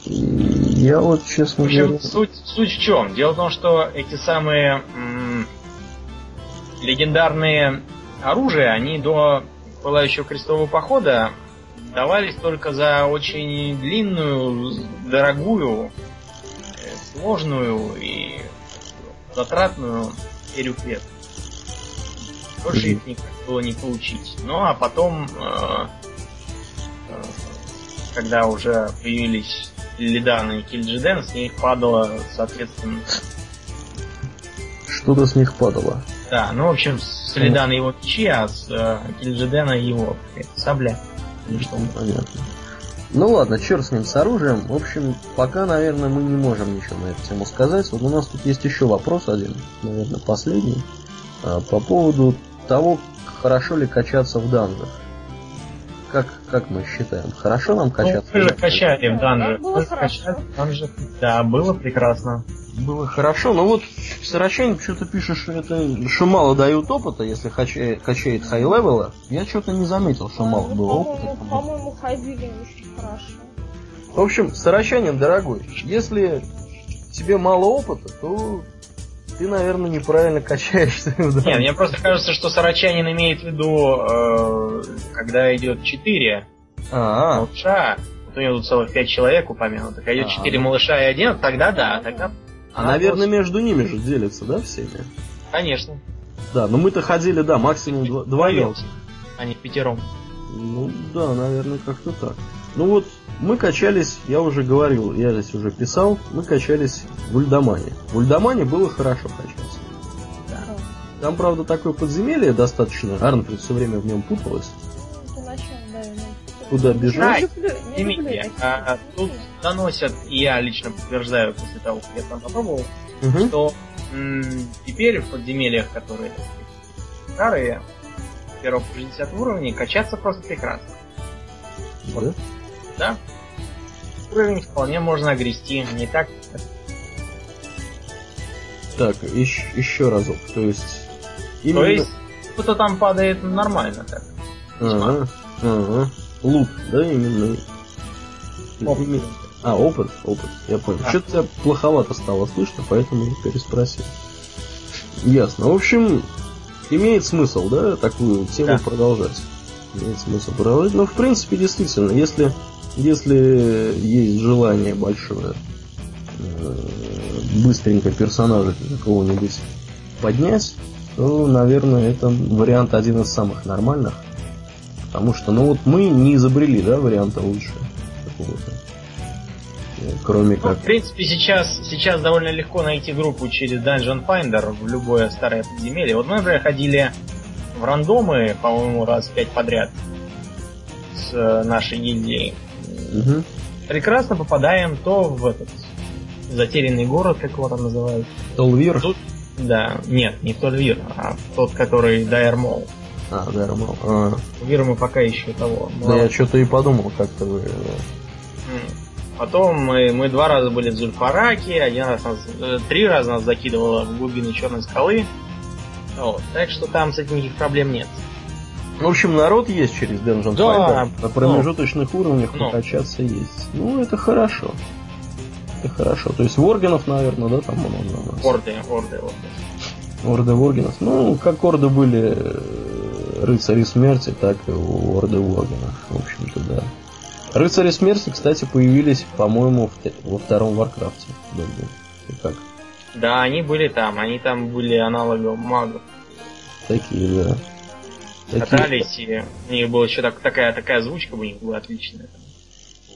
Speaker 1: Я вот,
Speaker 2: В
Speaker 1: честно
Speaker 2: общем,
Speaker 1: говоря...
Speaker 2: суть, суть в чем? Дело в том, что эти самые м, легендарные оружия, они до Пылающего крестового похода давались только за очень длинную, дорогую, сложную и затратную серию клеток. Больше их никак было не получить. Ну а потом, э, э, когда уже появились Лидан и Кильджиден, с них падало, соответственно,
Speaker 1: Что-то с них падало.
Speaker 2: да, ну, в общем, с Лидана его мечи, а с э, Кильджидена его э, сабля. Или что?
Speaker 1: Понятно. Ну ладно, черт с ним, с оружием. В общем, пока, наверное, мы не можем ничего на эту тему сказать. Вот у нас тут есть еще вопрос один, наверное, последний. а, По поводу того, хорошо ли качаться в данжах. Как, как мы считаем? Хорошо нам
Speaker 2: Ну,
Speaker 1: качаться?
Speaker 2: мы же качали в данже.
Speaker 3: Было хорошо.
Speaker 2: данже. Да, было прекрасно.
Speaker 1: Было хорошо, но вот Сорочанин что-то пишет, что это что мало дают опыта, если качает, качает хай левела. Я что-то не заметил, что мало
Speaker 3: Ну,
Speaker 1: было опыта.
Speaker 3: По-моему, хайбили очень хорошо.
Speaker 1: В общем, Сорочанин, дорогой, если тебе мало опыта, то ты, наверное, неправильно качаешься. данном.
Speaker 2: мне просто кажется, что Сарачанин имеет в виду, э, когда идет 4
Speaker 1: А,
Speaker 2: малыша, вот у него тут целых 5 человек упомянутых, а идет
Speaker 1: А.
Speaker 2: 4 малыша и один, тогда да, тогда...
Speaker 1: а, наверное, между ними же делятся, да, всеми?
Speaker 2: Конечно.
Speaker 1: Да, но мы-то ходили, да, максимум дво- вдвоем.
Speaker 2: А не в пятером.
Speaker 1: Ну, да, наверное, как-то так. Ну вот, мы качались, я уже говорил, я здесь уже писал, мы качались в Ульдамане. В Ульдамане было хорошо качаться. Там, правда, такое подземелье достаточно. Арнфрид все время в нем путалась.
Speaker 3: Да,
Speaker 1: Куда бежать?
Speaker 3: такие
Speaker 2: а, тут доносят, и я лично подтверждаю после того, как я там попробовал,
Speaker 1: Мгм.
Speaker 2: что м, теперь в подземельях, которые старые, первого по 60 уровней, качаться просто прекрасно.
Speaker 1: Да?
Speaker 2: Да? Уровень вполне можно огрести, не так.
Speaker 1: Так, еще, еще разок. То есть...
Speaker 2: То есть, кто-то там падает нормально так.
Speaker 1: Ага, ага. Лут, да, именно.
Speaker 2: Опыт.
Speaker 1: Именно- А, опыт, опыт, я понял.
Speaker 2: Да.
Speaker 1: Что-то тебя плоховато стало слышно, поэтому переспросил. Ясно. В общем, имеет смысл, да, такую тему
Speaker 2: Да.
Speaker 1: продолжать. Имеет смысл продолжать. Но в принципе, действительно, если, если есть желание большое э, быстренько персонажа какого-нибудь поднять, то, наверное, это вариант один из самых нормальных. Потому что, ну вот мы не изобрели, да, варианта лучше какого-то. Э, Кроме
Speaker 2: Ну,
Speaker 1: как...
Speaker 2: в принципе, сейчас, сейчас довольно легко найти группу через Dungeon Finder в любое старое подземелье. Вот мы, например, ходили в рандомы, по-моему, раз пять подряд с э, нашей гильдией.
Speaker 1: Мгм.
Speaker 2: Прекрасно попадаем то в этот затерянный город, как его там называют.
Speaker 1: Толвир?
Speaker 2: Тут, да, нет, не в Тольвир, а тот, который Dire Maul.
Speaker 1: А, да, Dire Maul. А,
Speaker 2: Вир мы пока еще того.
Speaker 1: да, я что-то и подумал, как-то вы... э.
Speaker 2: Потом мы, мы два раза были в Зульфараке, один раз нас, э, три раза нас закидывало в глубины черной скалы. Вот. Так что там с этим никаких проблем нет.
Speaker 1: В общем, народ есть через Dungeon
Speaker 2: Да,
Speaker 1: Finder. На промежуточных уровнях
Speaker 2: ну.
Speaker 1: прокачаться есть. Ну, это хорошо. Это хорошо. То есть ворганов, наверное, да, там много у нас?
Speaker 2: Орды, орды, орды.
Speaker 1: Орды ворганов. Ну, как орды были э, рыцари смерти, так и у орды ворганов. В общем-то, да. Рыцари смерти, кстати, появились, по-моему, во втором Warcraft е. И как?
Speaker 2: Да, они были там, они там были аналогом магов.
Speaker 1: Такие, да.
Speaker 2: Катались, и у них была еще так- такая, такая озвучка у них была отличная.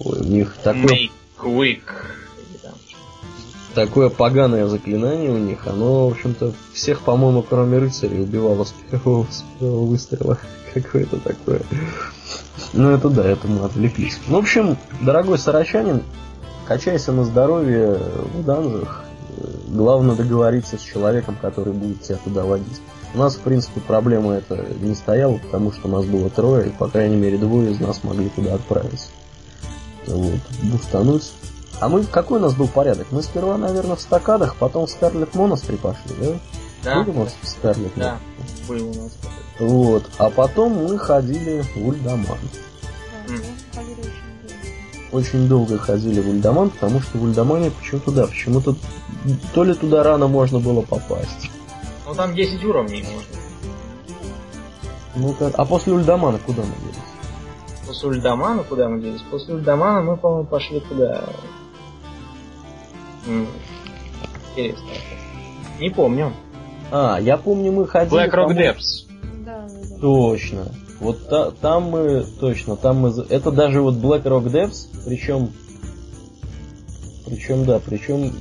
Speaker 1: Ой, у них такой
Speaker 2: Make it quick.
Speaker 1: Такое поганое заклинание у них, оно, в общем-то, всех, по-моему, кроме рыцарей, убивало с первого, с первого выстрела. Какое-то такое. Ну, это да, это мы отвлеклись. Ну, в общем, дорогой сарачанин, качайся на здоровье в данжах. Главное договориться с человеком, который будет тебя туда водить. У нас, в принципе, проблема эта не стояла, потому что нас было трое, и, по крайней мере, двое из нас могли туда отправиться. Вот, бустануть. А мы, какой у нас был порядок? Мы сперва, наверное, в стакадах, потом в Скарлет Монастырь пошли, да?
Speaker 2: Да,
Speaker 1: Были у нас в Скарлет
Speaker 2: да, был у нас.
Speaker 1: Вот. А потом мы ходили в Ульдаман.
Speaker 3: Да,
Speaker 2: М.
Speaker 3: мы ходили очень долго.
Speaker 1: Очень долго ходили в Ульдаман, потому что в Ульдамане почему-то, да, почему-то то ли туда рано можно было попасть.
Speaker 2: Ну там 10 уровней можно.
Speaker 1: Ну, как- а после Ульдамана куда мы делись?
Speaker 2: После Ульдамана куда мы делись? После Ульдамана мы, по-моему, пошли куда? М, Интересно. Не помню.
Speaker 1: А, я помню, мы ходили...
Speaker 2: Black Rock Depths.
Speaker 3: Да.
Speaker 1: Точно. Вот та- там мы, точно, там мы, это даже вот Black Rock Depths, причем, причем, да, причем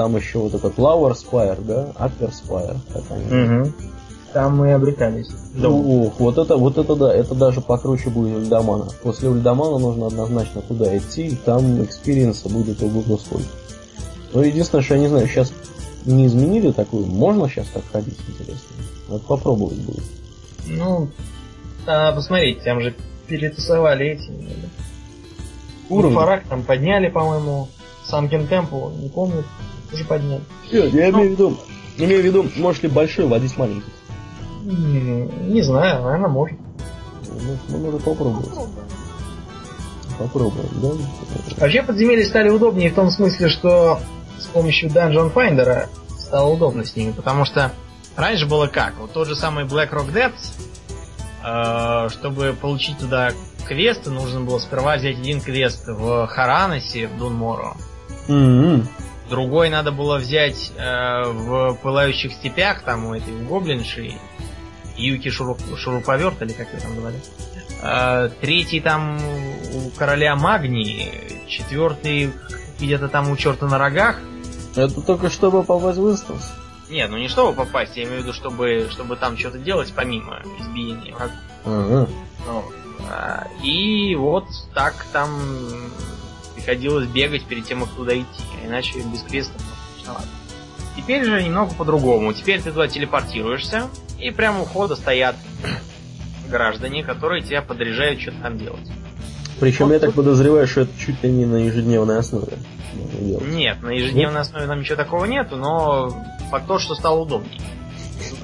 Speaker 1: там еще вот этот Lower Spire, да, Upper Spire, как они.
Speaker 2: Мгм. Там мы обретались.
Speaker 1: Ну, ох, вот это, вот это да, это даже покруче будет Ульдамана. После Ульдамана нужно однозначно туда идти, и там experience а будет ого сколько. Но единственное, что я не знаю, сейчас не изменили такую, можно сейчас так ходить, интересно? Надо попробовать будет.
Speaker 2: Ну, а, посмотрите, там же перетасовали эти.
Speaker 1: Уровни.
Speaker 2: Фарак там подняли, по-моему. Самкин Темпл, не помню, уже подняли.
Speaker 1: Нет, я имею в виду, имею в виду, может ли большой водить маленький.
Speaker 2: Не знаю, наверное, может.
Speaker 1: Ну, ну, надо попробовать.
Speaker 3: Попробуем.
Speaker 1: Да?
Speaker 2: Вообще подземелья стали удобнее в том смысле, что с помощью Dungeon Finder стало удобно с ними, потому что раньше было как? Вот тот же самый Black Rock Depths, э, чтобы получить туда квесты, нужно было сперва взять один квест в Харанасе, в Дунмору,
Speaker 1: М-м.
Speaker 2: Другой надо было взять э, в Пылающих степях, там у этой гоблинши, Юки Шуруп- Шуруповерт, или как ее там звали. Э, третий там у короля Магнии, четвертый где-то там у черта на рогах.
Speaker 1: Это только чтобы попасть в инстанс.
Speaker 2: Нет, ну не чтобы попасть, я имею в виду, чтобы, чтобы там что-то делать помимо избиения врагов. Вот. А, И вот так там приходилось бегать перед тем, как туда идти. а Иначе без ну, страшновато. Теперь же немного по-другому. Теперь ты туда телепортируешься, и прямо у входа стоят граждане, которые тебя подряжают что-то там делать.
Speaker 1: Причем
Speaker 2: Вот
Speaker 1: я так
Speaker 2: тут-
Speaker 1: подозреваю, что это чуть ли не на ежедневной основе.
Speaker 2: Нет, на ежедневной основе там ничего такого нету, но факт то, что стало удобнее.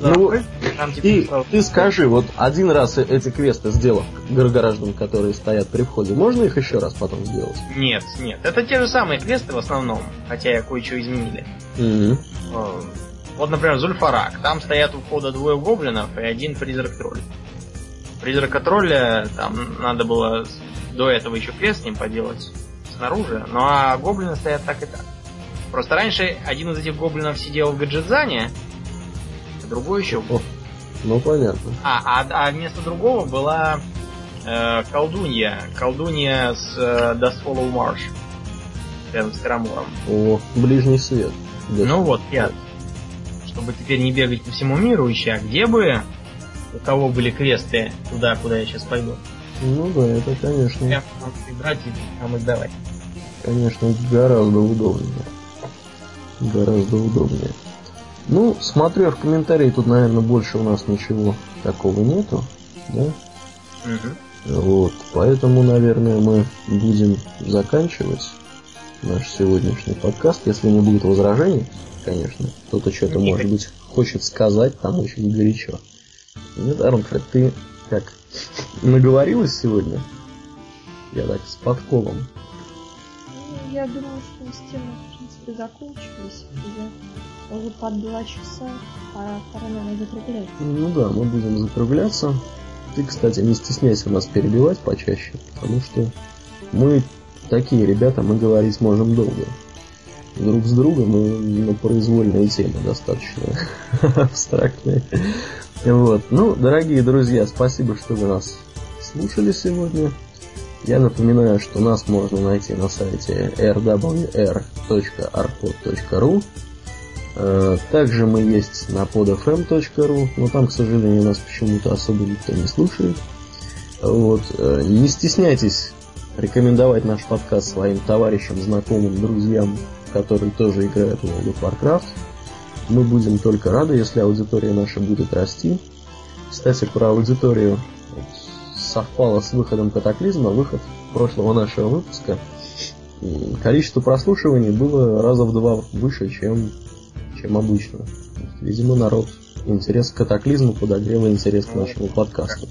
Speaker 1: Ну,
Speaker 2: Там, типа,
Speaker 1: Ты,
Speaker 2: сразу-
Speaker 1: ты скажи, вот один раз э- эти квесты сделав гр- граждан, которые стоят при входе, можно их еще раз потом сделать?
Speaker 2: Нет, нет. Это те же самые квесты в основном, хотя кое-что изменили. Э, Вот, например, Зульфарак. Там стоят у входа двое гоблинов и один призрак-тролль. Призрака тролля там надо было до этого еще квест с ним поделать снаружи, ну а гоблины стоят так и так. Просто раньше один из этих гоблинов сидел в гаджетзане, а другой еще...
Speaker 1: О, ну понятно.
Speaker 2: А, а, а вместо другого была Э, колдунья. Колдунья с э, Dust Follow Marsh. Рядом с Карамором.
Speaker 1: О, ближний свет.
Speaker 2: Ну вот, я. Чтобы теперь не бегать по всему миру, ища, где бы у кого были квесты туда, куда я сейчас пойду.
Speaker 1: Ну да, это конечно.
Speaker 2: Там брать и там их давать.
Speaker 1: Конечно, гораздо удобнее. Гораздо удобнее. Ну, смотря в комментарии, тут, наверное, больше у нас ничего такого нету, да?
Speaker 2: Угу.
Speaker 1: Вот, поэтому, наверное, мы будем заканчивать наш сегодняшний подкаст, если не будет возражений, конечно. Кто-то что-то, может быть, хочет сказать, там очень горячо. Нет, Арнфред, ты как, наговорилась сегодня? Я так с подколом.
Speaker 3: Ну, я думаю, что с темы, в принципе, закончились. Я уже под два часа, пора, пора наверное, закругляться.
Speaker 1: Ну да, мы будем закругляться. Ты, кстати, не стесняйся нас перебивать почаще, потому что мы такие ребята, мы говорить можем долго. Друг с другом мы на произвольные темы достаточно абстрактные. Вот. Ну, дорогие друзья, спасибо, что вы нас слушали сегодня. Я напоминаю, что нас можно найти на сайте rwr.arpod.ru Также мы есть на podfm.ru, но там, к сожалению, нас почему-то особо никто не слушает. Вот. Э, не стесняйтесь рекомендовать наш подкаст своим товарищам, знакомым, друзьям, которые тоже играют в World of Warcraft. Мы будем только рады, если аудитория наша будет расти. Кстати, про аудиторию совпало с выходом катаклизма, выход прошлого нашего выпуска. Количество прослушиваний было раза в два выше, чем, чем обычно. Видимо, народ интерес к катаклизму подогрел интерес к нашему подкасту.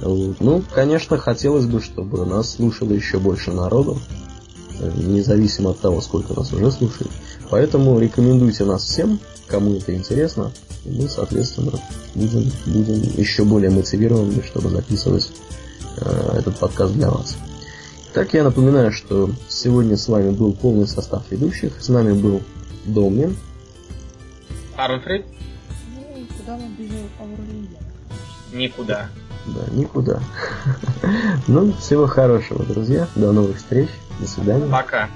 Speaker 1: Вот. Ну, конечно, хотелось бы, чтобы нас слушало еще больше народу, независимо от того, сколько нас уже слушает. Поэтому рекомендуйте нас всем, кому это интересно, и мы, соответственно, будем, будем еще более мотивированы, чтобы записывать э, этот подкаст для вас. Так я напоминаю, что сегодня с вами был полный состав ведущих. С нами был Домнин.
Speaker 2: Арнфрид?
Speaker 3: Ну, куда мы без Аурелия?
Speaker 2: Никуда.
Speaker 1: Да, никуда. Ну, всего хорошего, друзья. До новых встреч. До свидания.
Speaker 2: Пока.